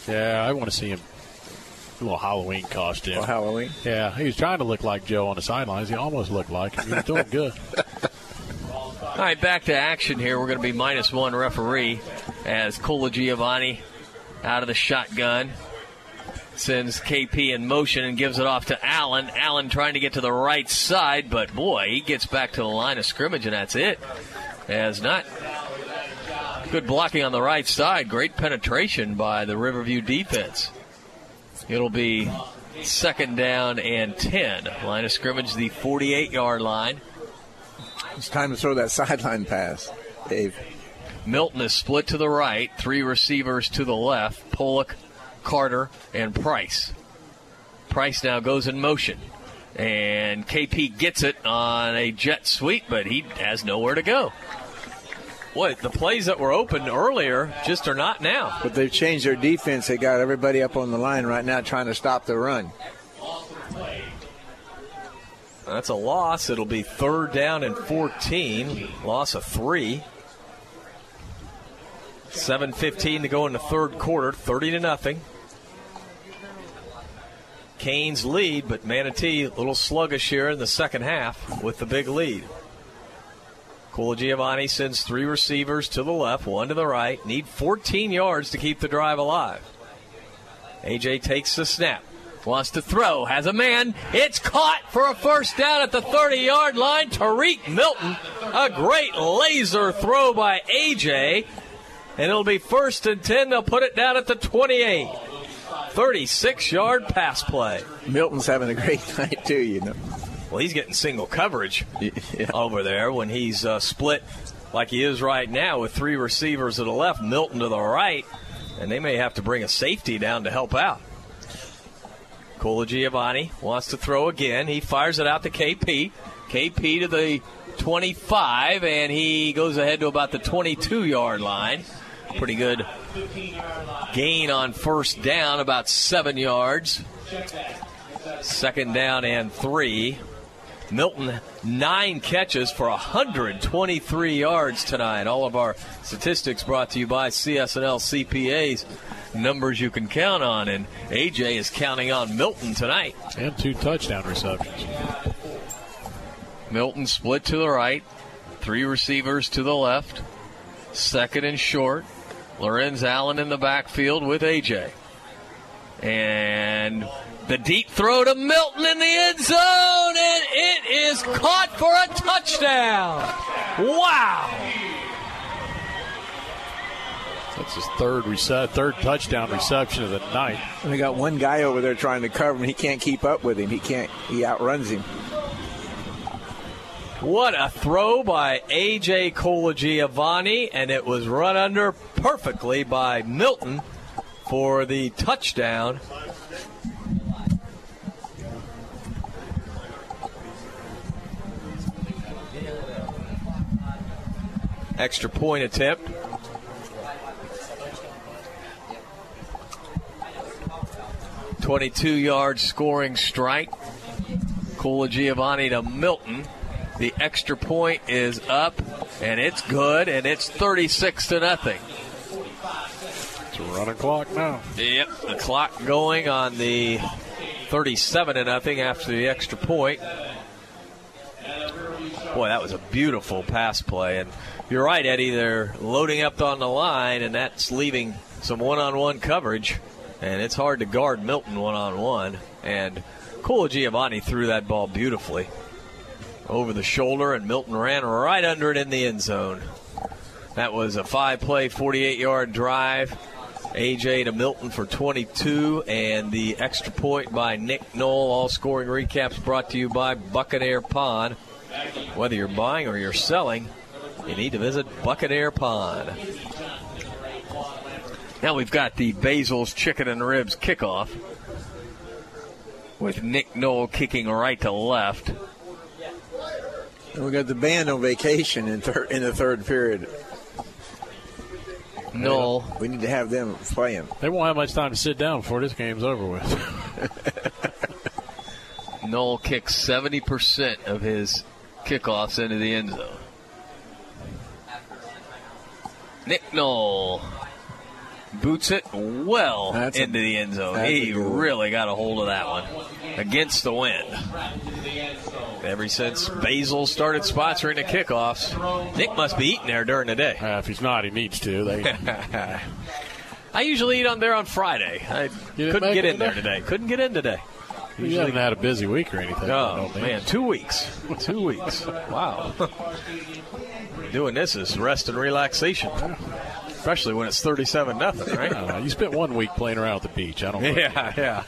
S5: Yeah, I want to see him. A little Halloween costume.
S15: Oh, Halloween?
S5: Yeah, he was trying to look like Joe on the sidelines. He almost looked like him. He was doing good.
S4: All right, back to action here. We're going to be minus one referee as Colagiovanni out of the shotgun sends KP in motion and gives it off to Allen. Allen trying to get to the right side, but boy, he gets back to the line of scrimmage and that's it. As not good blocking on the right side, great penetration by the Riverview defense. It'll be second down and 10. Line of scrimmage, the 48 yard line.
S15: It's time to throw that sideline pass, Dave.
S4: Milton is split to the right, three receivers to the left Pollock, Carter, and Price. Price now goes in motion. And KP gets it on a jet sweep, but he has nowhere to go. what the plays that were open earlier just are not now.
S15: But they've changed their defense. They got everybody up on the line right now trying to stop the run.
S4: That's a loss. It'll be third down and 14. Loss of three. 7.15 to go in the third quarter, 30 to nothing. Canes lead, but Manatee a little sluggish here in the second half with the big lead. Giovanni sends three receivers to the left, one to the right. Need 14 yards to keep the drive alive. AJ takes the snap. Wants to throw. Has a man. It's caught for a first down at the 30 yard line. Tariq Milton. A great laser throw by AJ. And it'll be first and 10. They'll put it down at the 28. 36 yard pass play.
S15: Milton's having a great night, too, you know.
S4: Well, he's getting single coverage yeah. over there when he's uh, split like he is right now with three receivers to the left, Milton to the right, and they may have to bring a safety down to help out. Colagiovanni wants to throw again. He fires it out to KP. KP to the 25, and he goes ahead to about the 22 yard line. Pretty good gain on first down, about seven yards. Second down and three. Milton, nine catches for 123 yards tonight. All of our statistics brought to you by CSNL CPAs. Numbers you can count on, and AJ is counting on Milton tonight.
S38: And two touchdown receptions.
S4: Milton split to the right, three receivers to the left, second and short. Lorenz Allen in the backfield with AJ. And the deep throw to Milton in the end zone, and it is caught for a touchdown. Wow.
S38: That's his third rece- third touchdown reception of the night.
S15: And we got one guy over there trying to cover him. He can't keep up with him. He can't. He outruns him.
S4: What a throw by A.J. Colagiovanni, and it was run under perfectly by Milton for the touchdown. Extra point attempt. Twenty-two yard scoring strike. Giovanni to Milton. The extra point is up, and it's good, and it's 36 to nothing.
S38: It's a running clock now.
S4: Yep, the clock going on the 37 to nothing after the extra point. Boy, that was a beautiful pass play, and you're right, Eddie. They're loading up on the line, and that's leaving some one-on-one coverage, and it's hard to guard Milton one-on-one. And Giovanni threw that ball beautifully over the shoulder, and Milton ran right under it in the end zone. That was a five play, 48 yard drive. AJ to Milton for 22, and the extra point by Nick Knoll. All scoring recaps brought to you by Buccaneer Pawn. Whether you're buying or you're selling, you need to visit Buccaneer Pawn. Now we've got the Basil's Chicken and Ribs kickoff with Nick Knoll kicking right to left.
S15: And we got the band on vacation in, thir- in the third period.
S4: No.
S15: We need to have them playing.
S38: They won't have much time to sit down before this game's over with.
S4: Knoll kicks 70% of his kickoffs into the end zone. Nick Knoll boots it well
S15: That's
S4: into
S15: a-
S4: the end zone. He really got a hold of that one against the wind. Ever since Basil started sponsoring the kickoffs, Nick must be eating there during the day.
S38: Uh, if he's not, he needs to. They,
S4: I usually eat on there on Friday. I couldn't get in there
S38: today?
S4: today. Couldn't get in today.
S38: he hasn't had a busy week or anything.
S4: Oh
S38: don't
S4: man, two weeks. Two weeks. Wow. Doing this is rest and relaxation, especially when it's thirty-seven nothing, right?
S38: Uh, you spent one week playing around at the beach. I don't.
S4: Yeah, yeah.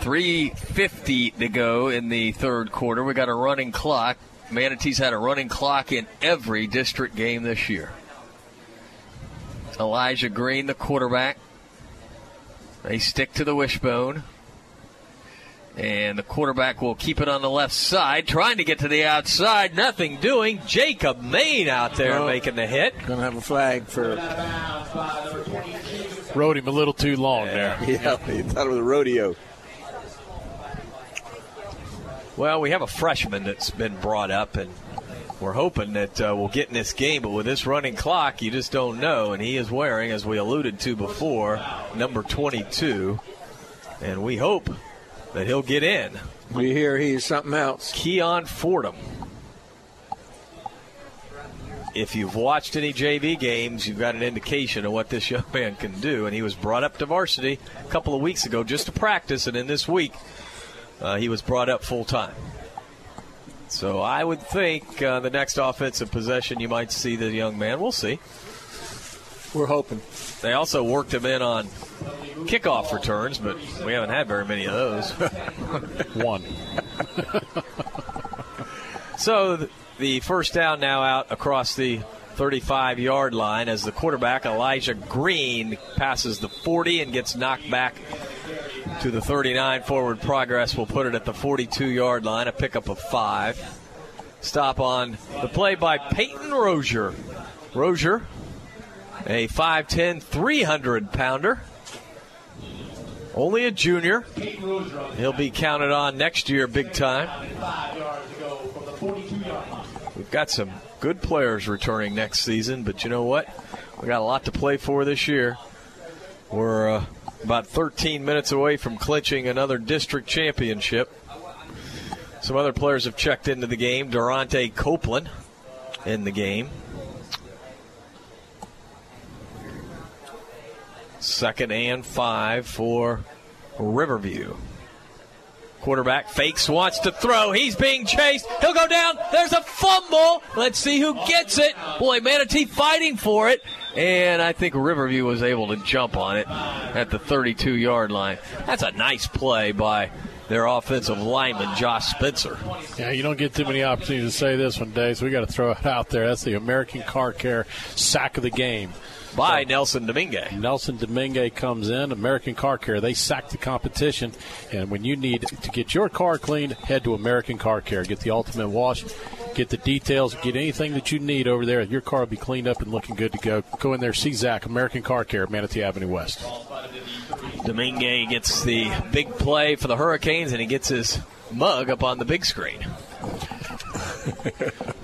S4: 350 to go in the third quarter. We got a running clock. Manatees had a running clock in every district game this year. Elijah Green, the quarterback. They stick to the wishbone. And the quarterback will keep it on the left side, trying to get to the outside. Nothing doing. Jacob Maine out there
S15: Well,
S4: making the hit.
S15: Going to have a flag for.
S5: Rode him a little too long there.
S15: Yeah, he thought it was a rodeo.
S4: Well, we have a freshman that's been brought up, and we're hoping that uh, we'll get in this game. But with this running clock, you just don't know. And he is wearing, as we alluded to before, number 22. And we hope that he'll get in.
S15: We hear he's something else.
S4: Keon Fordham. If you've watched any JV games, you've got an indication of what this young man can do. And he was brought up to varsity a couple of weeks ago just to practice, and in this week, uh, he was brought up full time. So I would think uh, the next offensive possession you might see the young man. We'll see.
S15: We're hoping.
S4: They also worked him in on kickoff returns, but we haven't had very many of those.
S5: One.
S4: so the first down now out across the 35 yard line as the quarterback, Elijah Green, passes the 40 and gets knocked back to the 39. Forward progress will put it at the 42 yard line, a pickup of five. Stop on the play by Peyton Rozier. Rozier, a 5'10, 300 pounder. Only a junior. He'll be counted on next year big time. We've got some good players returning next season, but you know what? We got a lot to play for this year. We're uh, about 13 minutes away from clinching another district championship. Some other players have checked into the game. Durante Copeland in the game. Second and five for Riverview. Quarterback fakes, wants to throw. He's being chased. He'll go down. There's a fumble. Let's see who gets it. Boy, Manatee fighting for it. And I think Riverview was able to jump on it at the 32 yard line. That's a nice play by their offensive lineman, Josh Spencer.
S5: Yeah, you don't get too many opportunities to say this one, Dave, so we got to throw it out there. That's the American Car Care sack of the game.
S4: By Nelson Domingue.
S5: Nelson Domingue comes in. American Car Care, they sack the competition. And when you need to get your car cleaned, head to American Car Care. Get the ultimate wash, get the details, get anything that you need over there. Your car will be cleaned up and looking good to go. Go in there, see Zach, American Car Care, Manatee Avenue West.
S4: Domingue gets the big play for the Hurricanes, and he gets his mug up on the big screen.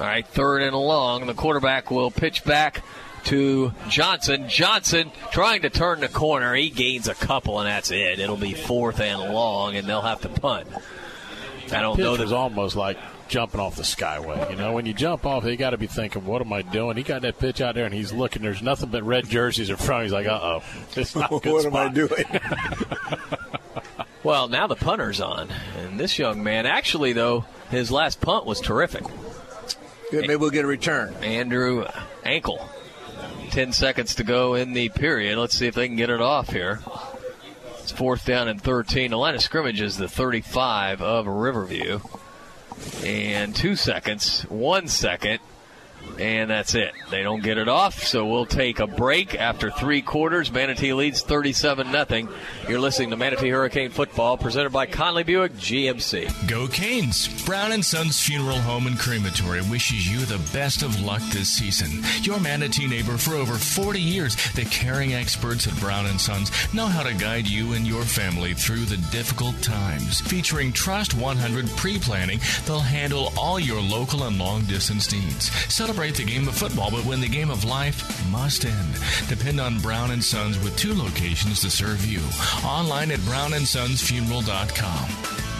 S4: All right, third and long. The quarterback will pitch back to Johnson. Johnson trying to turn the corner. He gains a couple, and that's it. It'll be fourth and long, and they'll have to punt. I don't know that
S5: was almost like jumping off the skyway. You know, when you jump off, you got to be thinking, "What am I doing?" He got that pitch out there, and he's looking. There's nothing but red jerseys in front. He's like, "Uh oh, it's not a good
S15: What am I doing?
S4: Well, now the punter's on, and this young man, actually, though, his last punt was terrific.
S15: Good. Maybe we'll get a return.
S4: Andrew Ankle. 10 seconds to go in the period. Let's see if they can get it off here. It's fourth down and 13. The line of scrimmage is the 35 of Riverview. And two seconds, one second, and that's it. They don't get it off, so we'll take a break after three quarters. Manatee leads 37 0. You're listening to Manatee Hurricane Football, presented by Conley Buick GMC.
S24: Go Canes! Brown and Sons Funeral Home and Crematory wishes you the best of luck this season. Your Manatee neighbor for over 40 years, the caring experts at Brown and Sons know how to guide you and your family through the difficult times. Featuring Trust 100 pre-planning, they'll handle all your local and long-distance needs. Celebrate the game of football, but when the game of life must end. Depend on Brown and Sons with two locations to serve you. Online at brownandsonsfuneral.com.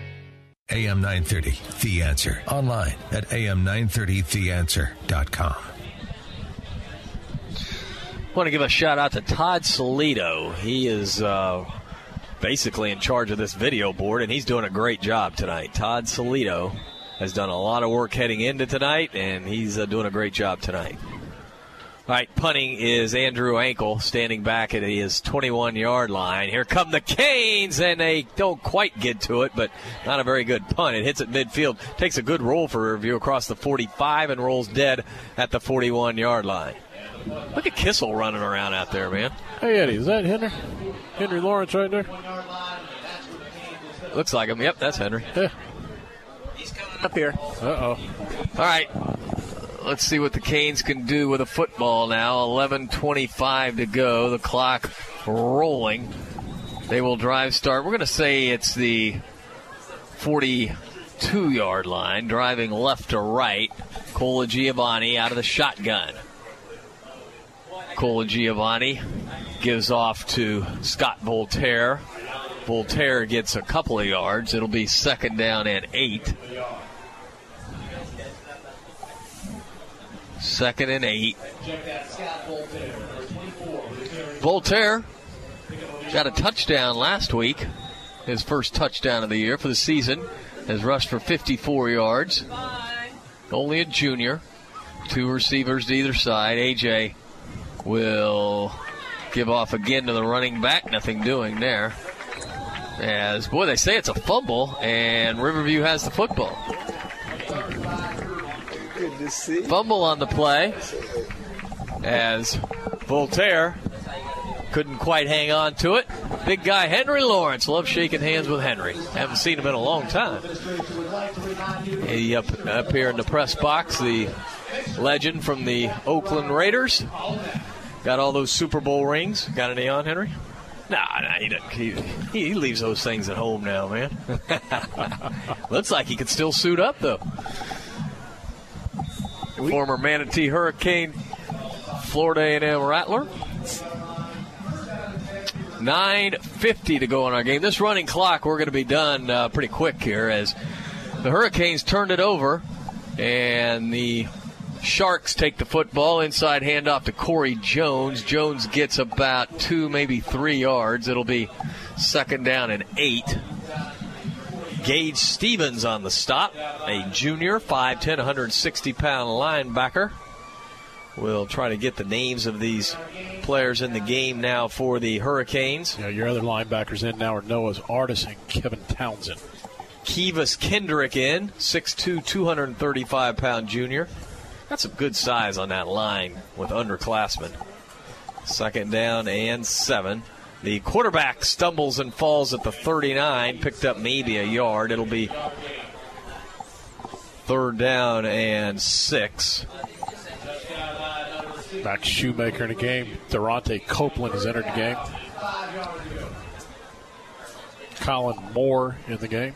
S39: AM 930, The Answer. Online at am930theanswer.com.
S4: want to give a shout out to Todd Salito. He is uh, basically in charge of this video board, and he's doing a great job tonight. Todd Salito has done a lot of work heading into tonight, and he's uh, doing a great job tonight. All right, punting is Andrew Ankle standing back at his 21 yard line. Here come the Canes, and they don't quite get to it, but not a very good punt. It hits at midfield, takes a good roll for a review across the 45, and rolls dead at the 41 yard line. Look at Kissel running around out there, man.
S38: Hey, Eddie, is that Henry? Henry Lawrence right there?
S4: Looks like him. Yep, that's Henry.
S38: Yeah.
S15: Up here.
S38: Uh oh.
S4: All right. Let's see what the Canes can do with a football now. 11:25 to go. The clock rolling. They will drive start. We're going to say it's the 42 yard line, driving left to right. Colagiovanni out of the shotgun. Colagiovanni gives off to Scott Voltaire. Voltaire gets a couple of yards. It'll be second down and eight. Second and eight. Voltaire got a touchdown last week. His first touchdown of the year for the season. Has rushed for 54 yards. Only a junior. Two receivers to either side. AJ will give off again to the running back. Nothing doing there. As, boy, they say it's a fumble, and Riverview has the football.
S15: Good to see.
S4: Fumble on the play as Voltaire couldn't quite hang on to it. Big guy Henry Lawrence. Love shaking hands with Henry. Haven't seen him in a long time. He up, up here in the press box, the legend from the Oakland Raiders. Got all those Super Bowl rings. Got any on, Henry? Nah, nah, he, he, he leaves those things at home now, man. Looks like he could still suit up, though. Former Manatee Hurricane, Florida A&M Rattler. 9.50 to go in our game. This running clock, we're going to be done uh, pretty quick here as the Hurricanes turned it over and the Sharks take the football. Inside handoff to Corey Jones. Jones gets about two, maybe three yards. It'll be second down and eight. Gage Stevens on the stop, a junior, 5'10, 160 pound linebacker. We'll try to get the names of these players in the game now for the Hurricanes.
S38: Yeah, your other linebackers in now are Noah's Artis and Kevin Townsend.
S4: Kivas Kendrick in, 6'2, 235 pound junior. Got some good size on that line with underclassmen. Second down and seven. The quarterback stumbles and falls at the 39, picked up maybe a yard. It'll be third down and six.
S38: Max Shoemaker in the game. Durante Copeland has entered the game. Colin Moore in the game.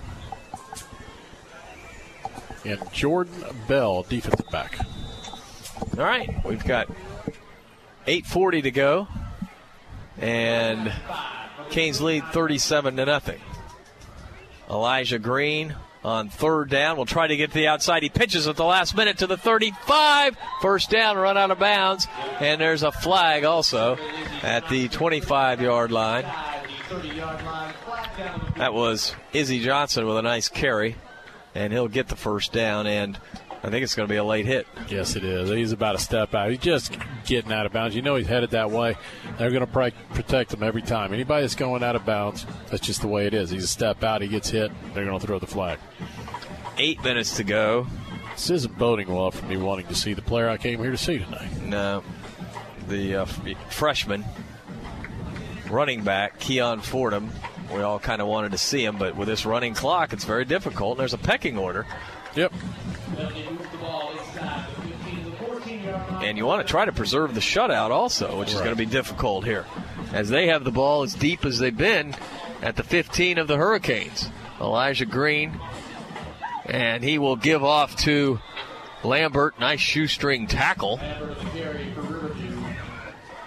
S38: And Jordan Bell, defensive back.
S4: All right, we've got 8:40 to go, and Canes lead 37 to nothing. Elijah Green on third down will try to get to the outside. He pitches at the last minute to the 35. First down, run out of bounds, and there's a flag also at the 25 yard line. That was Izzy Johnson with a nice carry, and he'll get the first down. And I think it's going to be a late hit.
S38: Yes, it is. He's about a step out. He's just getting out of bounds. You know he's headed that way. They're going to protect him every time. Anybody that's going out of bounds, that's just the way it is. He's a step out. He gets hit. They're going to throw the flag.
S4: Eight minutes to go.
S38: This isn't boding well for me wanting to see the player I came here to see tonight.
S4: No. The uh, freshman running back, Keon Fordham. We all kind of wanted to see him, but with this running clock, it's very difficult. And there's a pecking order.
S38: Yep.
S4: And you want to try to preserve the shutout also, which is going to be difficult here. As they have the ball as deep as they've been at the 15 of the Hurricanes. Elijah Green. And he will give off to Lambert. Nice shoestring tackle.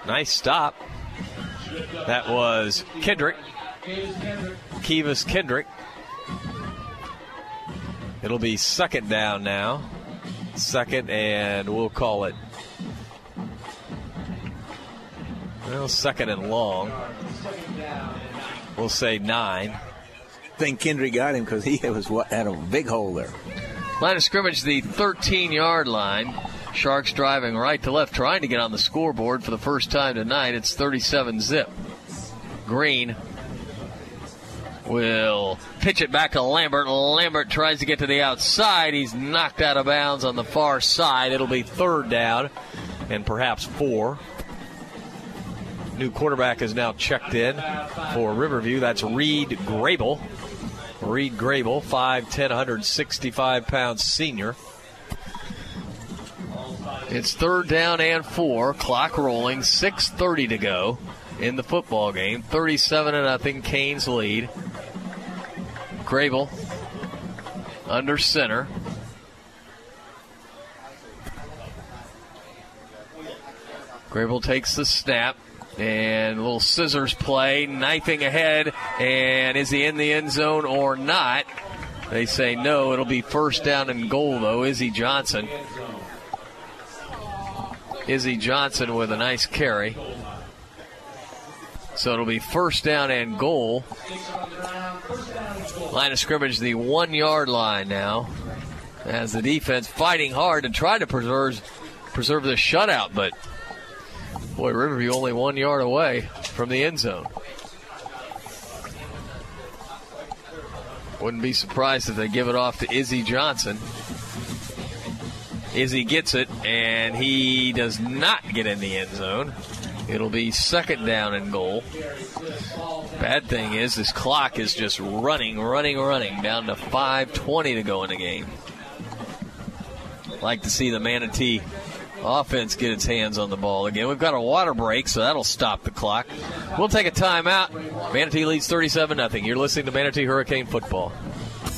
S4: Nice stop. That was Kendrick. Kivas Kendrick. It'll be second down now. Second, and we'll call it. Well, second and long. we'll say nine.
S15: I think Kendry got him because he was what had a big hole there.
S4: Line of scrimmage, the 13 yard line. Sharks driving right to left, trying to get on the scoreboard for the first time tonight. It's 37 zip. Green will pitch it back to Lambert. Lambert tries to get to the outside. He's knocked out of bounds on the far side. It'll be third down and perhaps four. New quarterback is now checked in for Riverview. That's Reed Grable. Reed Grable, 5'10, 165 pounds senior. It's third down and four. Clock rolling. 6.30 to go in the football game. 37 and nothing. Canes lead. Grable under center. Grable takes the snap and a little scissors play, knifing ahead. And is he in the end zone or not? They say no. It'll be first down and goal, though. Izzy Johnson. Izzy Johnson with a nice carry. So it'll be first down and goal. Line of scrimmage, the one yard line now. As the defense fighting hard to try to preserve preserve the shutout, but boy, Riverview only one yard away from the end zone. Wouldn't be surprised if they give it off to Izzy Johnson. Izzy gets it, and he does not get in the end zone. It'll be second down and goal. Bad thing is, this clock is just running, running, running down to 5:20 to go in the game. Like to see the Manatee offense get its hands on the ball again. We've got a water break, so that'll stop the clock. We'll take a timeout. Manatee leads 37 0. You're listening to Manatee Hurricane Football.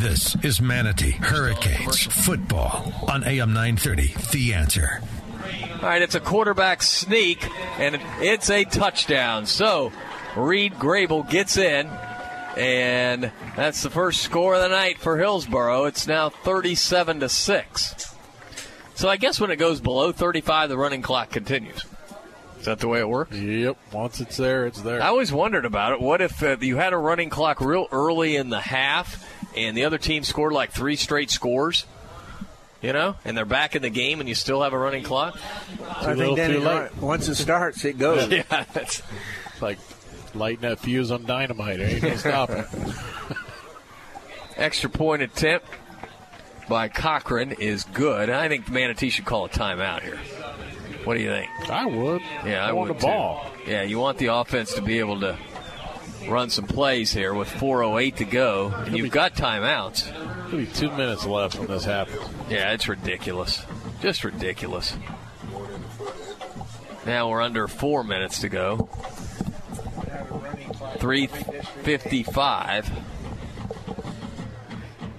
S24: This is Manatee Hurricanes football on AM 930. The answer.
S4: All right, it's a quarterback sneak, and it's a touchdown. So Reed Grable gets in, and that's the first score of the night for Hillsboro. It's now 37 to six. So I guess when it goes below 35, the running clock continues. Is that the way it works?
S5: Yep. Once it's there, it's there.
S4: I always wondered about it. What if uh, you had a running clock real early in the half, and the other team scored like three straight scores? You know, and they're back in the game, and you still have a running clock.
S15: I think then right, once it starts, it goes.
S4: yeah, that's
S5: like lighting that fuse on dynamite. Eh? There ain't no stopping.
S4: Extra point attempt by Cochran is good. I think Manatee should call a timeout here. What do you think?
S5: I would.
S4: Yeah, I,
S5: I
S4: would
S5: want the
S4: too.
S5: ball.
S4: Yeah, you want the offense to be able to run some plays here with 4:08 to go, and you've got timeouts.
S5: There'll two minutes left when this happens.
S4: Yeah, it's ridiculous. Just ridiculous. Now we're under four minutes to go. 355.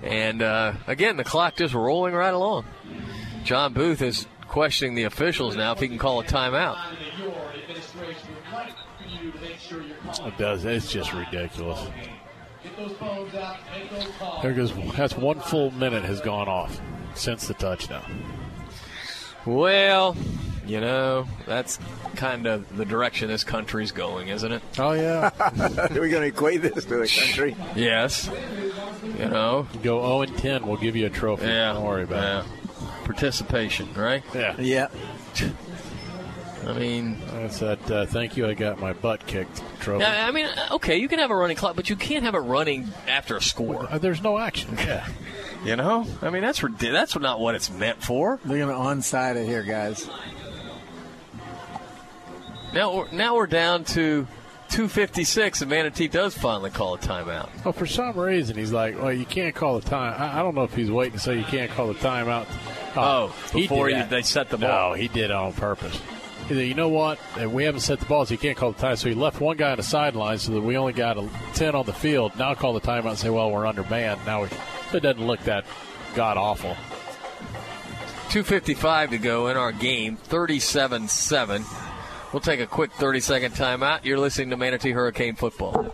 S4: And uh, again, the clock just rolling right along. John Booth is questioning the officials now if he can call a timeout.
S5: It does. It's just ridiculous. There goes. That's one full minute has gone off since the touchdown.
S4: Well, you know, that's kind of the direction this country's going, isn't it?
S5: Oh, yeah.
S15: Are we going to equate this to the country?
S4: Yes. You know,
S5: Go 0 and 10. We'll give you a trophy.
S4: yeah.
S5: Don't worry about
S4: yeah.
S5: it.
S4: Participation, right?
S5: Yeah.
S15: Yeah.
S4: I mean,
S5: That's that. Uh, thank you. I got my butt kicked
S38: trophy.
S4: Yeah, I mean, uh, okay, you can have a running clock, but you can't have it running after a score.
S38: Uh, there's no action. Yeah.
S4: You know, I mean, that's rid- that's not what it's meant for.
S15: They're going to onside it here, guys.
S4: Now, we're, now we're down to 256, and Manatee does finally call a timeout.
S38: Well, for some reason, he's like, well, you can't call the time. I, I don't know if he's waiting to say you can't call the timeout.
S4: Oh,
S38: he
S4: before
S38: did
S4: you- they set the ball.
S38: No, he did it on purpose. You know what? We haven't set the ball, so can't call the time. So he left one guy on the sideline so that we only got a 10 on the field. Now call the timeout and say, well, we're under man. Now we, it doesn't look that god awful.
S4: 255 to go in our game, 37 7. We'll take a quick 30 second timeout. You're listening to Manatee Hurricane Football.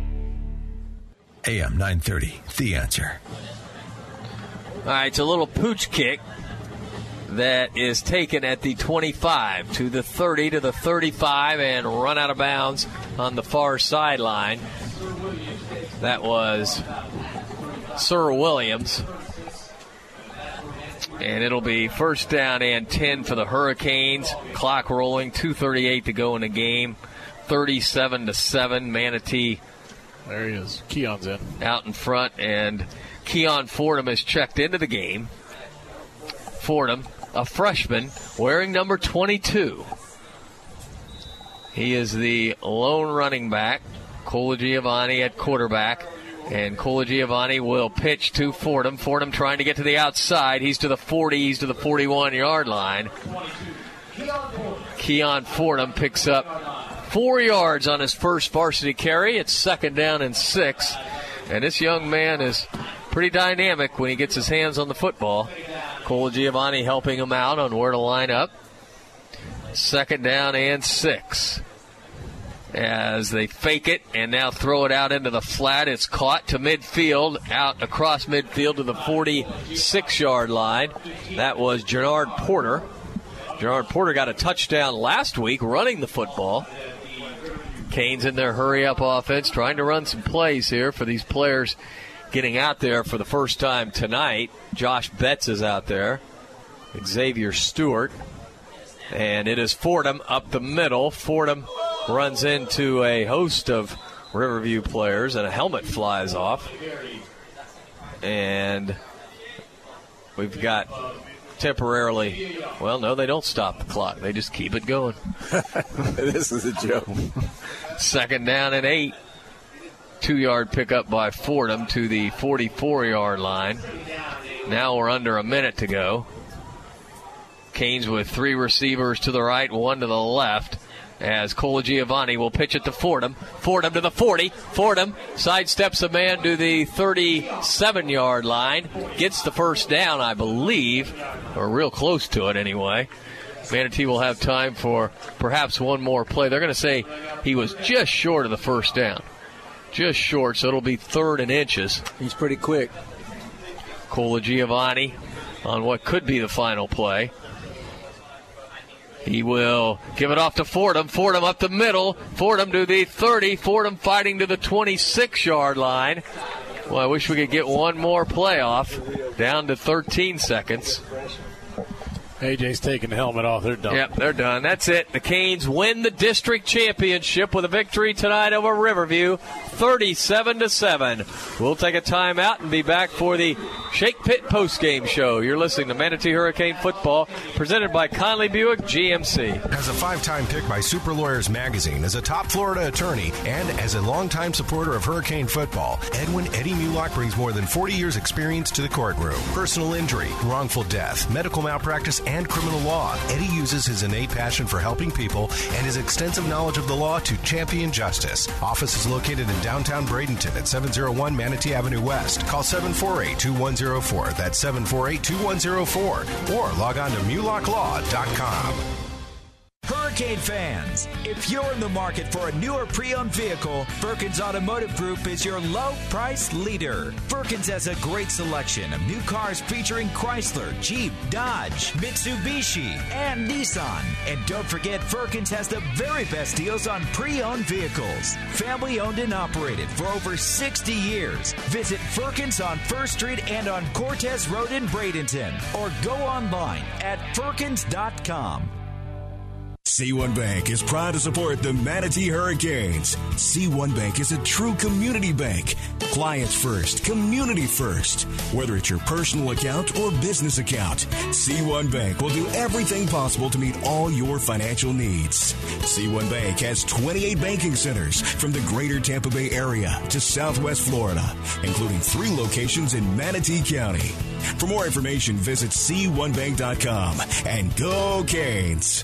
S2: AM 930, The Answer.
S4: All right, it's a little pooch kick that is taken at the 25 to the 30 to the 35 and run out of bounds on the far sideline. That was Sir Williams. And it'll be first down and 10 for the Hurricanes. Clock rolling, 238 to go in the game. 37 to 7. Manatee
S38: There he is. Keon's in.
S4: out in front, and Keon Fordham has checked into the game. Fordham, a freshman, wearing number 22. He is the lone running back. Colagiovanni at quarterback. And Colagiovanni will pitch to Fordham. Fordham trying to get to the outside. He's to the 40, he's to the 41 yard line. Keon Fordham picks up four yards on his first varsity carry. It's second down and six. And this young man is pretty dynamic when he gets his hands on the football. Colagiovanni helping him out on where to line up. Second down and six. As they fake it and now throw it out into the flat, it's caught to midfield, out across midfield to the 46 yard line. That was Gerard Porter. Gerard Porter got a touchdown last week running the football. Canes in their hurry up offense, trying to run some plays here for these players getting out there for the first time tonight. Josh Betts is out there, Xavier Stewart, and it is Fordham up the middle. Fordham runs into a host of Riverview players, and a helmet flies off. And we've got temporarily. Well, no, they don't stop the clock. They just keep it going.
S15: this is a joke.
S4: Second down and eight. Two yard pickup by Fordham to the 44 yard line. Now we're under a minute to go. Canes with three receivers to the right, one to the left. As Colagiovanni will pitch it to Fordham. Fordham to the 40. Fordham sidesteps a man to the 37 yard line. Gets the first down, I believe, or real close to it anyway. Manatee will have time for perhaps one more play. They're going to say he was just short of the first down. Just short, so it'll be third and inches.
S15: He's pretty quick.
S4: Colagiovanni on what could be the final play. He will give it off to Fordham. Fordham up the middle. Fordham to the 30. Fordham fighting to the 26 yard line. Well, I wish we could get one more playoff. Down to 13 seconds.
S38: AJ's taking the helmet off. They're done.
S4: Yep, they're done. That's it. The Canes win the district championship with a victory tonight over Riverview, 37 to 7. We'll take a timeout and be back for the Shake Pit postgame show. You're listening to Manatee Hurricane Football, presented by Conley Buick GMC.
S7: As a five time pick by Super Lawyers Magazine, as a top Florida attorney, and as a longtime supporter of Hurricane football, Edwin Eddie Mulock brings more than 40 years' experience to the courtroom. Personal injury, wrongful death, medical malpractice, and criminal law. Eddie uses his innate passion for helping people and his extensive knowledge of the law to champion justice. Office is located in downtown Bradenton at 701 Manatee Avenue West. Call 748 2104. That's 748 2104. Or log on to mulocklaw.com.
S16: Hurricane fans, if you're in the market for a newer pre owned vehicle, Firkins Automotive Group is your low price leader. Firkins has a great selection of new cars featuring Chrysler, Jeep, Dodge, Mitsubishi, and Nissan. And don't forget, Firkins has the very best deals on pre owned vehicles. Family owned and operated for over 60 years. Visit Firkins on First Street and on Cortez Road in Bradenton, or go online at Firkins.com.
S13: C1 Bank is proud to support the Manatee Hurricanes. C1 Bank is a true community bank. Clients first, community first. Whether it's your personal account or business account, C1 Bank will do everything possible to meet all your financial needs. C1 Bank has 28 banking centers from the greater Tampa Bay area to southwest Florida, including three locations in Manatee County. For more information, visit C1Bank.com and go Canes.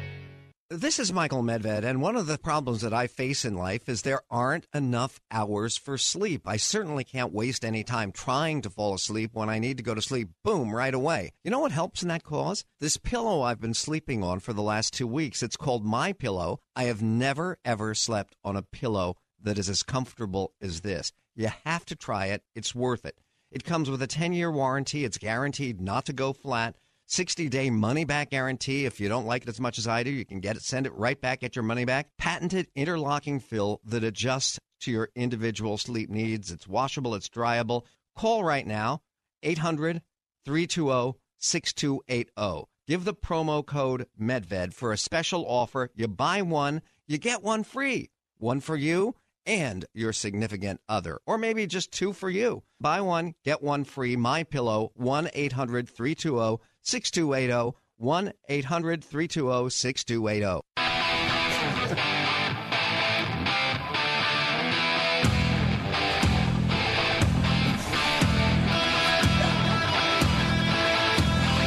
S30: This is Michael Medved, and one of the problems that I face in life is there aren't enough hours for sleep. I certainly can't waste any time trying to fall asleep when I need to go to sleep, boom, right away. You know what helps in that cause? This pillow I've been sleeping on for the last two weeks. It's called My Pillow. I have never, ever slept on a pillow that is as comfortable as this. You have to try it, it's worth it. It comes with a 10 year warranty, it's guaranteed not to go flat. 60 day money back guarantee. If you don't like it as much as I do, you can get it, send it right back, get your money back. Patented interlocking fill that adjusts to your individual sleep needs. It's washable, it's dryable. Call right now, 800 320 6280. Give the promo code MEDVED for a special offer. You buy one, you get one free. One for you and your significant other, or maybe just two for you. Buy one, get one free. My Pillow, 1 800 320 6280 1 800 320 6280.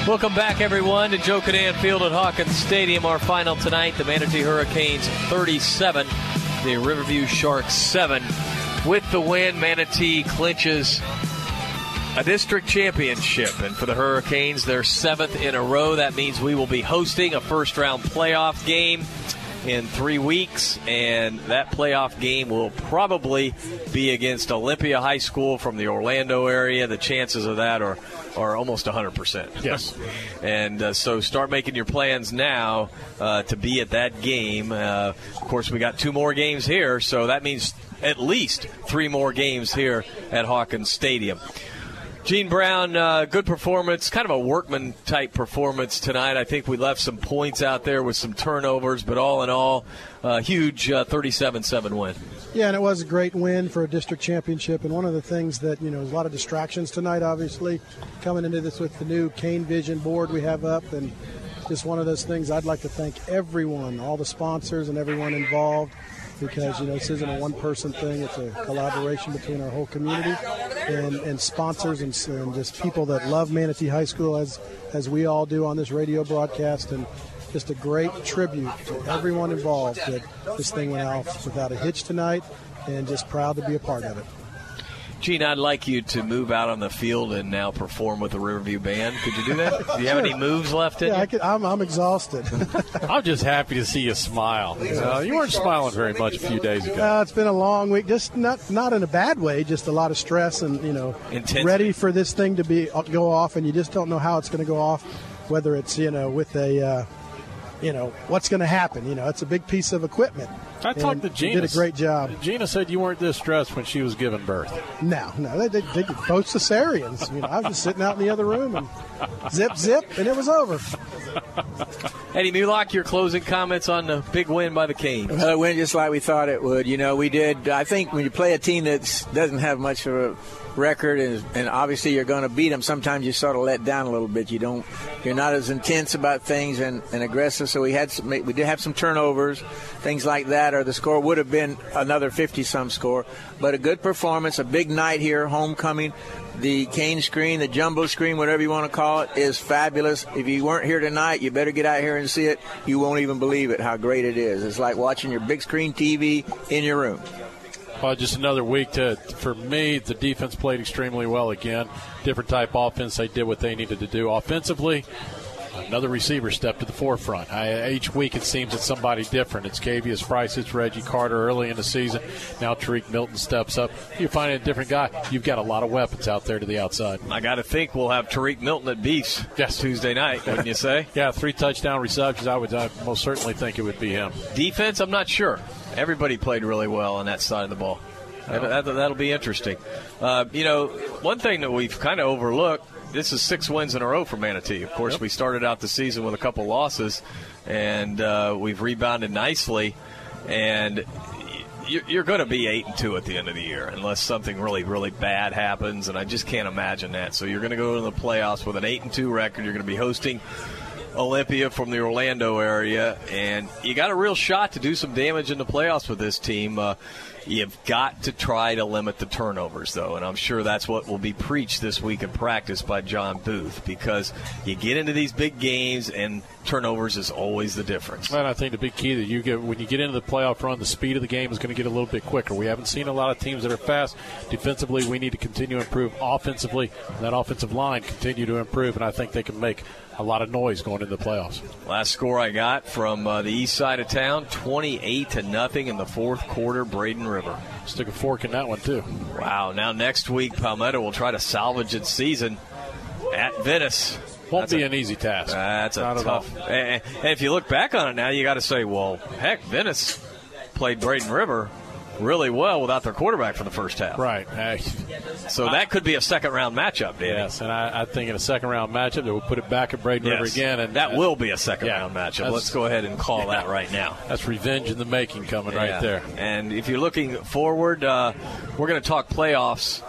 S4: Welcome back, everyone, to Joe Kinnan Field at Hawkins Stadium. Our final tonight, the Manatee Hurricanes 37, the Riverview Sharks 7. With the win, Manatee clinches a district championship. And for the Hurricanes, their seventh in a row. That means we will be hosting a first round playoff game in three weeks, and that playoff game will probably be against Olympia High School from the Orlando area. The chances of that are, are almost 100%.
S5: Yes.
S4: and uh, so start making your plans now uh, to be at that game. Uh, of course, we got two more games here, so that means at least three more games here at Hawkins Stadium. Gene Brown, uh, good performance, kind of a workman type performance tonight. I think we left some points out there with some turnovers, but all in all, uh, huge 37 7 win.
S12: Yeah, and it was a great win for a district championship. And one of the things that, you know, there's a lot of distractions tonight, obviously, coming into this with the new Cane Vision board we have up. And just one of those things I'd like to thank everyone, all the sponsors and everyone involved because you know this isn't a one-person thing; it's a collaboration between our whole community and, and sponsors and, and just people that love Manatee High School as as we all do on this radio broadcast and just a great tribute to everyone involved that this thing went off without a hitch tonight and just proud to be a part of it.
S4: Gene, I'd like you to move out on the field and now perform with the Riverview Band. Could you do that? do you have any moves left in
S12: yeah,
S4: you?
S12: I could, I'm, I'm exhausted.
S5: I'm just happy to see you smile. You, know, you weren't smiling very much a few days ago.
S12: Uh, it's been a long week, just not not in a bad way, just a lot of stress and you know,
S4: Intensity.
S12: ready for this thing to be uh, go off, and you just don't know how it's going to go off, whether it's you know with a. Uh, you know what's going to happen. You know, it's a big piece of equipment,
S5: I talked to Gina.
S12: Did a great job.
S5: Gina said you weren't this stressed when she was giving birth.
S12: No, no, they, they, they did both cesareans. You know, I was just sitting out in the other room and zip, zip, and it was over.
S4: Eddie Mulock, your closing comments on the big win by the Canes.
S15: Well, it went just like we thought it would. You know, we did. I think when you play a team that doesn't have much of a record, and, and obviously you're going to beat them, sometimes you sort of let down a little bit. You don't. You're not as intense about things and, and aggressive. So we had some, we did have some turnovers, things like that, or the score would have been another 50-some score. But a good performance, a big night here, homecoming. The cane screen, the jumbo screen, whatever you want to call it, is fabulous. If you weren't here tonight, you better get out here and see it. You won't even believe it how great it is. It's like watching your big screen TV in your room.
S5: Just another week to for me. The defense played extremely well again. Different type offense. They did what they needed to do offensively. Another receiver stepped to the forefront. I, each week it seems it's somebody different. It's Cavius Price, it's Reggie Carter early in the season. Now Tariq Milton steps up. You find a different guy. You've got a lot of weapons out there to the outside.
S4: I got to think we'll have Tariq Milton at Beast
S5: yes.
S4: Tuesday night, wouldn't you say?
S5: yeah, three touchdown receptions. I would I most certainly think it would be him.
S4: Defense, I'm not sure. Everybody played really well on that side of the ball. That, will be interesting. Uh, you know, one thing that we've kind of overlooked this is six wins in a row for Manatee. Of course, yep. we started out the season with a couple losses, and uh, we've rebounded nicely. And you're going to be eight and two at the end of the year, unless something really, really bad happens. And I just can't imagine that. So you're going to go to the playoffs with an eight and two record. You're going to be hosting Olympia from the Orlando area, and you got a real shot to do some damage in the playoffs with this team. Uh, You've got to try to limit the turnovers, though, and I'm sure that's what will be preached this week in practice by John Booth because you get into these big games and turnovers is always the difference.
S5: And I think the big key that you get when you get into the playoff run, the speed of the game is going to get a little bit quicker. We haven't seen a lot of teams that are fast. Defensively, we need to continue to improve. Offensively, that offensive line continue to improve, and I think they can make a lot of noise going into the playoffs.
S4: Last score I got from uh, the east side of town, 28 to nothing in the fourth quarter, Braden River.
S5: Stick a fork in that one too.
S4: Wow! Now next week, Palmetto will try to salvage its season at Venice.
S5: Won't
S4: that's
S5: be a, an easy task.
S4: That's a tough. And, and if you look back on it now, you got to say, well, heck, Venice played Braden River really well without their quarterback for the first half.
S5: Right. Uh,
S4: so that could be a second round matchup, Danny.
S5: Yes, and I, I, think in a second round matchup, they will put it back at Braden
S4: yes.
S5: River again. And
S4: that will be a second yeah, round matchup. Let's go ahead and call yeah, that right now.
S5: That's revenge in the making coming yeah. right there.
S4: And if you're looking forward, uh, we're going to talk playoffs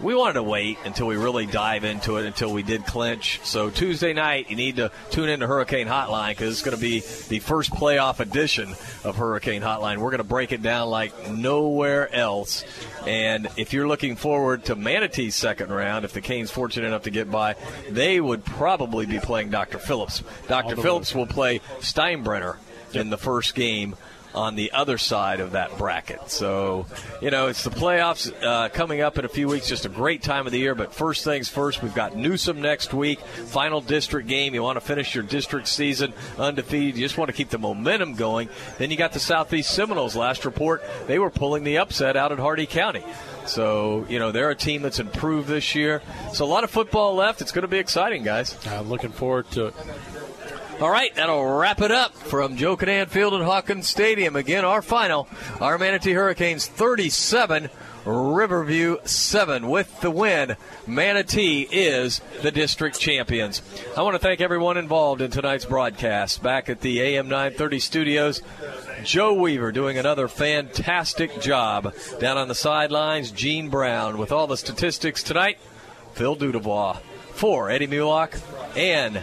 S4: we wanted to wait until we really dive into it until we did clinch. So Tuesday night, you need to tune into Hurricane Hotline because it's going to be the first playoff edition of Hurricane Hotline. We're going to break it down like nowhere else. And if you're looking forward to Manatee's second round, if the Canes fortunate enough to get by, they would probably be playing Dr. Phillips. Dr. Phillips will play Steinbrenner in the first game on the other side of that bracket. So, you know, it's the playoffs uh, coming up in a few weeks. Just a great time of the year. But first things first, we've got Newsome next week. Final district game. You want to finish your district season undefeated. You just want to keep the momentum going. Then you got the Southeast Seminoles. Last report, they were pulling the upset out at Hardee County. So, you know, they're a team that's improved this year. So, a lot of football left. It's going to be exciting, guys.
S5: Uh, looking forward to it.
S4: All right, that'll wrap it up from Joe Kinnan Field at Hawkins Stadium. Again, our final, our Manatee Hurricanes 37, Riverview 7. With the win, Manatee is the district champions. I want to thank everyone involved in tonight's broadcast. Back at the AM 930 studios, Joe Weaver doing another fantastic job down on the sidelines. Gene Brown with all the statistics tonight. Phil Dudebois for Eddie Mulock and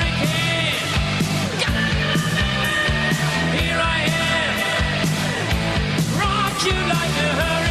S4: you like to hurry?